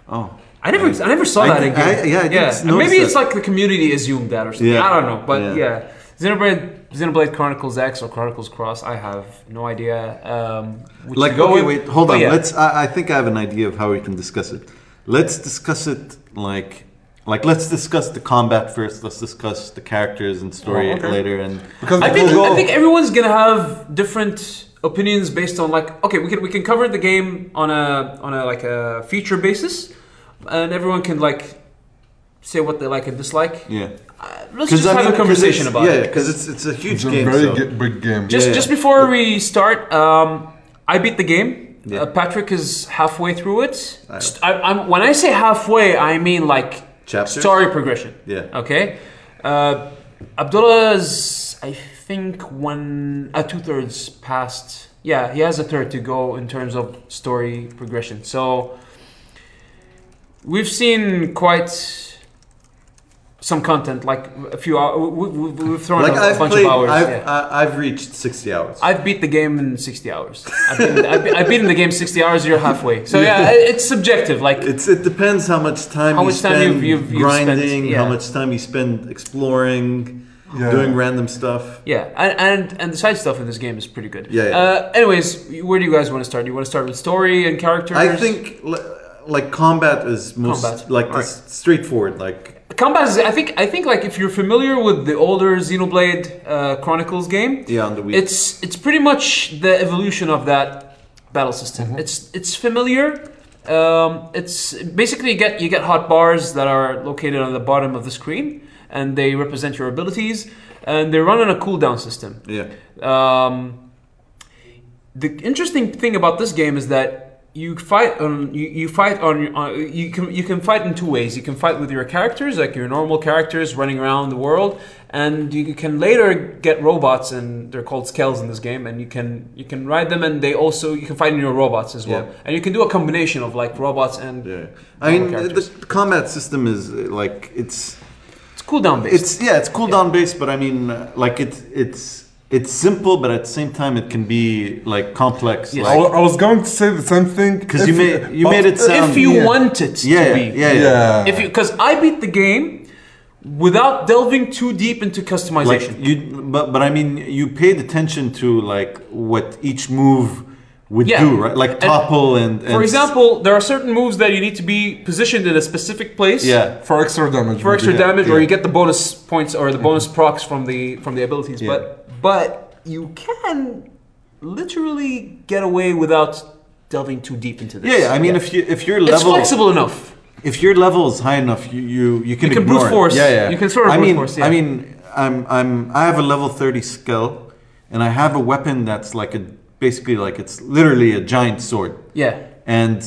oh, I never, I never saw I- that in game. I- yeah, I did maybe it's that. like the community assumed that or something. Yeah. I don't know, but Yeah. yeah. Xenoblade, Xenoblade Chronicles X or Chronicles Cross. I have no idea. Um, like okay, wait, hold on. yeah. Let's. I, I think I have an idea of how we can discuss it. Let's discuss it like. Like let's discuss the combat first. Let's discuss the characters and story Oh, okay. later. And Because I think I think everyone's gonna have different opinions based on like okay we can we can cover the game on a on a like a feature basis, and everyone can like say what they like and dislike. yeah, Uh, let's just I have mean, a conversation about it's- it. Yeah, because it's it's a huge it's a game. very so- ge- big game. Just Yeah, just yeah. before we start, um, I beat the game. Yeah. Uh, Patrick is halfway through it. I, I, I'm, when I say halfway, I mean like Chapters? story progression. Yeah. Okay. Uh, Abdullah is, I think, one uh, two thirds past. Yeah, he has a third to go in terms of story progression. So we've seen quite some content, like a few hours. We, we, we've thrown Like a, I've bunch played, of hours. I've yeah. I, I've reached sixty hours. I've beat the game in 60 hours. I've been, I've, been, I've beaten the game 60 hours, you're halfway. So yeah, it's subjective. Like, It's it depends how much time How you much time spend you've- you've- you've spent, grinding, yeah. how much time you spend exploring, Yeah. doing random stuff. yeah, and, and and the side stuff in this game is pretty good. Yeah, yeah. Uh, anyways, where do you guys want to start? Do you want to start with story and characters? I think li- like combat is most Combat, like alright. this straightforward. Like combat is. I think I think like if you're familiar with the older Xenoblade uh, Chronicles game, yeah, on the Wii. it's it's pretty much the evolution of that battle system. Mm-hmm. It's it's familiar. Um, it's basically you get you get hot bars that are located on the bottom of the screen, and they represent your abilities, and they run on a cooldown system. yeah, Um, the interesting thing about this game is that you fight on you, you fight on uh, you can you can fight in two ways. You can fight with your characters, like your normal characters running around the world, and you can later get robots, and they're called skells in this game, and you can you can ride them, and they also you can fight in your robots as well, Yeah. and you can do a combination of like robots and yeah. I mean, the, characters. the combat system is like it's it's cooldown based. it's yeah, it's cooldown based, but I mean, like it it's it's simple, but at the same time, it can be like complex. Yes. I, Like, wa- I was going to say the same thing 'Cause if you made- you but- made it sound- if you yeah. want it yeah, to yeah, be. yeah, yeah. Yeah. If you because I beat the game without delving too deep into customization. Like you, but but I mean, you paid attention to like what each move would Yeah. do, right? Like topple and, and For example, there are certain moves that you need to be positioned in a specific place. yeah, for extra damage. For extra yeah, damage, yeah. or you get the bonus points or the bonus mm-hmm. procs from the from the abilities. Yeah. But but you can literally get away without delving too deep into this. yeah, yeah. I mean, if you if your it's level it's flexible enough. if your level is high enough, you you, you can You can ignore brute it. force. Yeah, yeah. You can sort of I mean, force, yeah. I mean, I'm I'm I have a level thirty skell, and I have a weapon that's like a basically like it's literally a giant sword, Yeah. and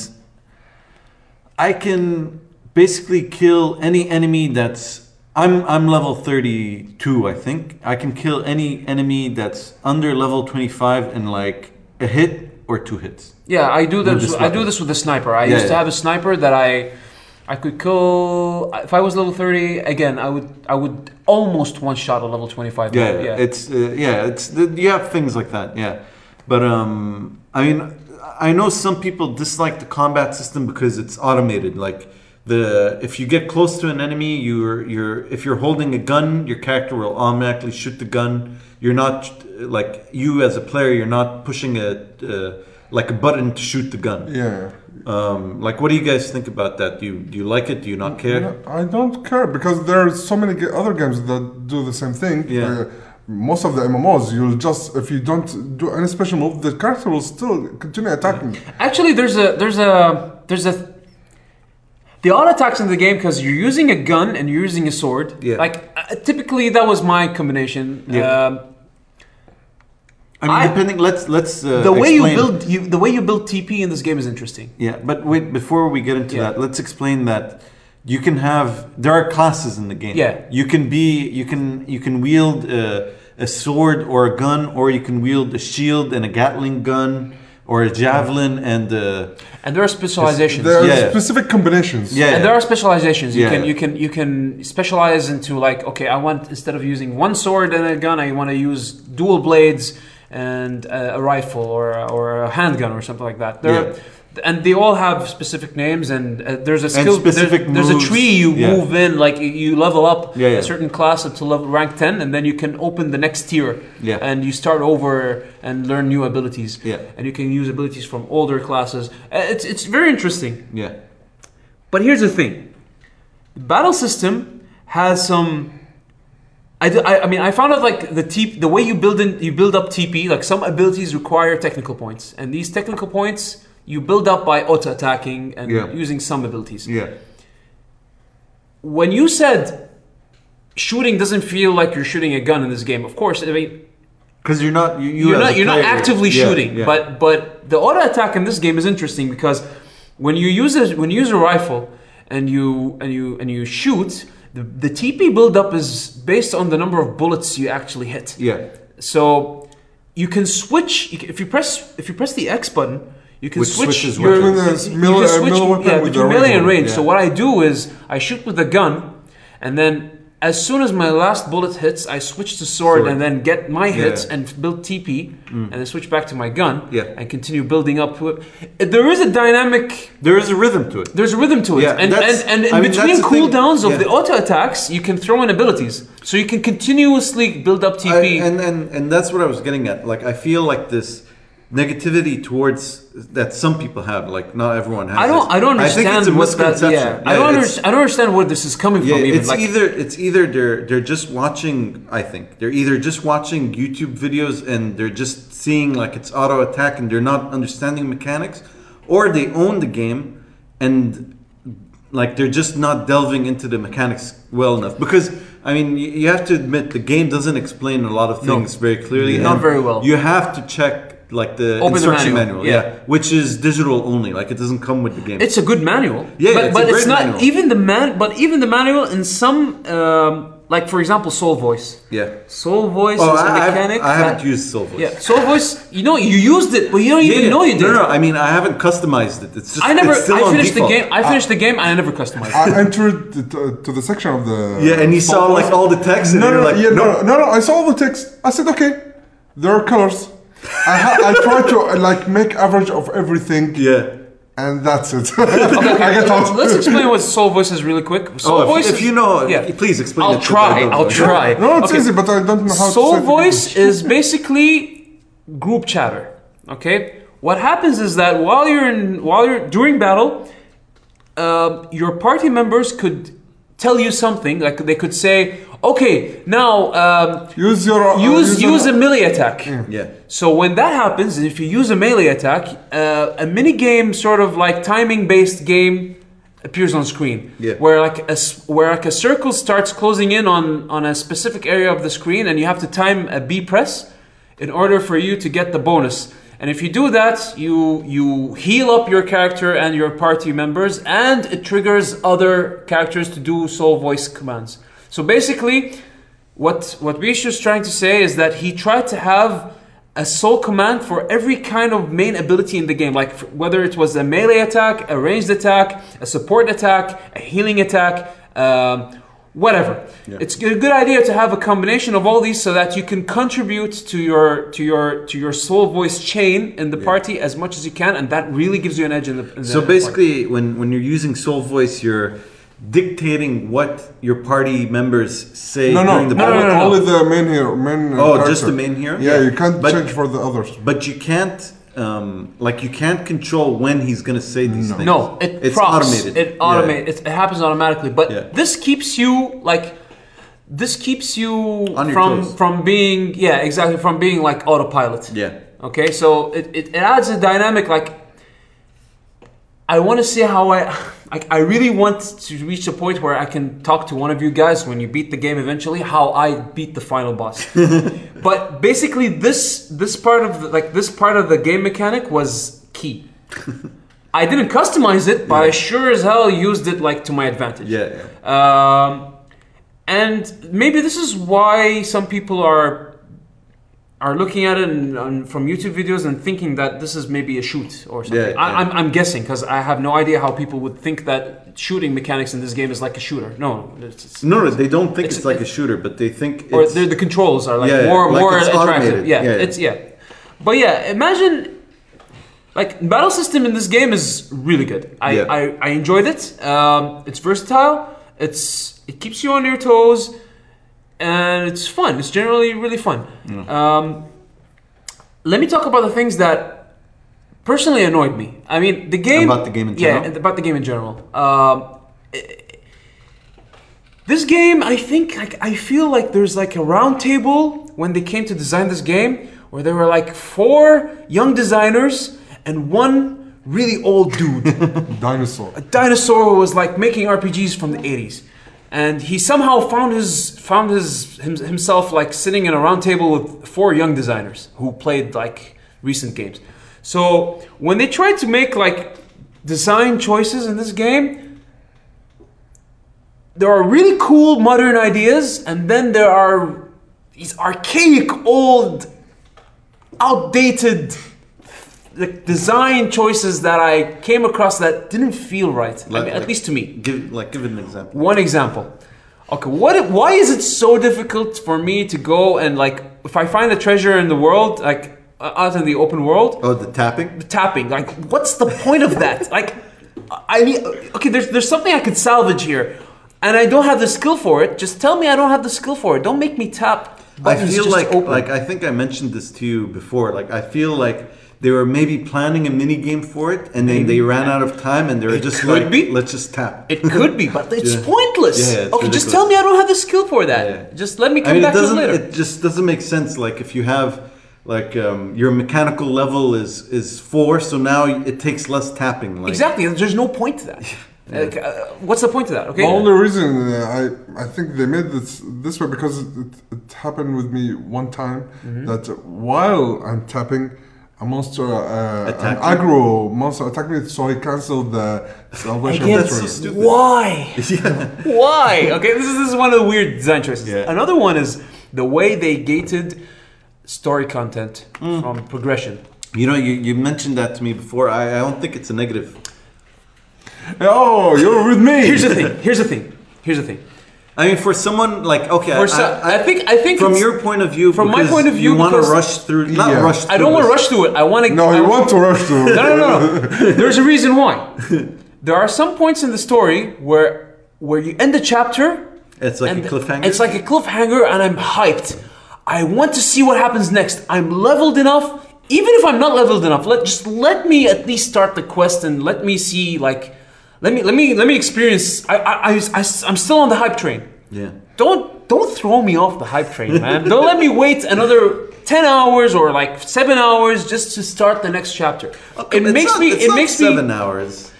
I can basically kill any enemy that's. I'm I'm level 32, I think. I can kill any enemy that's under level 25 in like a hit or two hits. Yeah, I do With this. this I do this with the sniper. I Yeah, used to have a sniper that I, I could kill. If I was level thirty, again, I would. I would almost one shot a level twenty five. Yeah, yeah. it's uh, yeah, it's you have things like that, yeah. But um, I mean, I know some people dislike the combat system because it's automated. Like the if you get close to an enemy, you're you're if you're holding a gun, your character will automatically shoot the gun. You're not like you as a player, you're not pushing a uh, like a button to shoot the gun. Yeah. Um, like, what do you guys think about that? Do you do you like it? Do you not care? No, I don't care because there are so many other games that do the same thing. Yeah. Uh, most of the MMOs, you'll just if you don't do any special move, the character will still continue attacking. Actually, there's a there's a there's a the auto attacks in the game because you're using a gun and you're using a sword. Yeah. Like uh, typically, that was my combination. Yeah. Um, I mean, I- depending. Let's let's uh, the way you build you the way you build TP in this game is interesting. Yeah, but wait, before we get into Yeah. that, let's explain that you can have there are classes in the game. Yeah. You can be you can you can wield a, a sword or a gun or you can wield a shield and a gatling gun or a javelin and uh And there are specializations. There are Yeah. specific combinations. Yeah. And there are specializations. You Yeah. can you can you can specialize into like okay, I want instead of using one sword and a gun, I want to use dual blades and a, a rifle or or a handgun or something like that. There, Yeah. And they all have specific names and uh, there's a skill. specific there's, there's a tree you Yeah. move in, like you- level up Yeah, yeah. a certain class up to level rank ten, and then you can open the next tier. Yeah. And you start over and learn new abilities. Yeah. And you can use abilities from older classes. Uh, It's it's very interesting. yeah. But here's the thing: the battle system has some. I, do- I, I mean I found out like the T, the way you build in you build up TP like some abilities require technical points and these technical points you build up by auto attacking and Yeah. using some abilities. Yeah. When you said shooting doesn't feel like you're shooting a gun in this game, of course I mean Cuz you're not you, you're not you're not actively Yeah, shooting, yeah. but but the auto attack in this game is interesting because when you use a when you use a rifle and you and you and you shoot, the, the TP buildup is based on the number of bullets you actually hit. Yeah. So you can switch you can- if you press if you press the X button, you can Which switch switches your weapons. Between the you melee- can uh, switch- yeah, with between the melee range and range. So what I do is I shoot with the gun, and then as soon as my last bullet hits, I switch to sword, Sword. and then get my hits Yeah. and build TP, mm. and then switch back to my gun, Yeah. and continue building up. There is a dynamic There is a rhythm to it. there's a rhythm to it, Yeah, and, and and in I mean, between cooldowns of the auto attacks, you can throw in abilities, so you can continuously build up I, TP. and, and and that's what I was getting at. Like I feel like this negativity towards that some people have. Like not everyone has. I don't. I don't think it's understand a what that. misconception. Yeah, I don't understand. I don't understand where this is coming Yeah, from. Even it's like, either it's either they're they're just watching. I think they're either just watching YouTube videos and they're just seeing like it's auto attack and they're not understanding mechanics, or they own the game and like they're just not delving into the mechanics well enough. Because I mean, you, have to admit the game doesn't explain a lot of No. things very clearly. Not very well. You have to check like the Open the instruction manual, manual, yeah. yeah. which is digital only. Like it doesn't come with the game. It's a good manual. Yeah, but, it's a but it's not manual. even the man. But even the manual in some, um, like for example, Soul Voice. yeah. Soul Voice Oh, is a I, I, mechanic. I haven't that- used Soul Voice. Yeah, Soul Voice. You know, you used it, but you don't even Yeah, know you did. No, no, I mean, I haven't customized it. It's just I never. It's still I on finished the game. I finished the game, and I never customized. it. I entered the, to, to the section of the. Yeah, and you saw like all the text, and No, you're no, like, yeah, no, no, no, no. I saw all the text. I said, okay, there are colors. I, ha- I try to uh, like make average of everything, yeah. and that's it. *laughs* I get out. Let's explain what Soul Voice is really quick. Soul Oh, if, Voice. if is- you know, yeah. please explain I'll it. 'cause I try. don't I'll try. No, it's Okay. easy, but I don't know how Soul to say Voice English. *laughs* is basically group chatter. Okay, what happens is that while you're in while you're during battle, uh, your party members could tell you something. Like they could say, "Okay, now um, Use your uh, use your- use a melee attack." Yeah. So when that happens, if you use a melee attack, uh, a mini game, sort of like timing based game, appears on screen. Yeah. Where like a s- where like a circle starts closing in on on a specific area of the screen, and you have to time a B press in order for you to get the bonus. And if you do that, you you heal up your character and your party members, and it triggers other characters to do soul voice commands. So basically, what what Bish is trying to say is that he tried to have a soul command for every kind of main ability in the game, like whether it was a melee attack, a ranged attack, a support attack, a healing attack, um, whatever. It's a good idea to have a combination of all these so that you can contribute to your to your to your soul voice chain in the party as much as you can, and that really gives you an edge in the. In the So party. basically, when when you're using Soul Voice, you're dictating what your party members say No, no, during the No, no, battle. no, no. only the main hero, main. uh, Oh, character. just the main hero? Yeah, you can't But- change for the others. But you can't, um, like, you can't control when he's gonna say these things. No, it it's procs. automated. It Yeah. automate. It, it happens automatically. But Yeah. this keeps you like. This keeps you On your from toes. from being yeah exactly from being like autopilot. Yeah. Okay, so it, it, it adds a dynamic like. I want to see how I, like, I really want to reach a point where I can talk to one of you guys when you beat the game eventually, how I beat the final boss. *laughs* but basically, this this part of the, like this part of the game mechanic was key. *laughs* I didn't customize it, but I sure as hell used it like to my advantage. Yeah, Um, and maybe this is why some people are are looking at it and, and from YouTube videos and thinking that this is maybe a shoot or something. Yeah, I, yeah. I'm, I'm guessing because I have no idea how people would think that shooting mechanics in this game is like a shooter. No, it's, it's, No, no, they don't think It's- it's, like a shooter, but they think or it's. the, the controls are like Yeah, yeah, more like more attractive. Yeah, Yeah, yeah. it's yeah. But yeah, imagine like battle system in this game is really good. I Yeah. I, I enjoyed it. Um, it's versatile. It's it keeps you on your toes, and it's fun. It's generally really fun. Um, let me talk about the things that personally annoyed me. I mean, the game About the game in general. Yeah, about the game in general. Um, this game, I think, like, I feel like there's like a round table when they came to design this game, where there were like four young designers and one really old dude, *laughs* Dinosaur. a dinosaur who was like making RPGs from the 80s. And he somehow found his found his him, himself like sitting in a round table with four young designers who played like recent games. So when they tried to make like design choices in this game, there are really cool modern ideas, and then there are these archaic, old, outdated the design choices that I came across that didn't feel right. I Like- mean, at like- least to me. Give like give an example. One example. Okay, what? Why is it so difficult for me to go and like, if I find a treasure in the world, like uh, out in the open world, Oh, the tapping. The tapping. Like, what's the point of that? Like, I need. Okay, there's there's something I could salvage here, and I don't have the skill for it. Just tell me I don't have the skill for it. Don't make me tap. I feel like open. like I think I mentioned this to you before. Like I feel like they were maybe planning a mini game for it, and then they ran out of time, and they were It just could like, be. let's just tap. it could be, but it's *laughs* Yeah. pointless. Yeah, yeah, it's okay, just tell me I don't have the skill for that. Yeah. Just let me I come mean, it back to it doesn't. later. It just doesn't make sense. Like if you have like um, your mechanical level is is four, so now it takes less tapping. Like, exactly. There's no point to that. *laughs* Like, uh, what's the point to that? Okay. The only reason uh, I I think they made this this way because it, it, it happened with me one time Mm-hmm. that while I'm tapping, a monster, uh, an aggro monster attacked me, so I canceled the salvation Again, victory. so stupid. Why? Yeah. *laughs* Why? Okay, this is, this is one of the weird design choices. Yeah. Another one is the way they gated story content Mm. from progression. You know, you, you mentioned that to me before. I, I don't think it's a negative. Oh, you're with me. Here's the thing. Here's the thing. Here's the thing. I mean, for someone like okay, For I, so- I, I think- I think from your point of view, from my point of view, you want to rush through, not Yeah. rush. Through I don't want to rush through it. I want to. No, I you want to rush to. No, no, no, no. *laughs* There's a reason why. There are some points in the story where where you end the chapter. It's like a cliffhanger. It's like a cliffhanger, and I'm hyped. I want to see what happens next. I'm leveled enough. Even if I'm not leveled enough, let just let me at least start the quest and let me see like, let me let me let me experience. I I, I, I I'm still on the hype train. yeah. Don't don't throw me off the hype train, man. *laughs* don't let me wait another ten hours or like seven hours just to start the next chapter. it makes not- me. It makes seven me. hours.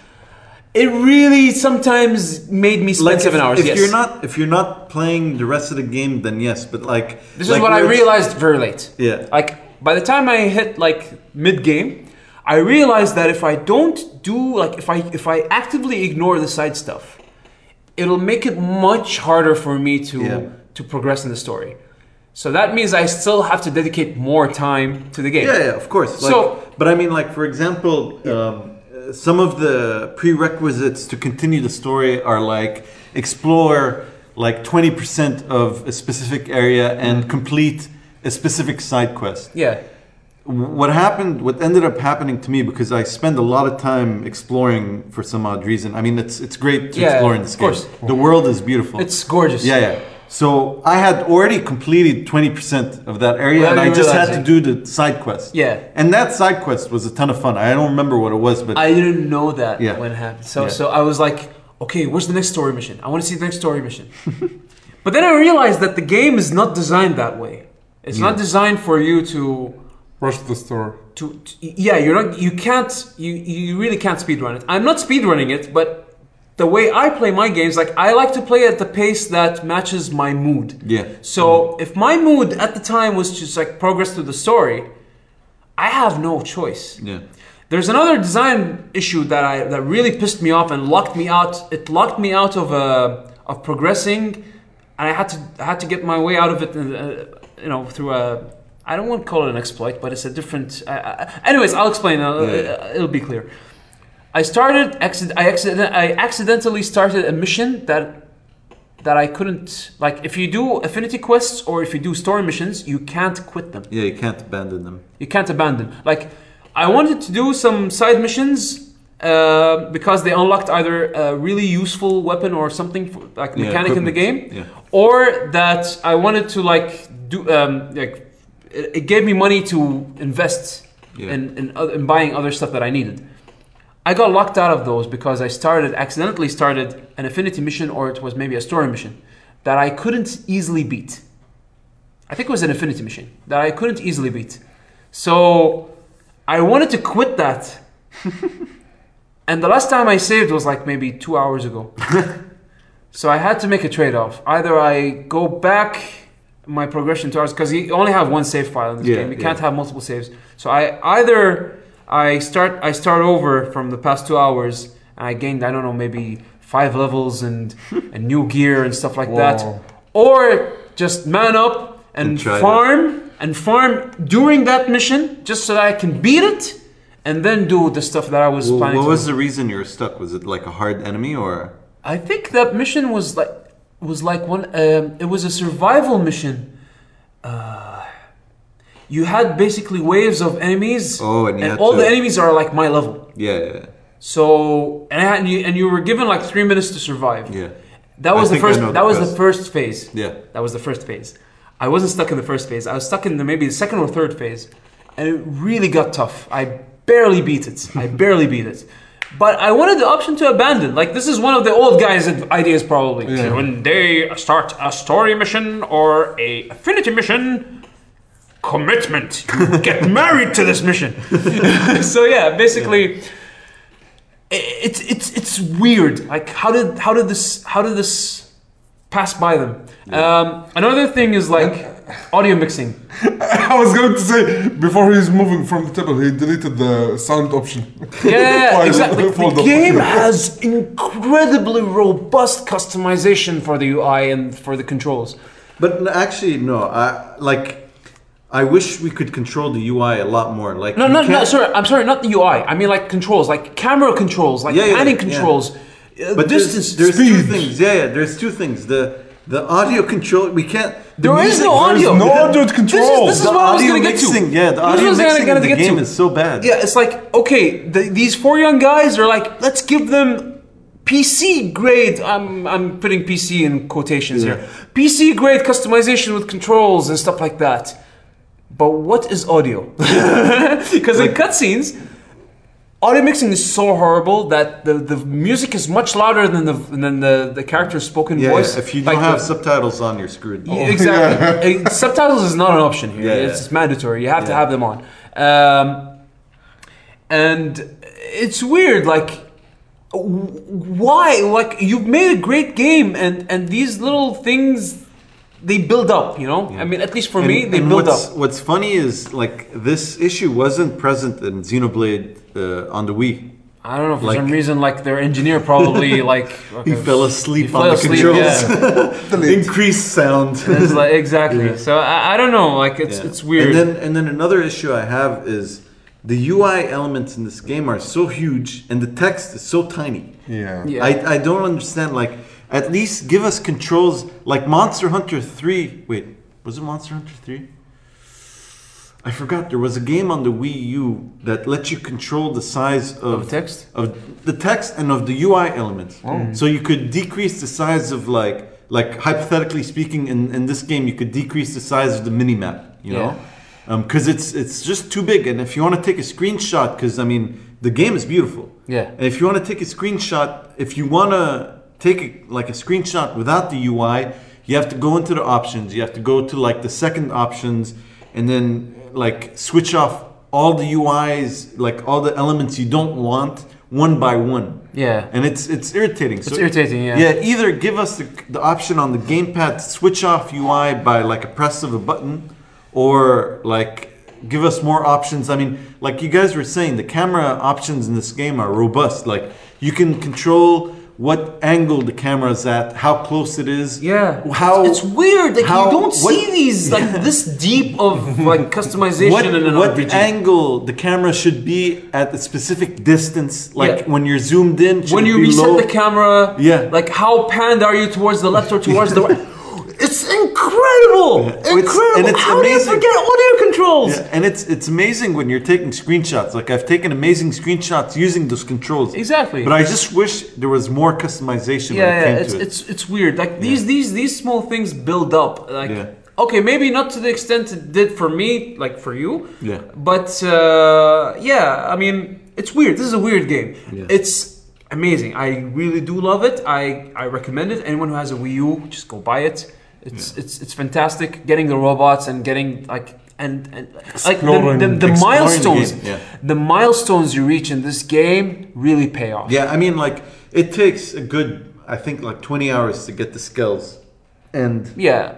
It really sometimes made me spend Like seven hours. If yes. you're not if you're not playing the rest of the game, then yes. But like this like is what I realized very late. Yeah. Like by the time I hit like mid game, I realized that if I don't do like if I if I actively ignore the side stuff, it'll make it much harder for me to Yeah. to progress in the story. So that means I still have to dedicate more time to the game. Yeah, yeah, of course. Like, So- but I mean, like for example, um, some of the prerequisites to continue the story are like explore like twenty percent of a specific area and complete a specific side quest. Yeah. What happened? What ended up happening to me because I spend a lot of time exploring for some odd reason. I mean, it's it's great to Yeah, explore in this of game. course. The world is beautiful. It's gorgeous. Yeah, yeah. So I had already completed 20% of that area Without and I just had to do the side quest. Yeah. And that side quest was a ton of fun. I don't remember what it was, but I didn't know that Yeah. when it happened. So Yeah. so I was like, okay, where's the next story mission? I want to see the next story mission. *laughs* but then I realized that the game is not designed that way. It's not designed for you to Rush the store. to, to yeah you're not you can't you you really can't speedrun it i'm not speedrunning it but the way i play my games like i like to play at the pace that matches my mood Yeah. so if my mood at the time was just like progress through the story i have no choice yeah. there's another design issue that I that really pissed me off and locked me out. It locked me out of uh, of progressing, and I had to I had to get my way out of it. Uh, you know, through a I don't want to call it an exploit, but it's a different. I, I, anyways, I'll explain. Uh, Yeah. It'll be clear. I started. I accident, I accidentally started a mission that that I couldn't like. If you do affinity quests or if you do story missions, you can't quit them Yeah, you can't abandon them. you can't abandon. Like, I wanted to do some side missions uh, because they unlocked either a really useful weapon or something for, like Yeah, mechanic in the game. Yeah. or that I wanted to like do um, like it, it gave me money to invest Yeah. in in, in buying other stuff that I needed. I got locked out of those because I started accidentally started an affinity mission or it was maybe a story mission that I couldn't easily beat. I think it was an affinity mission that I couldn't easily beat. So I wanted to quit that. *laughs* and the last time I saved was like maybe two hours ago. *laughs* so I had to make a trade off. Either I go back my progression towards because you only have one save file in this Yeah, game. You yeah. can't have multiple saves. So I either I start I start over from the past two hours and I gained I don't know maybe five levels and *laughs* and new gear and stuff like that, or just man up and, And farm and farm during that mission just so that I can beat it and then do the stuff that I was Well, planning what was do. the reason you were stuck? Was it like a hard enemy or? I think that mission was like was like one. Um, it was a survival mission. Uh, you had basically waves of enemies, Oh, and had all to- the enemies are like my level. Yeah, yeah, So and, I had, and, you, and you were given like three minutes to survive. yeah. That I was the first. know the That was the first phase. Yeah. That was the first phase. I wasn't stuck in the first phase. I was stuck in the maybe the second or third phase, and it really got tough. I barely beat it. I barely beat it. But I wanted the option to abandon. Like this is one of the old guys' ideas, probably. Yeah. When they start a story mission or a affinity mission, commitment. You *laughs* get married to this mission. *laughs* so yeah, basically, i- it's it's it's weird. Like how did how did this how did this pass by them? Um, another thing is like audio mixing. *laughs* I was going to say before he's moving from the table, he deleted the sound option. Yeah, *laughs* exactly. folder. The game has incredibly robust customization for the UI and for the controls. But actually, no. I like. I wish we could control the UI a lot more. Like No, no, no. Sorry, I'm sorry. Not the UI. I mean like controls, like camera controls, like Yeah, yeah, panning yeah. controls, uh, But distance. there's, there's two speed. things. Yeah, yeah. There's two things. The the audio control. We can't. the There is music- no audio. no audio control. This is, The what I was audio gonna get to. mixing, yeah, the audio what I was gonna- mixing gonna the game to. is so bad. Yeah, it's like okay, the, these four young guys are like, let's give them PC grade. I'm I'm putting PC in quotations Yeah. here. PC grade customization with controls and stuff like that. But what is audio? *laughs* Because in cutscenes, audio mixing is so horrible that the, the music is much louder than the than the, the character's spoken Yeah, voice. if you don't Like have the- subtitles on, you're screwed. yeah, exactly. *laughs* Uh, Subtitles is not an option here. Yeah, yeah. It's mandatory. You have to have them on. Um, and it's weird. Like, why? Like, you've made a great game, and and these little things they build up. You know. I mean, at least for me, they build what's, up. What's funny is like this issue wasn't present in Xenoblade uh, on the Wii. I don't know for like- some reason, like their engineer probably *laughs* like He fell asleep he on fell the asleep, controls. yeah. *laughs* Increased sound. Like exactly. Yeah. So I, I don't know. Like it's Yeah. it's weird. And then and then another issue I have is the UI elements in this game are so huge and the text is so tiny. Yeah. Yeah. I, I don't understand like at least give us controls like Monster Hunter 3. Wait, was it Monster Hunter 3? I forgot there was a game on the Wii U that lets you control the size of Of text? of the text and of the UI elements. Oh. Mm. So you could decrease the size of like like hypothetically speaking in, in this game you could decrease the size of the mini map, you know? Because um, it's it's just too big and if you want to take a screenshot because I mean the game is beautiful. Yeah. And if you want to take a screenshot, if you want to take a, like a screenshot without the UI, you have to go into the options. You have to go to like the second options and then like switch off all the UIs, like all the elements you don't want one by one. Yeah. And it's it's irritating. It's irritating, yeah. Yeah, either give us the, the option on the gamepad to switch off UI by like a press of a button or like give us more options. I mean, like you guys were saying, the camera options in this game are robust. Like you can control what angle the camera's at, how close it is. Yeah, How it's weird. Like how- you don't what- see these like *laughs* this deep of like customization what, in an what RPG. angle the camera should be at a specific distance like Yeah. when you're zoomed in when you reset low? the camera, Yeah. like how panned are you towards the left or towards the right? *laughs* It's incredible, It's- incredible. and it's how amazing. do you forget audio controls? Yeah, and it's it's amazing when you're taking screenshots. Like I've taken amazing screenshots using those controls. Exactly. But I just wish there was more customization when it yeah, came yeah, it's to it. it's it's weird. Like these these these small things build up. Like Yeah. okay, maybe not to the extent it did for me, like for you. Yeah. But uh, yeah, I mean, it's weird. This is a weird game. Yeah. It's amazing. I really do love it. I I recommend it. Anyone who has a Wii U, just go buy it. It's it's it's fantastic. Getting the robots and getting like and, and like the, the, the exploring the milestones. yeah. The milestones you reach in this game really pay off. yeah, I mean, like it takes a good, I think, like 20 hours to get the skells, and Yeah.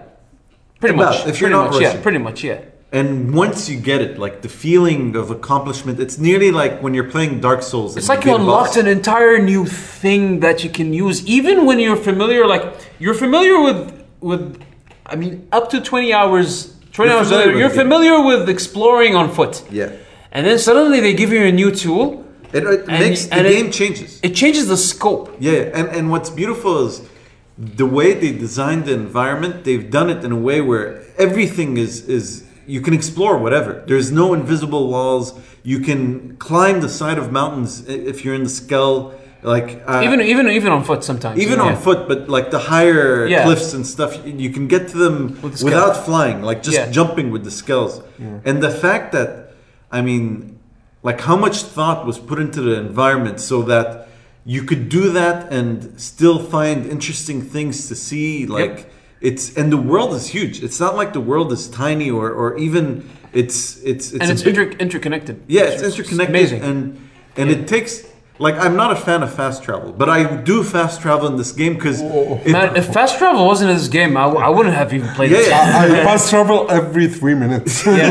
Pretty About, much. if you're pretty not much, yeah. Pretty much, yeah. and once you get it, like the feeling of accomplishment, it's nearly like when you're playing Dark Souls. It's like you unlocked an entire new thing that you can use, even when you're familiar. Like you're familiar with with, I mean, up to twenty hours. Twenty You're hours later, you're game. familiar with exploring on foot. Yeah. and then suddenly they give you a new tool. It, it And- makes the and it- game changes. It changes the scope. Yeah, and, and what's beautiful is the way they designed the environment. They've done it in a way where everything is is you can explore whatever. There's no invisible walls. You can climb the side of mountains if you're in the skell. Like uh, Even even even on foot sometimes. even Yeah. on foot, but like the higher Yeah. cliffs and stuff, you can get to them With the without flying, like just Yeah. jumping with the skells. And the fact that, I mean, like how much thought was put into the environment so that you could do that and still find interesting things to see. Like it's and the world is huge. It's not like the world is tiny or or even it's it's it's and it's big- inter- interconnected. yeah, it's just interconnected, Amazing. and and it takes like I'm not a fan of fast travel, but I do fast travel in this game because oh, oh, Man, if fast travel wasn't in this game, I, w- I wouldn't have even played Yeah, this. yeah. I fast travel every three minutes. *laughs* like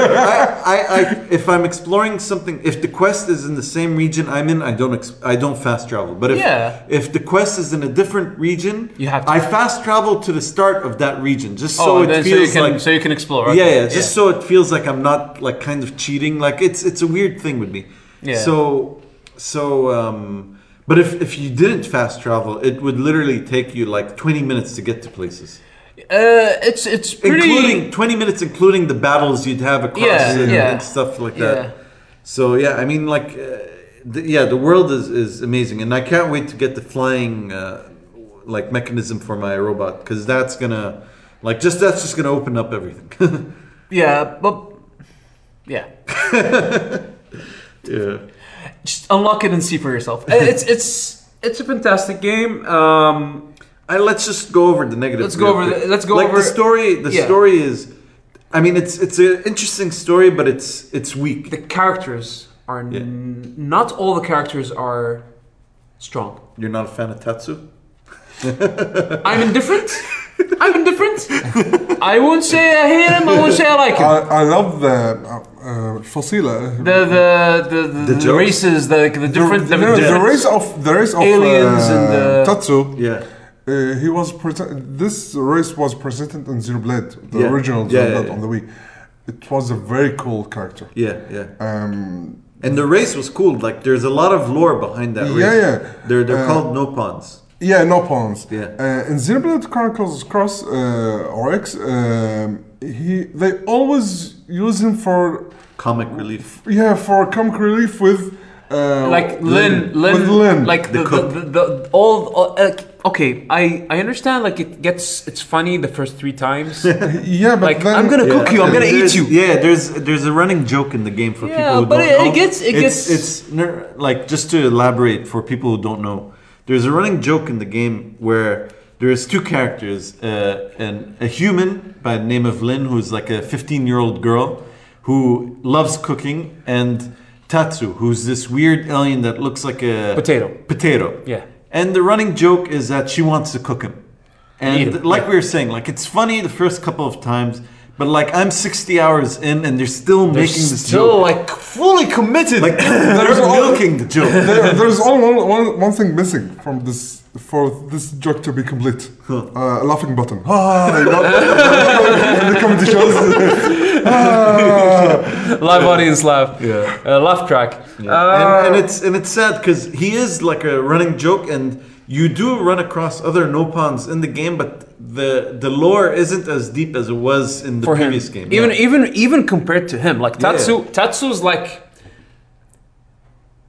I, I, I, if I'm exploring something, if the quest is in the same region I'm in, I don't ex- I don't fast travel. But if Yeah. if the quest is in a different region, You have to. I fast travel to the start of that region just oh, so and it then so you feels can like so you can explore. yeah, okay. yeah, just so it feels like I'm not like kind of cheating. Like it's it's a weird thing with me. Yeah. So so um but if if you didn't fast travel, it would literally take you like 20 minutes to get to places. Uh, it's it's pretty. Including 20 minutes including the battles you'd have across Yeah, and, yeah. and stuff like Yeah. that. So yeah, I mean like uh, the, yeah, the world is is amazing and I can't wait to get the flying uh, like mechanism for my robot cuz that's going to like just that's just going to open up everything. *laughs* Yeah, but yeah, *laughs* yeah. Just unlock it and see for yourself. *laughs* It's it's it's a fantastic game. Um, I, let's just go over the negative. Let's go over the- let's go like over- the story. The Yeah. story is, I mean, it's it's an interesting story, but it's it's weak. the characters are Yeah. n- not all the characters are strong. You're not a fan of Tatsu? *laughs* I'm indifferent. I'm indifferent. I won't say I hate him. I won't say I like him. I, I love the uh, Fasila. The the the, the, The the jokes? races, the the different the, the, the different- race of the race of aliens uh, and the- Tatsu. Yeah. Uh, he was present. This race was presented in Xenoblade, the Yeah. original Yeah, Xenoblade yeah, on the Wii. It was a very cool character. Yeah, yeah. Um, And the race was cool. Like, there's a lot of lore behind that race. Yeah, yeah. They're they're Uh, called Nopons. yeah, no pawns. Yeah. Uh, in Xenoblade Chronicles Cross uh, or X, um, he they always use him for Comic relief. yeah for comic relief with uh, like Lin, Lin, with Lin. like The the, the, cook. the, the all, all uh, okay. I I understand. Like it gets it's funny the first three times. *laughs* yeah, but like, then I'm gonna cook you, I'm gonna eat you. Yeah, there's there's a running joke in the game for Yeah, people who but don't it- it gets- it it's, gets- it's ner- like just to elaborate for people who don't know. There's a running joke in the game where there's two characters, uh, and a human by the name of Lin, who's like a 15 year old girl who loves cooking, and Tatsu, who's this weird alien that looks like a Potato. Potato. Yeah. And the running joke is that she wants to cook him. And like yeah. we were saying, like it's funny the first couple of times, but like I'm 60 hours in and they're still They're making this still joke. like fully committed. Like *laughs* they're milking the joke. there, there's only one, one, one thing missing from this for this joke to be complete. Uh, a laughing button. *laughs* Ah, you know, when the comedy shows. *laughs* ah. live audience laugh. Yeah. Uh, laugh track. and, Uh, and it's and it's sad because he is like a running joke, and you do run across other no Nopons in the game, but the the lore isn't as deep as it was in the for him. previous game. Even Yeah. even even compared to him, like Yeah. Tatsu, Tatsu's like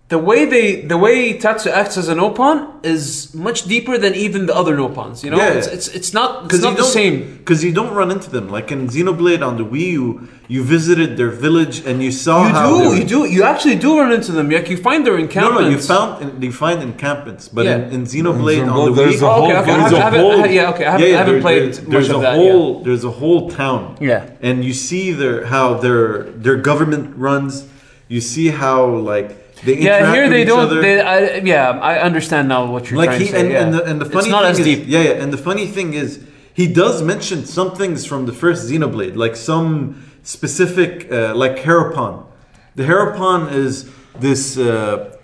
the way they the way Tatsu acts as a Nopon is much deeper than even the other Nopons. You know, Yeah. it's, it's it's not it's because not the same. because you don't run into them like in Xenoblade on the Wii U. You visited their village and you saw You how they do, were- you do, you actually do run into them. Like you find their encampments. no, no, you found you find encampments, but in, Yeah. in Xenoblade In on Xenoblade, the there's Wii, a oh, whole- okay, okay, I there's haven't- a I whole- yeah, okay, I haven't- I haven't there- played there's, much there's of a that, whole there's a whole town. Yeah. and you see their how their their government runs. You see how like they Yeah, here they don't. They, I, yeah, I understand now what you're like trying he to say. and, yeah. and, the, and the funny it's not thing as is, deep. Yeah, yeah, and the funny thing is he does mention some things from the first Xenoblade, like some specific, uh, like Heropon. The Heropon is this, uh,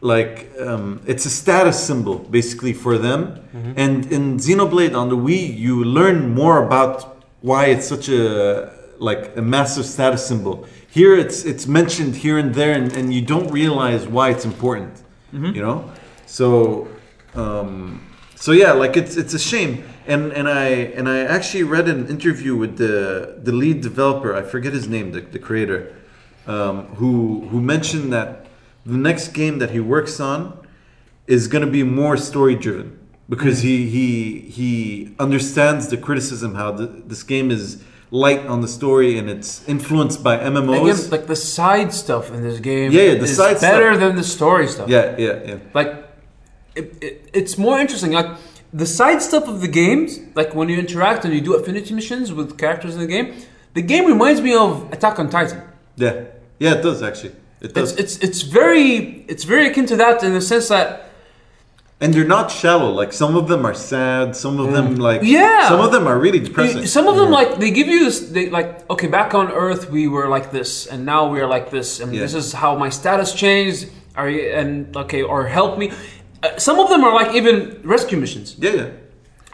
like, um, it's a status symbol basically for them. Mm-hmm. And in Xenoblade on the Wii, you learn more about why it's such a like a massive status symbol. Here it's it's mentioned here and there, and, and you don't realize why it's important. You know, so um, so yeah, like it's it's a shame. And and I and I actually read an interview with the the lead developer. I forget his name, the, the creator, um, who who mentioned that the next game that he works on is going to be more story driven because he he he understands the criticism how the, this game is light on the story and it's influenced by MMOs. Again, like the side stuff in this game Yeah, yeah, the is side better stuff. than the story stuff. yeah, yeah, yeah. Like, it, it, it's more interesting. Like, the side stuff of the games, like when you interact and you do affinity missions with characters in the game, the game reminds me of Attack on Titan. Yeah, yeah, it does actually. It It's, does, it's, it's very it's very akin to that in the sense that and they're not shallow. Like some of them are sad, some of them like Mm. Yeah. some of them are really depressing. You- Some of them like they give you this. They like okay, back on Earth we were like this, and now we are like this, and Yeah. this is how my status changed. Are you and okay, or help me? Uh, some of them are like even rescue missions, yeah, yeah,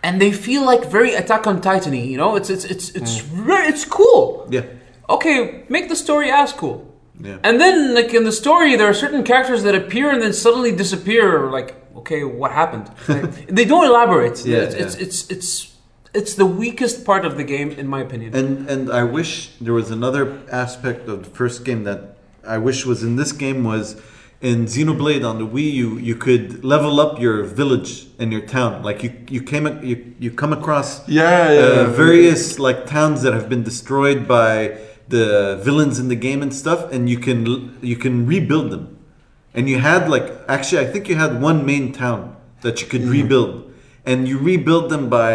and they feel like very Attack on Titan. You know, it's it's it's it's very it's cool. yeah, Okay, make the story as cool. Yeah. And then, like in the story, there are certain characters that appear and then suddenly disappear. Like, okay, what happened? Like, *laughs* they don't elaborate. Yeah, it's, it's yeah. it's it's it's the weakest part of the game, in my opinion. And and I wish there was another aspect of the first game that I wish was in this game was in Xenoblade on the Wii you you could level up your village and your town. Like you you came you you come across Yeah, yeah, uh, yeah. various like towns that have been destroyed by the villains in the game and stuff, and you can you can rebuild them. And you had like actually I think you had one main town that you could rebuild, and you rebuild them by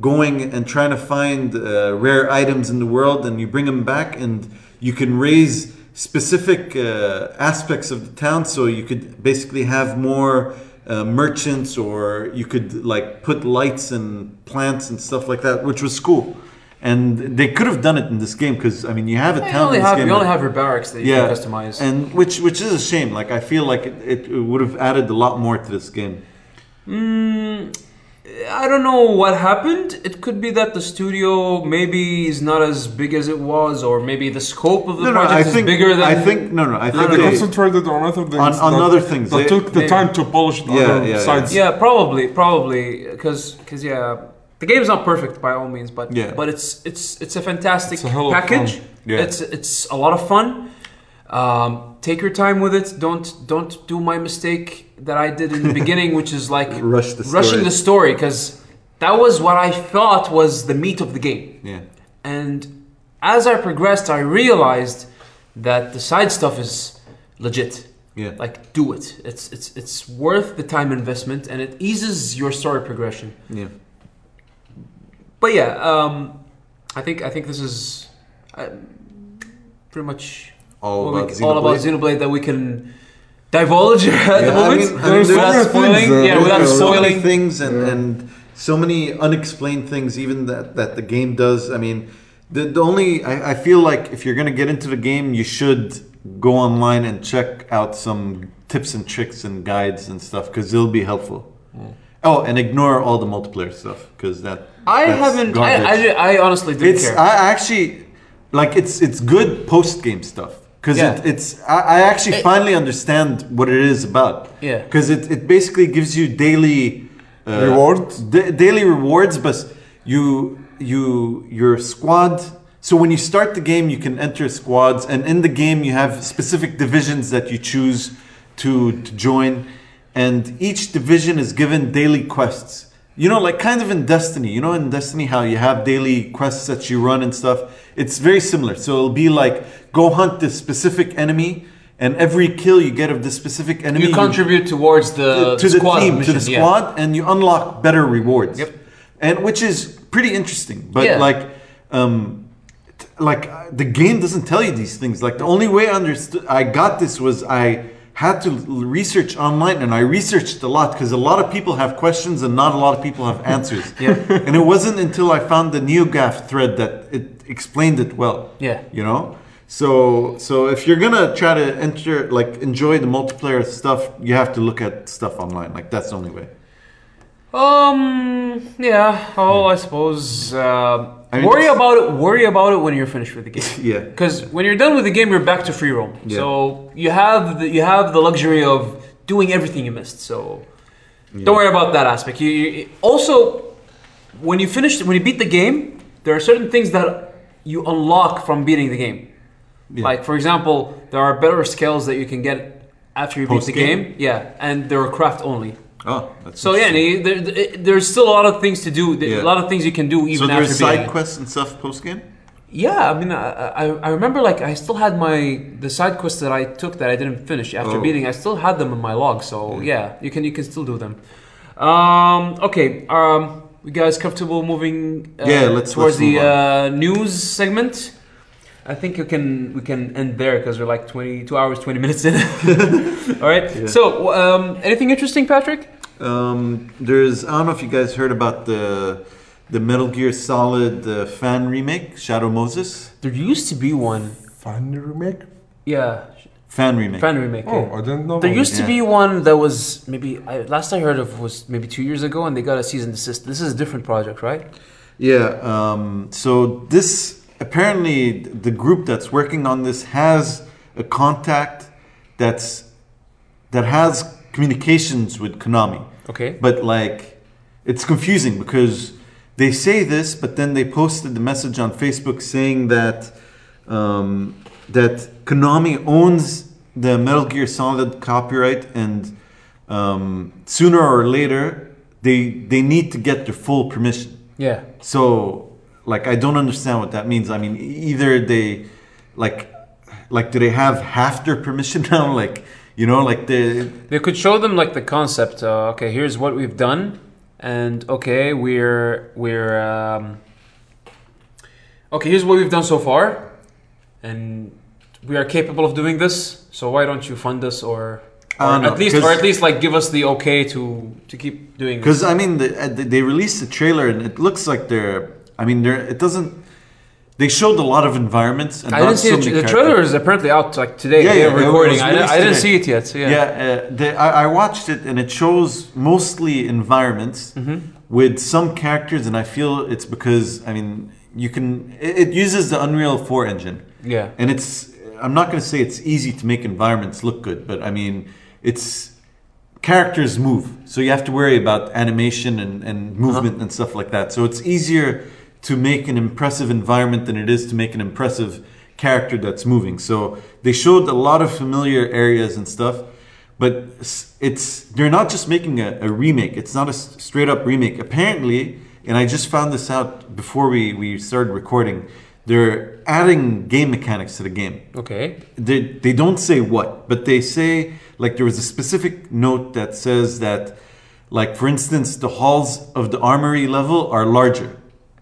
going and trying to find uh, rare items in the world, and you bring them back, and you can raise specific uh, aspects of the town, so you could basically have more. Uh, merchants, or you could like put lights and plants and stuff like that, which was cool. And they could have done it in this game because I mean, you have a you town only in this have game. you only that- have your barracks that you yeah, can customize. and which which is a shame. Like I feel like it, it, would have added a lot more to this game. Mm, I don't know what happened. It could be that the studio maybe is not as big as it was, or maybe the scope of the No, no, project I is think bigger than. I think no, no, I think They they, concentrated on other things. On- on that- other things. That They- took the they- time to polish the Yeah, other yeah, yeah. sides. Yeah, probably, probably, because because yeah, the game is not perfect by all means, but Yeah. but it's it's it's a fantastic It's a package. Yeah. It's it's a lot of fun. Um, take your time with it. Don't don't do my mistake that I did in the *laughs* beginning, which is like *laughs* Rush the rushing the story, because that was what I thought was the meat of the game. yeah, And as I progressed, I realized that the side stuff is legit. yeah, Like, do it. It's it's it's worth the time investment, and it eases your story progression. yeah. But yeah, um, I think I think this is uh, pretty much All what we about all about Xenoblade. Xenoblade that we can divulge *laughs* at the Yeah, I moment mean- I mean, There's so without many spoiling. things, uh, yeah, without yeah, so many things and, Yeah. and so many unexplained things even that, that the game does i mean the, the only I, I feel like if you're going to get into the game you should go online and check out some tips and tricks and guides and stuff because it'll be helpful oh and ignore all the multiplayer stuff because that I haven't. garbage. I, I, I honestly didn't it's care. I actually like it's it's good post game stuff because Yeah. it, it's I, I actually It- finally understand what it is about. Yeah. because it, it basically gives you daily uh, Rewards? da- daily rewards, but you you your squad. So when you start the game, you can enter squads, and in the game you have specific divisions that you choose to to join, and each division is given daily quests. You know, like kind of in Destiny. You know, in Destiny, how you have daily quests that you run and stuff. It's very similar. So it'll be like go hunt this specific enemy, and every kill you get of this specific enemy, you contribute towards the, to the squad team, mission, to the yeah. squad, and you unlock better rewards. Yep. And which is pretty interesting. But Yeah. like, um, t- like the game doesn't tell you these things. Like the only way I understood, I got this was I had to research online, and I researched a lot because a lot of people have questions and not a lot of people have answers. *laughs* Yeah. And it wasn't until I found the NeoGAF thread that it explained it well. Yeah. You know. So so if you're gonna try to enter like enjoy the multiplayer stuff, you have to look at stuff online. Like that's the only way. Um. Yeah. Oh, I suppose. Uh, I mean, worry about it. Worry about it when you're finished with the game. *laughs* Yeah. Because when you're done with the game, you're back to free roam. Yeah. So you have the, you have the luxury of doing everything you missed. So don't worry about that aspect. You, you also when you finish when you beat the game, there are certain things that you unlock from beating the game. Yeah. Like for example, there are better skills that you can get after you beat the Post-game? game. Yeah, and they're craft only. Oh, that's So yeah, interesting. there, there- there's still a lot of things to do. Yeah. A lot of things you can do even so after there's side quests and stuff post game. Yeah, I mean, I, I, I remember like I still had my the side quests that I took that I didn't finish after Oh. beating. I still had them in my log, so yeah, you can you can still do them. Um, okay, um, you guys comfortable moving? Uh, Yeah, let's- towards let's the move uh, news segment. I think you can we can end there because we're like twenty two hours twenty minutes in. *laughs* All right. Yeah. So, um, anything interesting, Patrick? Um, there's I don't know if you guys heard about the the Metal Gear Solid uh, fan remake, Shadow Moses There used to be one. Fan remake? Yeah, fan remake. fan remake. yeah. Oh, I didn't know. There used to Yeah. be one that was maybe I, last I heard of was maybe two years ago, and they got a cease and desist. This is a different project, right? Yeah. Um, so this apparently the group that's working on this has a contact that's that has communications with Konami. Okay. But like, it's confusing because they say this, but then they posted the message on Facebook saying that um, that Konami owns the Metal Gear Solid copyright, and um, sooner or later they they need to get their full permission. Yeah. So, like, I don't understand what that means. I mean, either they, like, like, do they have half their permission *laughs* now? Like, you know, like the They could show them like the concept. Uh, okay, here's what we've done, and okay, we're we're um, okay. Here's what we've done so far, and we are capable of doing this. So why don't you fund us, or, or know, at least, or at least like give us the okay to to keep doing this? Because I mean, the, uh, they they released the trailer and it looks like they're. I mean, they're. It doesn't. They showed a lot of environments and I didn't see so the, the trailer is apparently out like today. Yeah, yeah, recording. I, didn't- I didn't see it yet. So yeah. Yeah, uh, they, I, I watched it and it shows mostly environments Mm-hmm. with some characters, and I feel it's because I mean you can. It, it uses the Unreal Four engine, Yeah. and it's. I'm not going to say it's easy to make environments look good, but I mean it's characters move, so you have to worry about animation and, and movement and stuff like that. So it's easier to make an impressive environment than it is to make an impressive character that's moving. So they showed a lot of familiar areas and stuff, but it's they're not just making a, a remake. It's not a straight up remake. Apparently, and I just found this out before we, we started recording. They're adding game mechanics to the game Okay. they, they don't say what, but they say like there was a specific note that says that, like for instance, the halls of the armory level are larger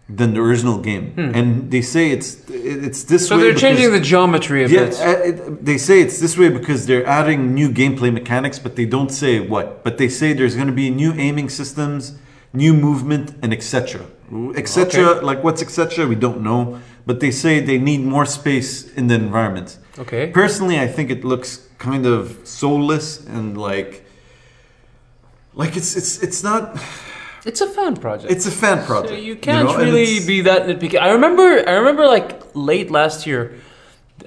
than the original game, and they say it's it's this Hmm. So way. they're changing the because- geometry a yeah, uh, it- they say it's this way because they're adding new gameplay mechanics, but they don't say what. But they say there's going to be new aiming systems, new movement, and etc. Etc. Okay. Like what's etc. We don't know, but they say they need more space in the environment. Okay. Personally, I think it looks kind of soulless and like, like it's it's it's not. It's a fan project. It's a fan project. So you can't know, really be that nitpicky. I remember, I remember, like late last year,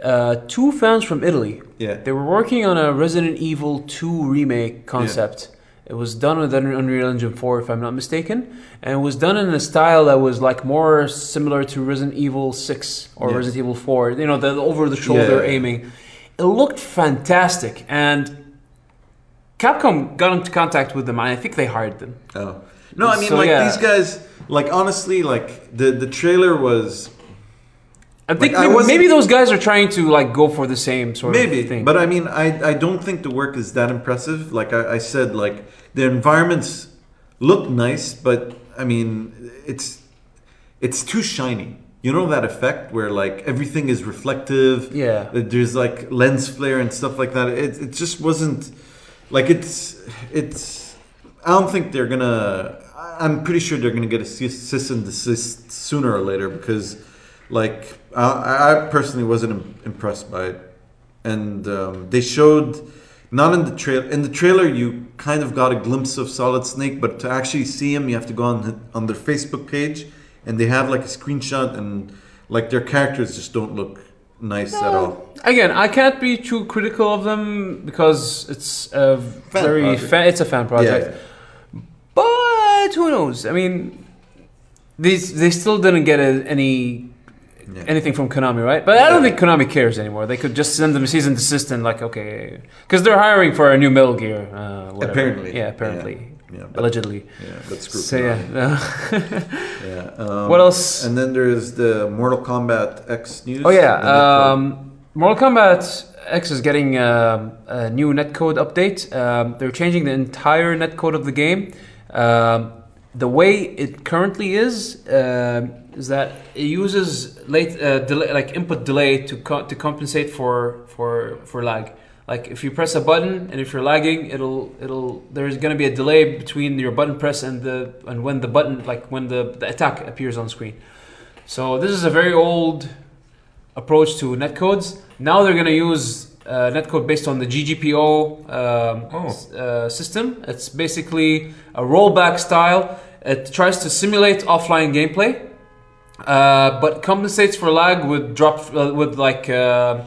uh, two fans from Italy. Yeah. They were working on a Resident Evil 2 remake concept. Yeah. It was done with Unreal Engine 4, if I'm not mistaken, and it was done in a style that was like more similar to Resident Evil 6 or Yeah. Resident Evil 4. You know, the over-the-shoulder Yeah. aiming. It looked fantastic, and Capcom got into contact with them, and I think they hired them. Oh. No, I mean So, like yeah. these guys. Like honestly, like the the trailer was I think Like, maybe, wasn't- maybe those guys are trying to like go for the same sort maybe, of thing. but I mean, I I don't think the work is that impressive. Like I, I said, like the environments look nice, but I mean, it's it's too shiny. You know that effect where like everything is reflective. Yeah. There's like lens flare and stuff like that. It it just wasn't like it's it's. I don't think they're gonna. I'm pretty sure they're gonna get a cease and desist sooner or later because, like, I, I personally wasn't impressed by it, and um, they showed not in the trail. In the trailer, you kind of got a glimpse of Solid Snake, but to actually see him, you have to go on on their Facebook page and they have like a screenshot, and like their characters just don't look nice at all. Again, I can't be too critical of them because it's a very project. fa- it's a fan project. But who knows? I mean, these they still didn't get a, any Yeah. anything from Konami, right? But I don't Yeah. think Konami cares anymore. They could just send them a cease and desist and like, okay, because they're hiring for a new Metal Gear. Uh. Apparently. yeah, apparently, Yeah, but, allegedly. yeah, but screw So yeah, *laughs* Yeah. Um, what else? And then there's the Mortal Kombat X news. Oh yeah, um, Mortal Kombat X is getting um, a new netcode update. Um, they're changing the entire netcode of the game. Um, the way it currently is um is that it uses late uh, delay, like input delay to co- to compensate for for for lag. Like if you press a button and if you're lagging, it'll it'll there's going to be a delay between your button press and the and when the button like when the, the attack appears on screen. So this is a very old approach to netcodes. Now they're going to use uh, netcode based on the GGPO um, Oh. s- uh, system. It's basically a rollback style. It tries to simulate offline gameplay, uh, but compensates for lag with drop uh, with like. Uh,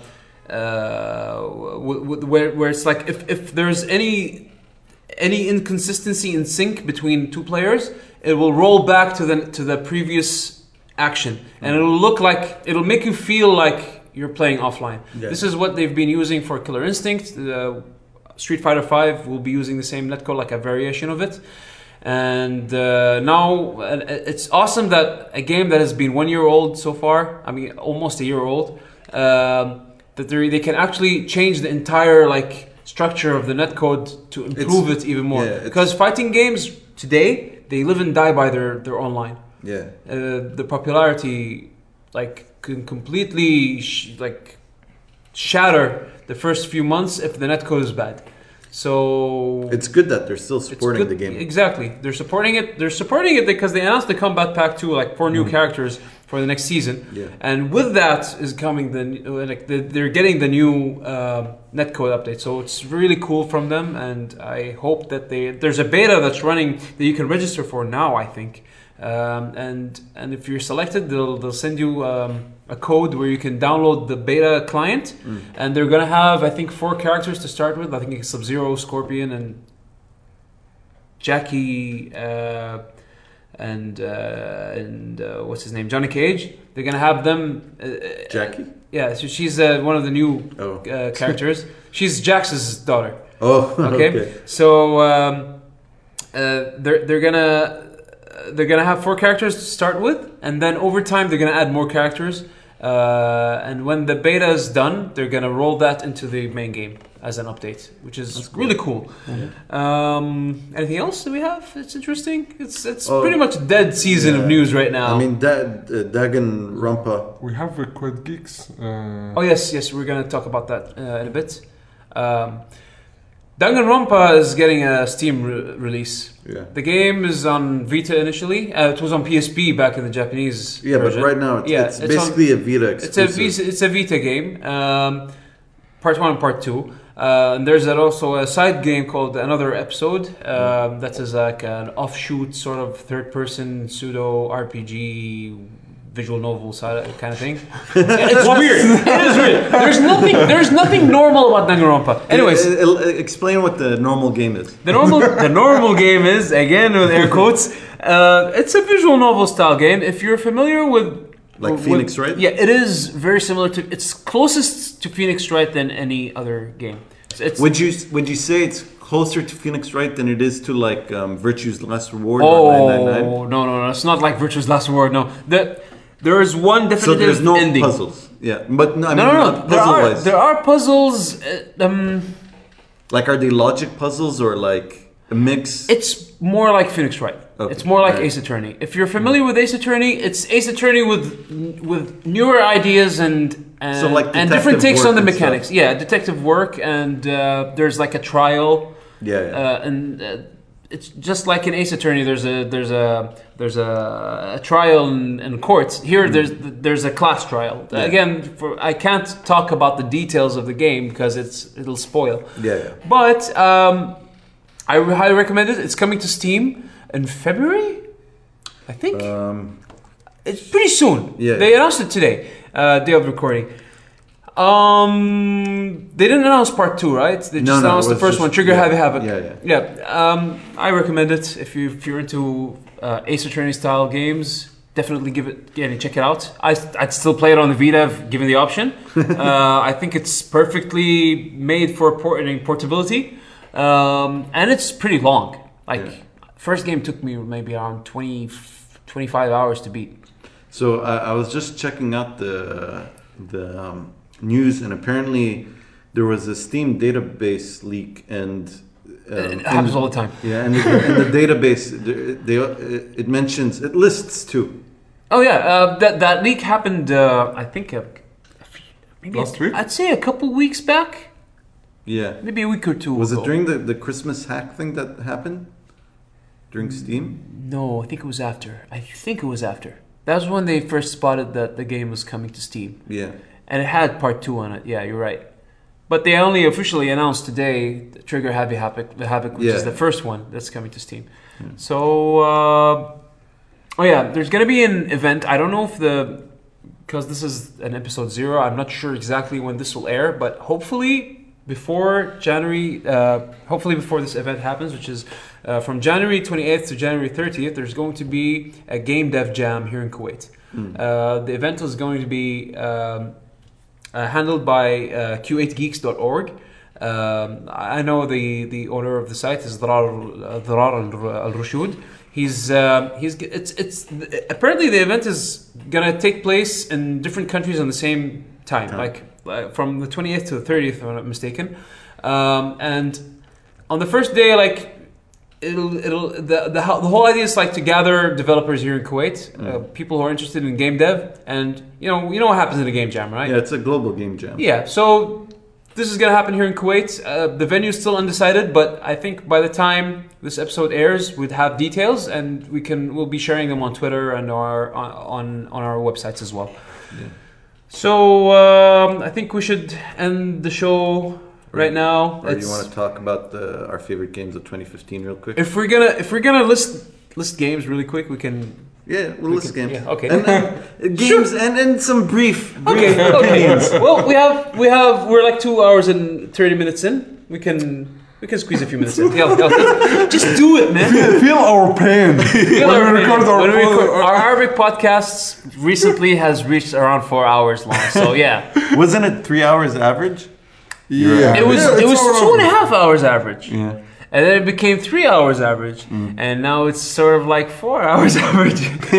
uh, where, where it's like if, if there's any any inconsistency in sync between two players, it will roll back to the to the previous action, and it'll look like it'll make you feel like you're playing offline. Yeah. This is what they've been using for Killer Instinct. Uh, Street Fighter V will be using the same netcode, like a variation of it. And uh, now uh, it's awesome that a game that has been one year old so far, I mean almost a year old, um, that they they can actually change the entire like structure of the netcode to improve it even more. yeah, because fighting games today they live and die by their their online. yeah. Uh, the popularity like can completely sh- like shatter the first few months if the netcode is bad. So It's good that they're still supporting the game. Exactly, they're supporting it. They're supporting it because they announced the Kombat Pack 2, like four Mm. new characters for the next season. Yeah. And with that is coming the like they're getting the new uh, netcode update. So it's really cool from them, and I hope that they there's a beta that's running that you can register for now. I think, um, and and if you're selected, they'll they'll send you um, a code where you can download the beta client, Mm. and they're gonna have I think four characters to start with. I think it's Sub Zero, Scorpion, and Jacqui. Uh, and uh, and uh, what's his name, Johnny Cage. They're gonna have them. Uh, Jacqui? yeah, so she's uh, one of the new Oh. uh, characters. *laughs* she's Jax's daughter. Oh, *laughs* Okay, okay. so um, uh, they're they're gonna uh, they're gonna have four characters to start with, and then over time they're gonna add more characters. Uh, and when the beta is done, they're gonna roll that into the main game as an update, which is cool. really cool. Um, anything else that we have? It's interesting. It's it's Oh, pretty much a dead season yeah. of news right now. I mean, da- uh, Danganronpa. We have uh, Quad Geeks. Uh, Oh yes, yes, we're gonna talk about that uh, in a bit. Um, Danganronpa is getting a Steam re- release. Yeah. The game is on Vita initially. Uh, it was on PSP back in the Japanese Yeah, version. but right now it's, Yeah, it's, it's on- basically a Vita it's exclusive. a Vita, it's a Vita game. Um, part one and part two. Uh, and there's also a side game called Another Episode. Um, that is like an offshoot sort of third-person pseudo RPG visual novel side kind of thing. *laughs* It's weird. It is weird. There's nothing. There's nothing normal about Danganronpa. Anyways, Uh, uh, uh, explain what the normal game is. the normal the normal game is again with air quotes. Uh, it's a visual novel style game. If you're familiar with Like with- Phoenix Wright? yeah, it is very similar to. It's closest to Phoenix Wright than any other game. It's, it's Would you would you say it's closer to Phoenix Wright than it is to like um, Virtue's Last Reward or oh 999? no no no! It's not like Virtue's Last Reward. No, the, there is one So there's no ending. puzzles. Yeah, but no, I No, mean, no, no. There are there are puzzles. Uh, um, Like, are they logic puzzles or like a mix? It's more like Phoenix Wright. Okay, It's more like alright. Ace Attorney. If you're familiar with Ace Attorney, it's Ace Attorney with with newer ideas and and, So, like, and different takes on the mechanics. Yeah, detective work and uh, there's like a trial yeah, yeah. uh, and uh, it's just like in Ace Attorney. There's a there's a there's a, a trial in, in courts. Here there's there's a class trial. Mm. Yeah. Again, for I can't talk about the details of the game because it's it'll spoil. yeah, yeah. But um, I highly recommend it. It's coming to Steam in February, I think. Um, It's pretty soon. Yeah. They announced it today, uh, day of recording. Um, they didn't announce part two, right? They No, just no, it announced the first just- one, Trigger yeah. Happy Havoc. Yeah, yeah. Um, I recommend it if you if you're into uh, Ace Attorney style games. Definitely give it, yeah, and check it out. I, I'd still play it on the Vita, given the option. *laughs* uh, I think it's perfectly made for porting portability, um, and it's pretty long. Like Yeah. first game took me maybe around 20, 25 hours to beat. So I, I was just checking out the the um, news, and apparently there was a Steam database leak, and um, it happens in- all the time. Yeah, and the, and the database they, they, it mentions it lists two. Oh yeah, uh, that that leak happened. Uh, I think a, a few- maybe Last a- week? I'd say a couple weeks back, Yeah, maybe a week or two. was it during the, the Christmas hack thing that happened during Steam? No, I think it was after. I think it was after. That was when they first spotted that the game was coming to Steam, Yeah, and it had part two on it. Yeah, you're right. But they only officially announced today the Trigger Happy Havoc, the Havoc, which is the first one that's coming to Steam. So, uh, oh yeah, there's gonna be an event. I don't know if the because this is an episode zero. I'm not sure exactly when this will air, but hopefully before January, uh, hopefully before this event happens, which is uh, from January 28th to January 30th, there's going to be a game dev jam here in Kuwait. Uh, the event is going to be um, handled by uh, q8geeks.org. Um, I know the, the owner of the site is Dharar, uh, Dharar Al Rushud. He's um, he's it's it's apparently the event is gonna take place in different countries on the same time, like uh, from the 28th to the 30th, if I'm not mistaken. Um, and on the first day, like it'll it'll the, the the whole idea is like to gather developers here in Kuwait, uh, people who are interested in game dev, and you know you know what happens in a game jam, right? yeah, it's a global game jam. Yeah, so this is gonna happen here in Kuwait. Uh, the venue is still undecided, but I think by the time this episode airs, we'd have details, and we can we'll be sharing them on Twitter and our on on our websites as well. Yeah. So um, I think we should end the show right now. Or you want to talk about the, our favorite games of 2015 real quick? if we're gonna if we're gonna list list games really quick, we can. yeah, we'll we list can- games. yeah, okay. And, then *laughs* games and, and some brief, brief Okay, okay. opinions. *laughs* well, we have we have we're like two hours and thirty minutes in. We can we can squeeze a few minutes in. Yeah, *laughs* yeah, just do it, man. Feel our pain Feel when our we record pain. our, When we record- our- our Arabic podcasts recently has reached around four hours long. So yeah, Wasn't it three hours average? Yeah. it was Yeah, it was all two and a half hours average, Yeah. and then it became three hours average, and now it's sort of like four *laughs* hours average. *laughs*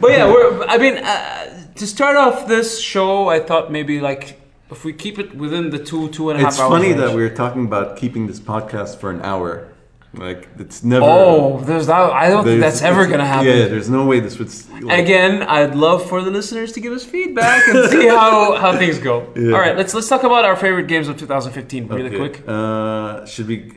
but yeah, we're. I mean, uh, to start off this show, I thought maybe like if we keep it within the two two and a half It's hours. funny range. that we were talking about keeping this podcast for an hour. Like it's never. Oh, there's that. I don't think that's ever gonna happen. Yeah, there's no way this would. Like, Again, I'd love for the listeners to give us feedback and see *laughs* how, how things go. Yeah. All right, let's let's talk about our favorite games of 2015 really okay. quick. Uh, should we?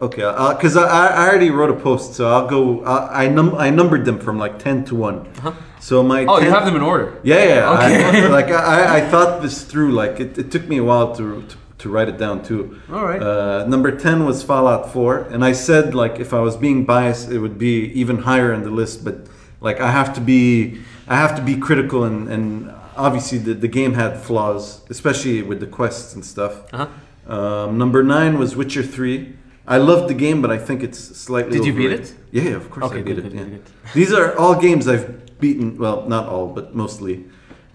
Okay, because I, I already wrote a post, so I'll go. I I, num- I numbered them from like ten to one. Huh. So my Oh, you have them in order. Yeah, yeah. Okay. I, like I, I thought this through. Like it, it took me a while to, to to write it down too. All right. Uh, number ten was Fallout Four, and I said like if I was being biased, it would be even higher in the list. But like I have to be, I have to be critical, and and obviously the the game had flaws, especially with the quests and stuff. Uh-huh. Um, number nine was Witcher Three. I loved the game, but I think it's slightly. Did you beat it? Yeah, yeah, of course Okay, I beat good, it. good, yeah. These are all games I've beaten. Well, not all, but mostly.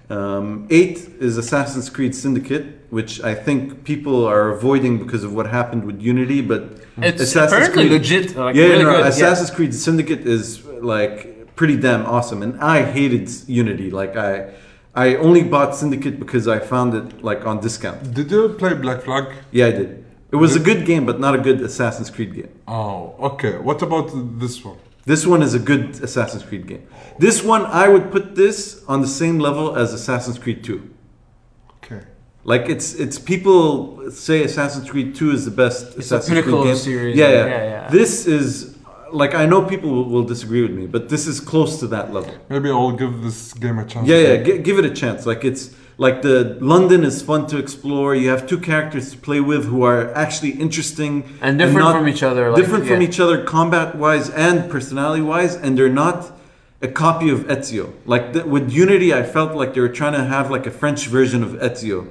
Um, eight is Assassin's Creed Syndicate, which I think people are avoiding because of what happened with Unity. But It's apparently legit. Like, yeah, really no, good. Assassin's Creed Syndicate is like pretty damn awesome, and I hated Unity. Like I, I only bought Syndicate because I found it like on discount. Did you play Black Flag? Yeah, I did. It was a good game, but not a good Assassin's Creed game. Oh, okay. What about this one? This one is a good Assassin's Creed game. This one, I would put this on the same level as Assassin's Creed 2. Okay. Like it's it's people say Assassin's Creed 2 is the best It's the Assassin's pinnacle Creed of game. series. Yeah, yeah, Yeah, yeah. This is like I know people will, will disagree with me, but this is close to that level. Maybe I'll give this game a chance. Yeah, yeah, gi- give it a chance. Like it's like the London is fun to explore. You have two characters to play with who are actually interesting And different not- from each other. Like, different from yeah. each other combat wise and personality wise, and they're not a copy of Ezio. Like the, with Unity, I felt like they were trying to have like a French version of Ezio,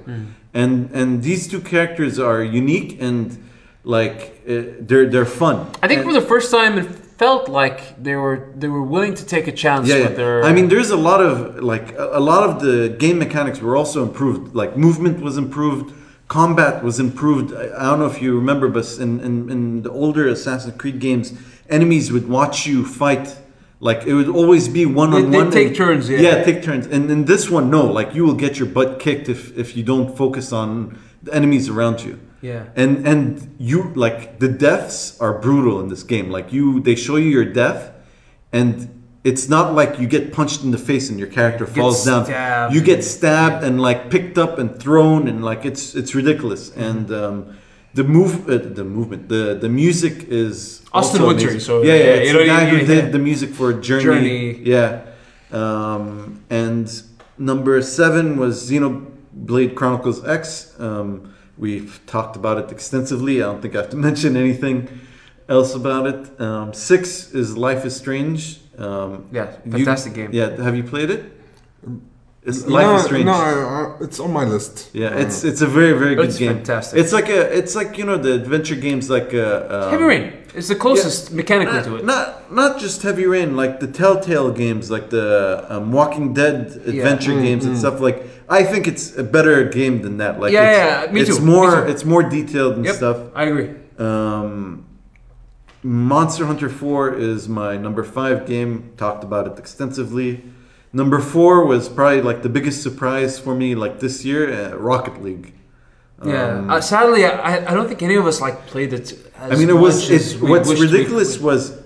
and and these two characters are unique and like uh, they're they're fun. I think And- for the first time, it felt like they were they were willing to take a chance yeah, with yeah. their. I mean, there's a lot of like a, lot of the game mechanics were also improved. Like movement was improved, combat was improved. I, I don't know if you remember, but in, in in the older Assassin's Creed games, enemies would watch you fight. Like it would always be one on one. they take turns, yeah. Yeah, take turns. And in this one, no. Like you will get your butt kicked if if you don't focus on the enemies around you yeah. and and you like the deaths are brutal in this game like you they show you your death and it's not like you get punched in the face and your character falls down stabbed. you get stabbed and like picked up and thrown and like it's it's ridiculous and um the move uh, the movement the the music is Austin Wintory, amazing. so, yeah, yeah, yeah it's you know, the guy who did the music for journey, Journey. yeah um and number seven was xenoblade chronicles x um We've talked about it extensively. I don't think I have to *laughs* mention anything else about it. Um, six is Life is Strange. Um, Yeah, you- fantastic game. Yeah, have you played it? It's no, Life is Strange. No, I- I- it's on my list. yeah, Uh, it's it's a very very good It's game. fantastic. It's like a it's like you know the adventure games like uh, um, Heavy Rain is the closest mechanically to it. not not just Heavy Rain, like the Telltale games, like the um, Walking Dead adventure Mm, games and mm. stuff. Like I think it's a better game than that. Like Yeah, it's, yeah, yeah, me it's too, me more too. it's more detailed and Yep. stuff. I agree. Um, Monster Hunter 4 is my number five game. Talked about it extensively. Number four was probably like the biggest surprise for me, like this year, uh, Rocket League. Yeah. Um, uh, sadly, I, I don't think any of us like played it. As I mean, it was. much as It, what's ridiculous was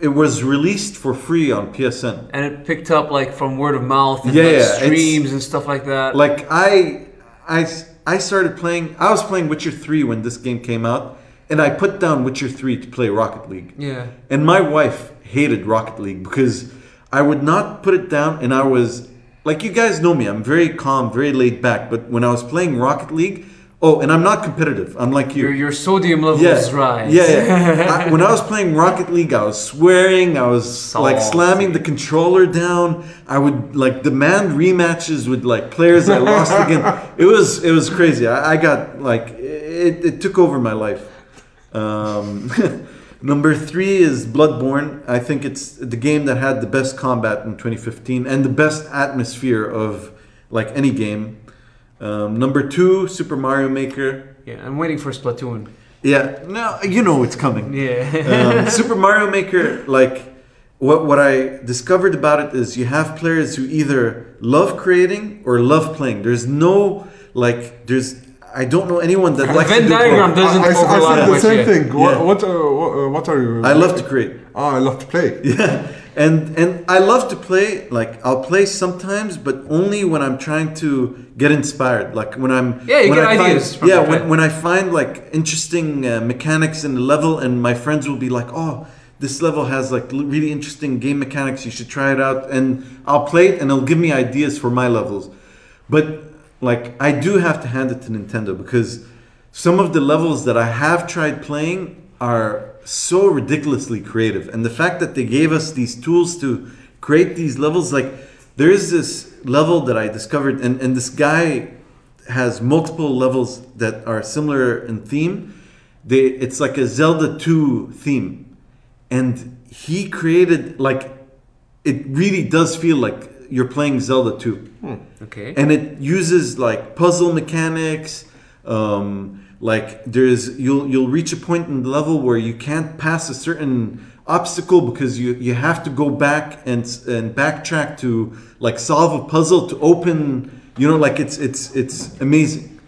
it was released for free on PSN. and it picked up like from word of mouth and Yeah, like yeah, streams and stuff like that. Like I, I, I started playing. I was playing Witcher 3 when this game came out, and I put down Witcher 3 to play Rocket League. yeah. And my wife hated Rocket League because I would not put it down, and I was like, you guys know me, I'm very calm, very laid back. But when I was playing Rocket League, oh, and I'm not competitive, unlike you. Your, your sodium level yeah, is rise. yeah, yeah. *laughs* I, when I was playing Rocket League, I was swearing, I was like slamming the controller down. I would like demand rematches with like players I lost *laughs* against. It was it was crazy. I, I got like it, it took over my life. Um, *laughs* number three is Bloodborne. I think it's the game that had the best combat in 2015 and the best atmosphere of like any game. Um, number two, Super Mario Maker. Yeah, I'm waiting for Splatoon. Yeah, no, you know it's coming. Yeah. Um, Super Mario Maker, like what what I discovered about it is you have players who either love creating or love playing. There's no like there's I don't know anyone that likes to Venn diagram both. doesn't I, I, I overlap said the with same you. thing. What, Yeah. what, uh, what, uh, what are you? I love to create. Ah, I love to play. *laughs* Yeah, and and I love to play. Like I'll play sometimes, but only when I'm trying to get inspired. Like when I'm Yeah, you when get I find- ideas from yeah, when, play. when I find like interesting uh, mechanics in the level, and my friends will be like, "Oh, this level has like l- really interesting game mechanics. You should try it out." And I'll play it, and it'll give me ideas for my levels. But like I do have to hand it to Nintendo because some of the levels that I have tried playing are so ridiculously creative. And the fact that they gave us these tools to create these levels, like there is this level that I discovered, and, and this guy has multiple levels that are similar in theme. They, it's like a Zelda 2 theme. And he created like it really does feel like you're playing Zelda 2 okay. and it uses like puzzle mechanics um, like there's you'll you'll reach a point in the level where you can't pass a certain obstacle because you you have to go back and and backtrack to like solve a puzzle to open you know like it's it's it's amazing.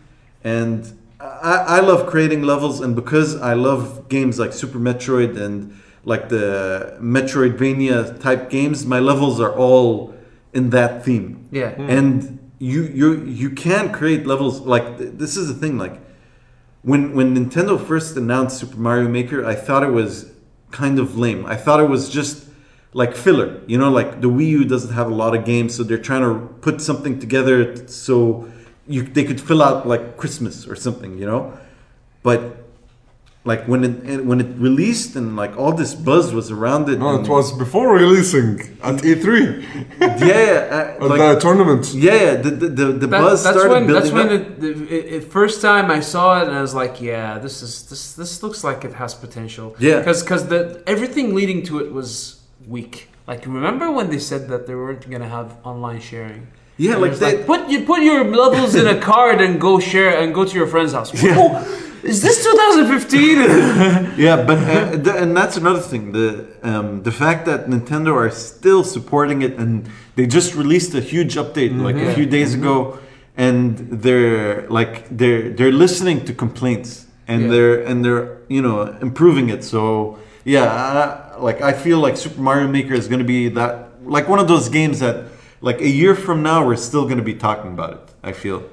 And I, I love creating levels and because I love games like Super Metroid and like the Metroidvania type games my levels are all in that theme. Yeah. Hmm. and you you you can create levels like this is the thing like when when Nintendo first announced Super Mario Maker I thought it was kind of lame. I thought it was just like filler you know like the Wii U doesn't have a lot of games so they're trying to put something together so you they could fill out like Christmas or something you know? But like when it, it when it released and like all this buzz was around it. No, it was before releasing at E3, *laughs* yeah, yeah, uh, *laughs* at like, the tournament. yeah, yeah, the the, the, the That- buzz that's started when building that's when up. it, the it, it first time I saw it and I was like, yeah, this is this this looks like it has potential. Yeah. because because the everything leading to it was weak. Like remember when they said that they weren't gonna have online sharing? Yeah, like they, put you put your levels in a *laughs* card and go share and go to your friend's house. Yeah. Oh, is this 2015? *laughs* Yeah, but uh, *laughs* th- and that's another thing. The um, the fact that Nintendo are still supporting it, and they just released a huge update like a few days ago, and they're like they're they're listening to complaints, and Yeah. they're and they're you know improving it. So yeah, I, like I feel like Super Mario Maker is going to be that like one of those games that like a year from now we're still going to be talking about it. I feel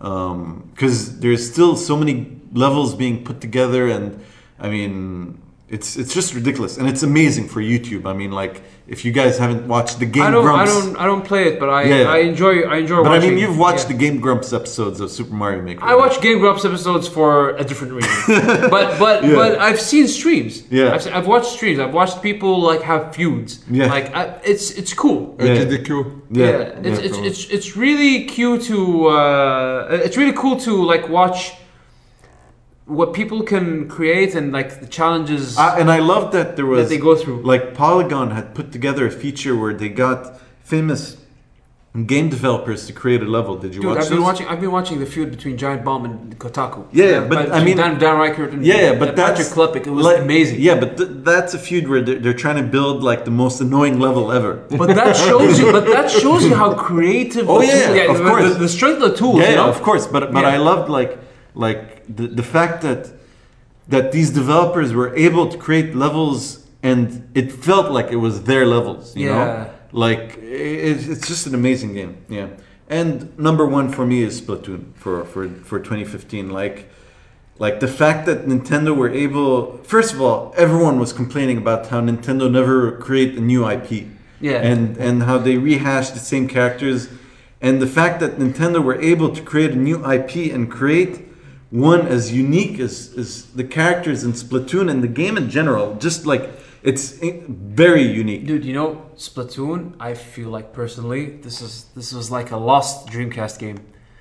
um, because there's still so many levels being put together and i mean it's it's just ridiculous and it's amazing for youtube i mean like if you guys haven't watched the game I don't grumps I don't I don't play it, but I Yeah. I enjoy I enjoy but i mean you've watched yeah. the game grumps episodes of super mario maker I watch Game Grumps episodes for a different reason, *laughs* but but Yeah. but I've seen streams. Yeah. I've, se- I've watched streams. I've watched people like have feuds. Yeah. like I, it's it's cool. Yeah. GDQ. Yeah, yeah, it's, yeah, it's, it's it's really cute to uh, it's really cool to like watch what people can create and like the challenges I- and i love that there was that they go through. like polygon had put together a feature where they got famous game developers to create a level did you Dude, watch I've been those? watching. I've been watching the feud between Giant Bomb and Kotaku. Yeah, yeah, but I mean- Dan, Dan Ryckert and Yeah, yeah, but and that's Patrick Klepek. It was like- amazing. Yeah, but th- that's a feud where they're, they're trying to build like the most annoying level ever. But that *laughs* shows you. But that shows you how creative. Oh, the yeah, tool- of the, course. The, the strength of the tools. yeah, you know? of course. But but Yeah. I loved like like the the fact that that these developers were able to create levels and it felt like it was their levels. You Yeah. know, like it, it's just an amazing game. Yeah. And number one for me is Splatoon for for for 2015. Like. Like the fact that Nintendo were able, first of all, everyone was complaining about how Nintendo never create a new IP. Yeah. and and how they rehash the same characters and the fact that Nintendo were able to create a new IP and create one as unique as, as the characters in Splatoon and the game in general just like it's very unique Dude, you know Splatoon. I feel like personally, this is this was like a lost Dreamcast game.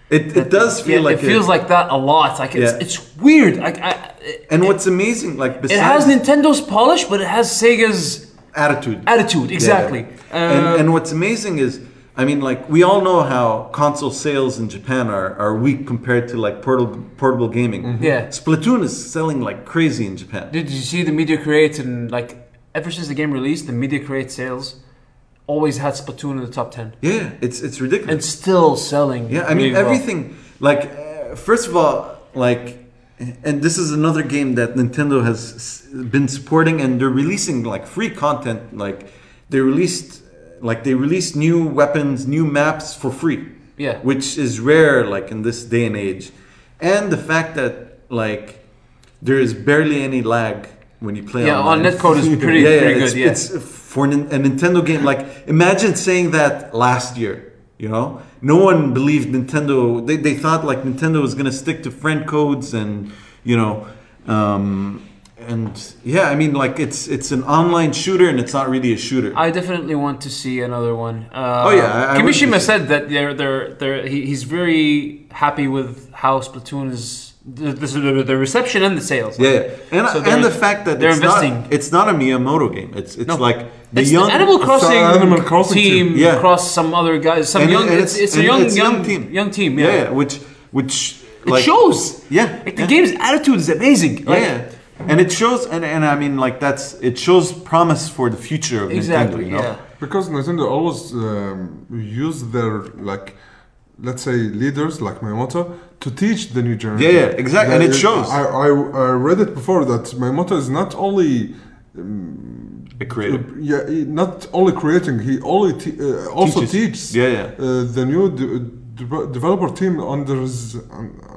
it, it does feel Yeah, like it feels like that a lot. Like it's Yeah. it's weird. Like I, it, and what's amazing like it has Nintendo's polish, but it has Sega's attitude attitude. Exactly. and, Um, and what's amazing is I mean like we all know how console sales in Japan are, are weak compared to like portable portable gaming Yeah. Splatoon is selling like crazy in Japan Did you see the Media Create and like ever since the game released, the Media Create sales always had Splatoon in the top ten yeah it's it's ridiculous and still selling. Yeah, I mean really well. everything. Like, uh, first of all, like, and this is another game that Nintendo has s- been supporting, and they're releasing like free content. Like, they released, like, they release new weapons, new maps for free. Yeah. which is rare, like in this day and age, and the fact that like there is barely any lag when you play. Yeah, on netcode is pretty- *laughs* yeah, yeah, pretty it's, good, yeah. it's for a Nintendo game. Like, imagine saying that last year. You know, no one believed Nintendo. They, they thought like Nintendo was gonna stick to friend codes and you know, um, and yeah, I mean like it's it's an online shooter and it's not really a shooter. I definitely want to see another one. Uh, Oh, yeah, I- I Kimishima be- said that they're they're they're he, he's very happy with how Splatoon is the, the, the reception and the sales. Yeah, yeah. and So and the fact that they're it's investing. not it's not a Miyamoto game. It's it's No. like the It's young the Animal Crossing, Animal Crossing team, team. Yeah. cross some other guys, some and young. and it's, it's a young, it's young team. young team. Yeah, Yeah, yeah, which which it like shows. Yeah, like the yeah. game's attitude is amazing. Like, yeah, and it shows, and, and I mean, like that's it shows promise for the future of exactly. Nintendo. You know? Yeah. Because Nintendo always um, use their like, let's say leaders like Miyamoto to teach the new generation. Yeah, yeah, exactly, and it shows. I, I, I read it before that Miyamoto is not only A creator. yeah not only creating he only te- uh, also Teaches. teaches Yeah, yeah. Uh, the new de- de- developer team under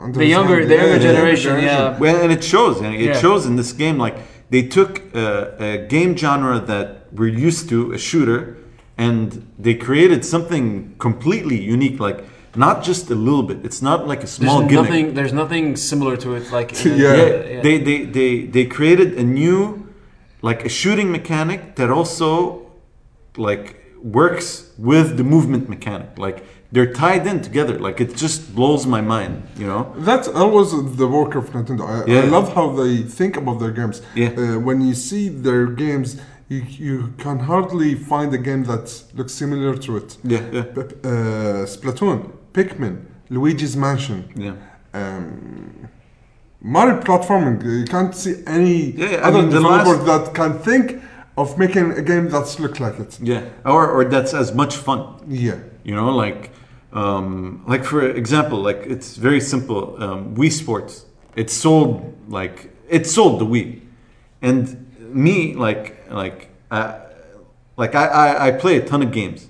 under The younger- the younger yeah, generation, yeah. Well, and it shows, and it Yeah. shows in this game. Like they took a, a game genre that we're used to, a shooter, and they created something completely unique. Like not just a little bit. It's not like a small There's gimmick. nothing. There's nothing similar to it. Like *laughs* in a- Yeah. yeah, They, they they they created a new like a shooting mechanic that also like works with the movement mechanic like they're tied in together like it just blows my mind you know That's always the work of Nintendo. I, I love how they think about their games. Yeah. Uh, when you see their games, you, you can hardly find a game that looks similar to it. yeah yeah Uh, Splatoon, Pikmin, Luigi's Mansion, yeah um, Mario platforming. You can't see any Yeah, yeah, I other mean, developer that can think of making a game that's look like it. yeah or or that's as much fun Yeah. you know like um like for example like it's very simple. Um wii sports it sold like it sold the wii. And me like like uh, like I, I i play a ton of games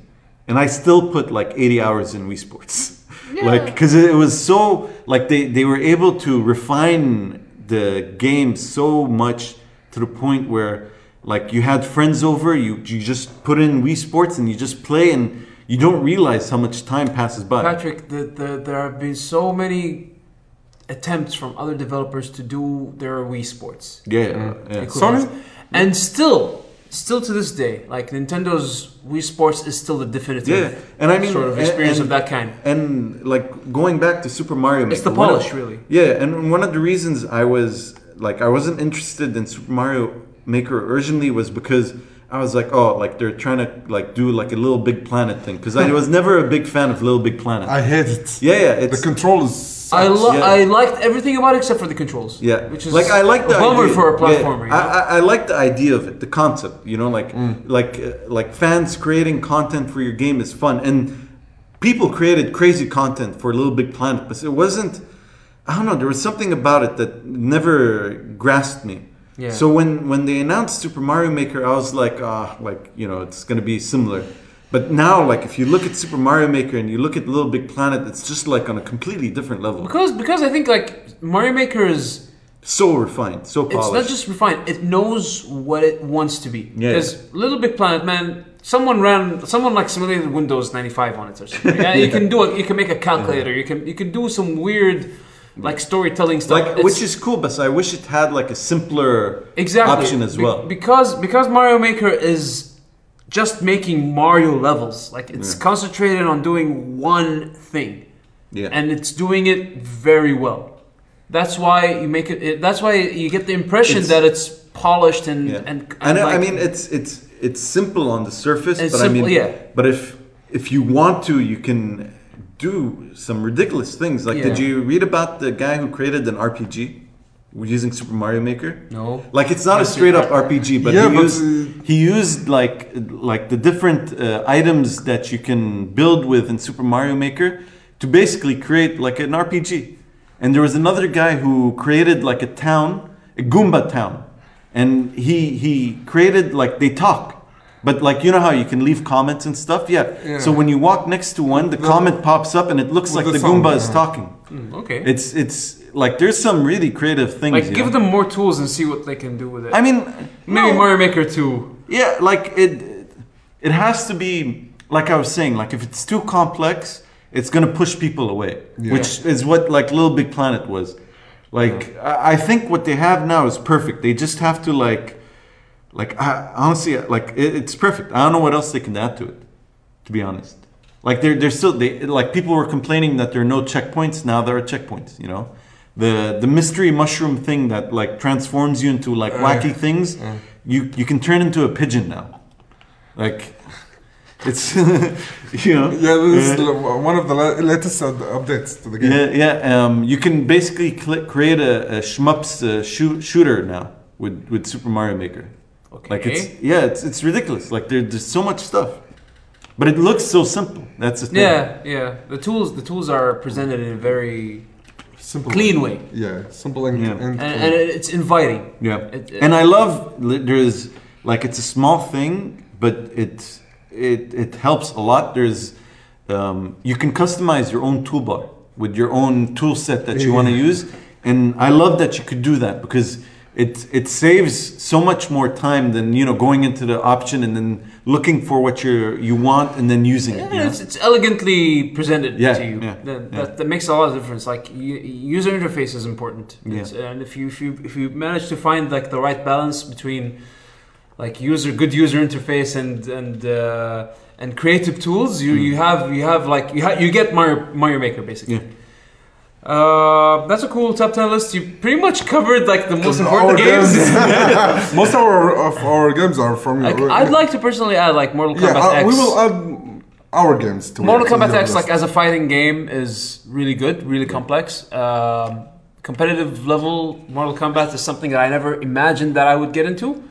and i still put like 80 hours in wii sports. *laughs* Yeah. like because it was so like they they were able to refine the game so much to the point where like you had friends over you you just put in wii sports and you just play and you don't realize how much time passes by Patrick, the, the, there have been so many attempts from other developers to do their Wii Sports. yeah, yeah, yeah. Sony? And still, still to this day, like Nintendo's Wii Sports is still the definitive Yeah, and I mean, sort of experience and- of that kind. And like going back to Super Mario Maker, It's the one of- polish, really. Yeah, and one of the reasons I was like I wasn't interested in Super Mario Maker originally was because I was like, oh, like they're trying to like do like a Little Big Planet thing because I was never a big fan of Little Big Planet. I hate it. yeah, yeah, it's The control is. I lo- yeah. I liked everything about it except for the controls. Yeah, which is like I like the a bummer idea, for a yeah, platformer. you I, know? I, I like the idea of it, the concept. You know, like like uh, like fans creating content for your game is fun, and people created crazy content for Little Big Planet, but it wasn't. I don't know. There was something about it that never grasped me. Yeah. So when when they announced Super Mario Maker, I was like, ah, like you know, it's gonna be similar. But now, like if you look at Super Mario Maker and you look at Little Big Planet, it's just like on a completely different level. because because I think like Mario Maker is So refined, so polished. it's not just refined. It knows what it wants to be. Yeah. Because Little Big Planet, man, someone ran, someone like simulated Windows ninety five on it or something. *laughs* Yeah, you can do it. You can make a calculator. You can you can do some weird, like storytelling stuff. like It's- which is cool but i wish it had like a simpler exactly option as Be- well because because Mario Maker is just making Mario levels. Like it's Yeah. concentrated on doing one thing. yeah and it's doing it very well. That's why you make it. it that's why you get the impression It's- that it's polished and yeah and, and, I- like- i mean it's it's it's simple on the surface but simple, i mean yeah. but if if you want to you can do some ridiculous things like did you read about the guy who created an rpg using super mario maker no. like it's not a straight up RPG, but Yeah, he but, used uh, he used like like the different uh, items that you can build with in Super Mario Maker to basically create like an RPG. And there was another guy who created like a town, a Goomba town, and he he created like they talk. But like you know how you can leave comments and stuff, yeah. Yeah. So when you walk next to one, the comment pops up and it looks like the the, Goomba is talking. Mm, okay. It's it's like there's some really creative things. like give know? them more tools and see what they can do with it. I mean, maybe no. Mario Maker two. Yeah, like it it has to be like I was saying, like if it's too complex, it's gonna push people away. Yeah. Which is what like Little Big Planet was. Like I I think what they have now is perfect. They just have to like like I, honestly like it, it's perfect. I don't know what else they can add to it, to be honest. Like they're they're still they like people were complaining that there are no checkpoints. Now there are checkpoints. You know, the the mystery mushroom thing that like transforms you into like wacky things. You you can turn into a pigeon now. Like it's *laughs* you know Yeah, this is uh, one of the latest updates to the game. yeah, yeah. Um, you can basically create a, a shmups uh, shoo- shooter now with, with Super Mario Maker. Okay. Like it's yeah, it's it's ridiculous. Like there, there's so much stuff, but it looks so simple. That's the thing. yeah, yeah. The tools the tools are presented in a very Simple. clean way, Yeah, simple and, Yeah. and, and, and it's inviting. Yeah, It- it- and I love li- there's like it's a small thing, but it it it helps a lot. There's um, you can customize your own toolbar with your own tool set that you want to use, and I love that you could do that because it it saves so much more time than you know going into the option and then looking for what you you want and then using it. you Yeah, it's, it's elegantly presented Yeah, to you. yeah, that, yeah. That, that makes a lot of difference. Like user interface is important, Yeah. And if you if you if you manage to find like the right balance between like user good user interface and and uh, and creative tools, you, Mm. you have you have like you ha- you get Mario Mario Maker basically. Yeah. Uh, that's a cool top ten list. You pretty much covered like the most important games. *laughs* *laughs* Most of our, of our games are from like. I'd like to personally add like Mortal Yeah, Kombat uh, X. we will add our games to Mortal Kombat X, like as a fighting game, is really good, really complex. Um, competitive level Mortal Kombat is something that I never imagined that I would get into,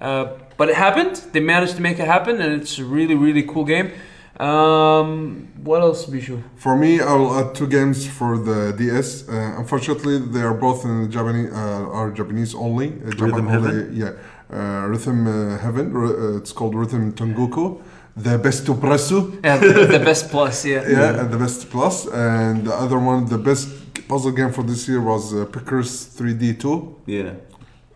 uh, but it happened. They managed to make it happen, and it's a really, really cool game. Um, what else, Bishu? For me, I will add two games for the DS. Uh, unfortunately, they are both in Japanese, uh, are Japanese only. Uh, Japan Rhythm only, Heaven? Yeah, uh, Rhythm uh, Heaven. r- Uh, it's called Rhythm Tengoku. The best to Presu. *laughs* Yeah, the, the best plus, yeah. *laughs* Yeah, and the best plus. And the other one, the best puzzle game for this year was uh, Picross 3D 2. yeah,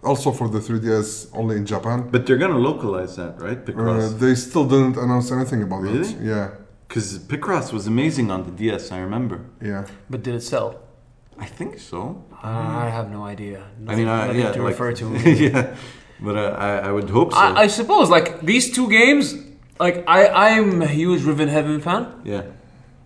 Also for the 3DS, only in Japan. but they're gonna localize that, right? Uh, they still didn't announce anything about it. Really? Yeah, because Picross was amazing on the DS. I remember. yeah. But did it sell? I think so. Uh, I have no idea. I mean, I, yeah, to like, refer to. *laughs* yeah, but uh, I, I would hope so. I, I suppose like these two games, like I I'm a huge Rhythm Heaven fan. yeah,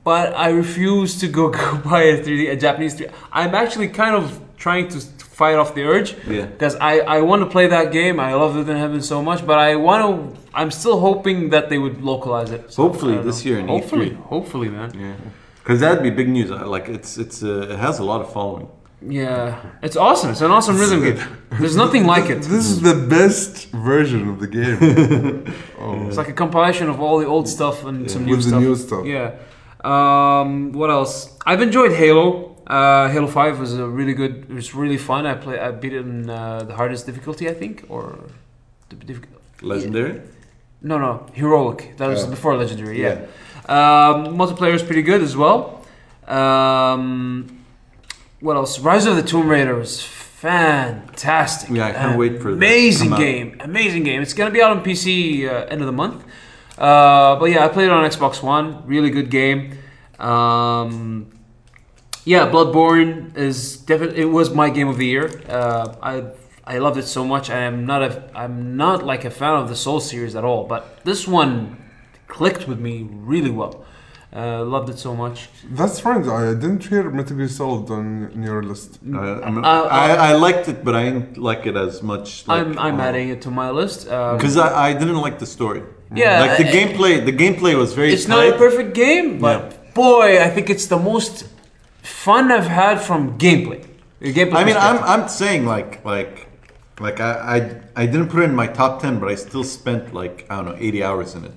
but I refuse to go, *laughs* go buy a 3D, a Japanese 3D. I'm actually kind of trying to fight off the urge yeah. because I, I want to play that game. I love Rhythm Heaven so much, but I want to. I'm still hoping that they would localize it. So, Hopefully this know. year in Hopefully, E3. hopefully, man. Yeah, because that'd be big news. Like it's it's uh, it has a lot of following. Yeah, it's awesome. It's an awesome rhythm game. There's nothing like it. *laughs* This is the best version of the game. *laughs* oh. It's like a compilation of all the old stuff and some new With the new stuff. Yeah. Um, what else? I've enjoyed Halo. Uh, Halo Five was a really good. It was really fun. I play. I beat it in uh, the hardest difficulty, I think, or. Legendary. No, no, heroic. That was Yeah. before legendary. Yeah. Um, multiplayer is pretty good as well. Um, what else? Rise of the Tomb Raider was fantastic. Yeah, I can't wait for amazing game. Amazing game. It's gonna be out on PC uh, end of the month. Uh, but yeah, I played it on Xbox One. Really good game. Um, yeah, Bloodborne is definitely. It was my game of the year. Uh, I I loved it so much. I am not a. I'm not like a fan of the Soul series at all. But this one clicked with me really well. Uh, loved it so much. That's strange. I didn't hear Metal Gear Solid on in your list. Uh, I'm- Uh, I, I liked it, but I didn't like it as much. Like, I'm I'm adding it to my list. Um, because I, I didn't like the story. Yeah, like the uh, gameplay. The gameplay was very. it's not a perfect game, but boy, I think it's the most fun I've had from gameplay. Gameplay I mean, I'm. I'm saying like like like I, I I didn't put it in my top ten, but I still spent like I don't know 80 hours in it.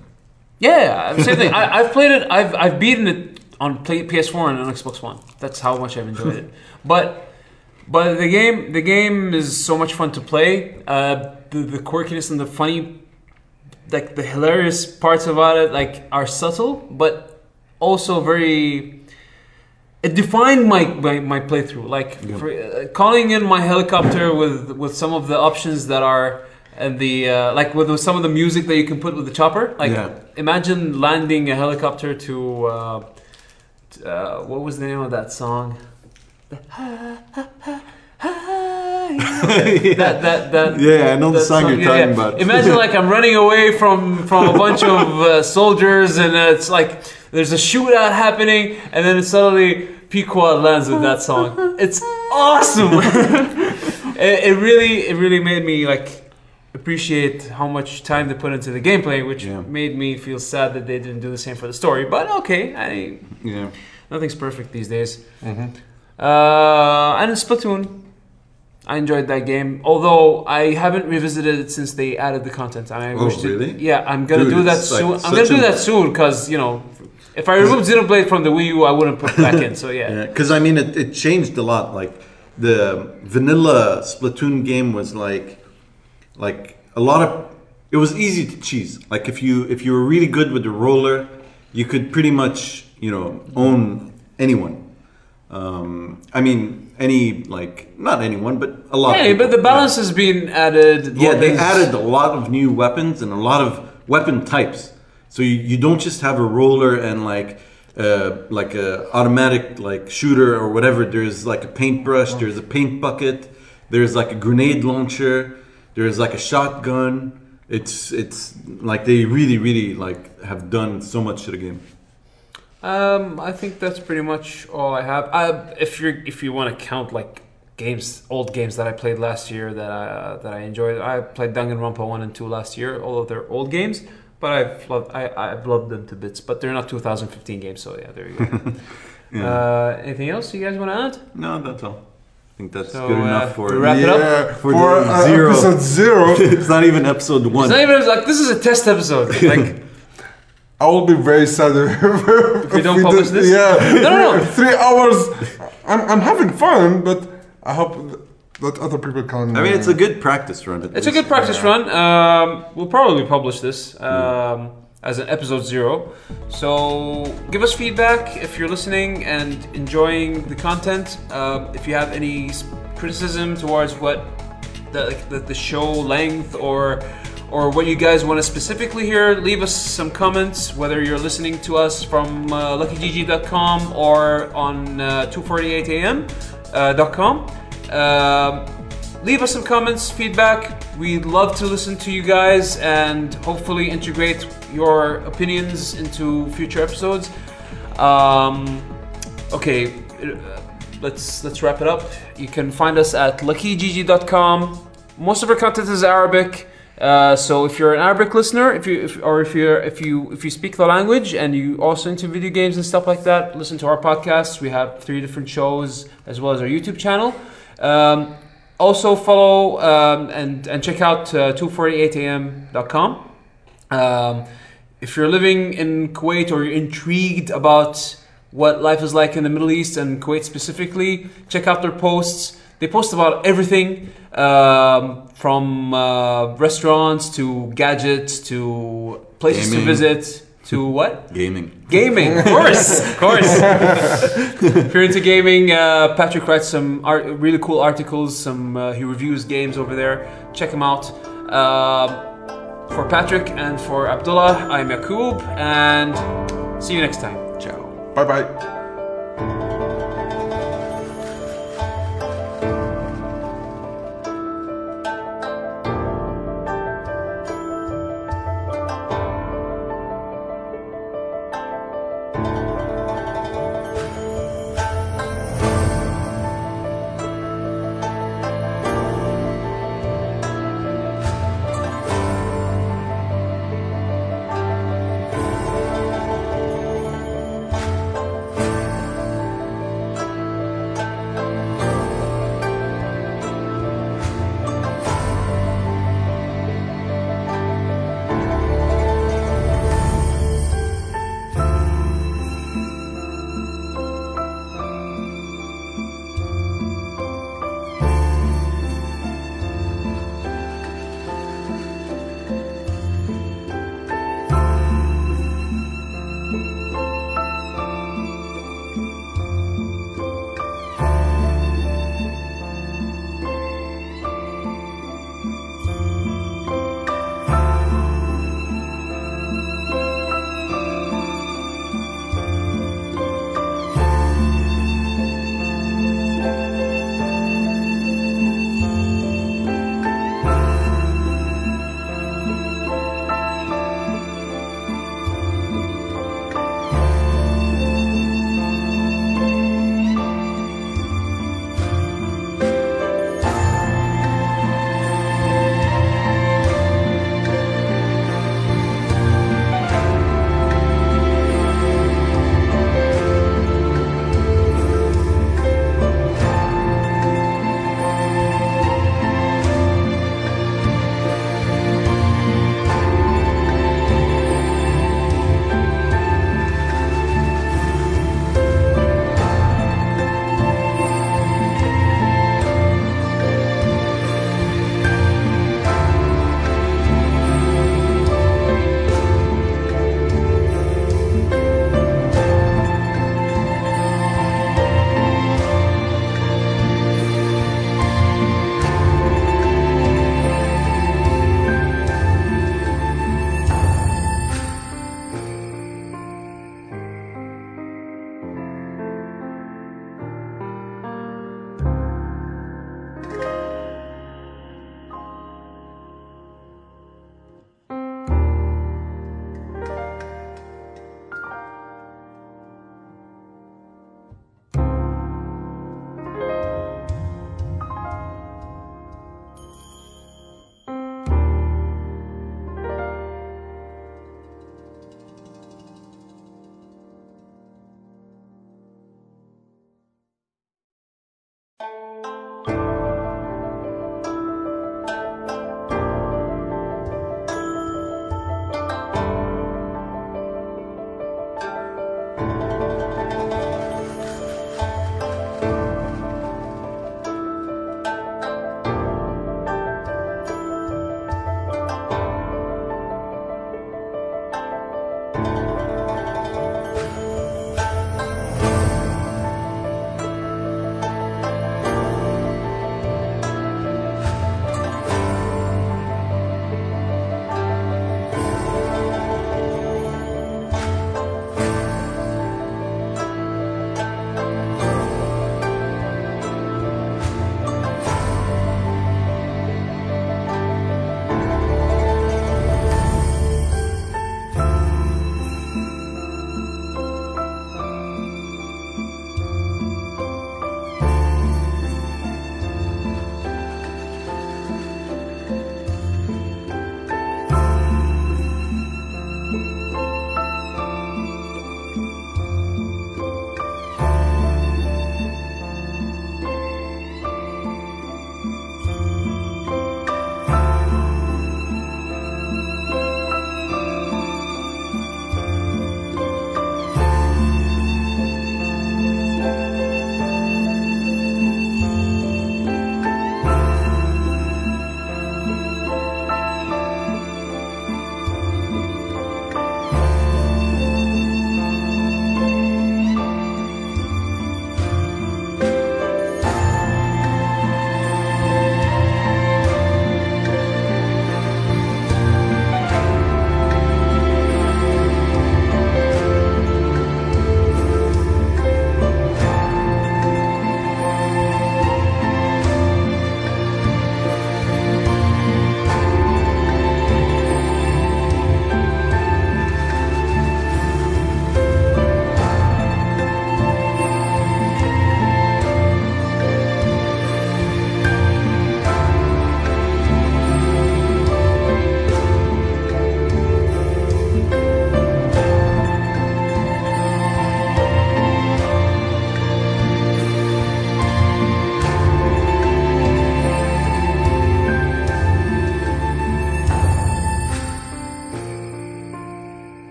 Yeah, same thing. I, I've played it. I've I've beaten it on play, PS4 and on Xbox One. That's how much I've enjoyed it. But but the game the game is so much fun to play. Uh, the the quirkiness and the funny, like the hilarious parts about it, like are subtle, but also very. It defined my my, my playthrough. Like Yeah. for, uh, calling in my helicopter with with some of the options that are. And the uh, like with some of the music that you can put with the chopper, like Yeah. imagine landing a helicopter to uh, uh, what was the name of that song? *laughs* that that that Yeah, I know the that song you're talking about. Imagine like I'm running away from from a bunch of uh, soldiers, and uh, it's like there's a shootout happening, and then suddenly Pequod lands with that song. It's awesome. *laughs* it, it really it really made me like appreciate how much time they put into the gameplay, which Yeah. made me feel sad that they didn't do the same for the story. But okay, I Yeah. nothing's perfect these days. Mhm. Uh, and Splatoon, I enjoyed that game. Although I haven't revisited it since they added the content. I Oh, wish to- really? yeah, I'm gonna Dude, do that it's like soon. I'm gonna do that soon because you know, if I remove Xenoblade from the Wii U, I wouldn't put it back in. So yeah, Yeah, because I mean, it, it changed a lot. Like the vanilla Splatoon game was like, like a lot of. It was easy to cheese. Like if you if you were really good with the roller, you could pretty much you know own anyone. Um, I mean, any like not anyone, but a lot. of Yeah, but the balance has been added. Yeah, they added a lot of new weapons and a lot of weapon types. So you, you don't just have a roller and like uh, like a automatic like shooter or whatever. There's like a paintbrush. There's a paint bucket. There's like a grenade launcher. There's like a shotgun. It's it's like they really really like have done so much to the game. Um, I think that's pretty much all I have. I, if you if you want to count like games, old games that I played last year that I uh, that I enjoyed, I played Danganronpa one and two last year. Although they're old games, but I've loved I I've loved them to bits. But they're not 2015 games, so yeah, there you go. *laughs* Yeah. uh, anything else you guys want to add? no, that's all. I think that's So, good uh, enough for. we wrap it up? Yeah, For for, uh, zero. episode zero, *laughs* it's not even episode one. It's not even like this is a test episode. *laughs* Like I will be very sad if, we don't publish did- this? Yeah, No, no, no. three hours. I'm, I'm having fun, but I hope that other people can. I mean, it's a good practice run. at It's a good practice run. Um, we'll probably publish this um, as an episode zero. So give us feedback if you're listening and enjoying the content. Um, if you have any criticism towards what the, like, the the show length or or what you guys want to specifically hear, leave us some comments. Whether you're listening to us from uh, luckygg.com or on uh, 248am.com. Um, leave us some comments, feedback. We'd love to listen to you guys and hopefully integrate your opinions into future episodes. Um, okay, uh, let's let's wrap it up. You can find us at luckygg.com. Most of our content is Arabic. Uh, so if you're an Arabic listener, if you if, or if you if you if you speak the language and you also into video games and stuff like that, listen to our podcasts. We have three different shows as well as our YouTube channel. Um, also follow um, and and check out uh, 248am.com. Um, if you're living in Kuwait or you're intrigued about what life is like in the Middle East and Kuwait specifically, check out their posts. They post about everything um, from uh, restaurants to gadgets to places Gaming. to visit to what? Gaming. Gaming, of course, of course. *laughs* if you're into gaming, uh, Patrick writes some art, really cool articles. Some uh, he reviews games over there. Check him out. Um for Patrick and for Abdullah, I'm Yakub, and see you next time. Ciao. Bye bye.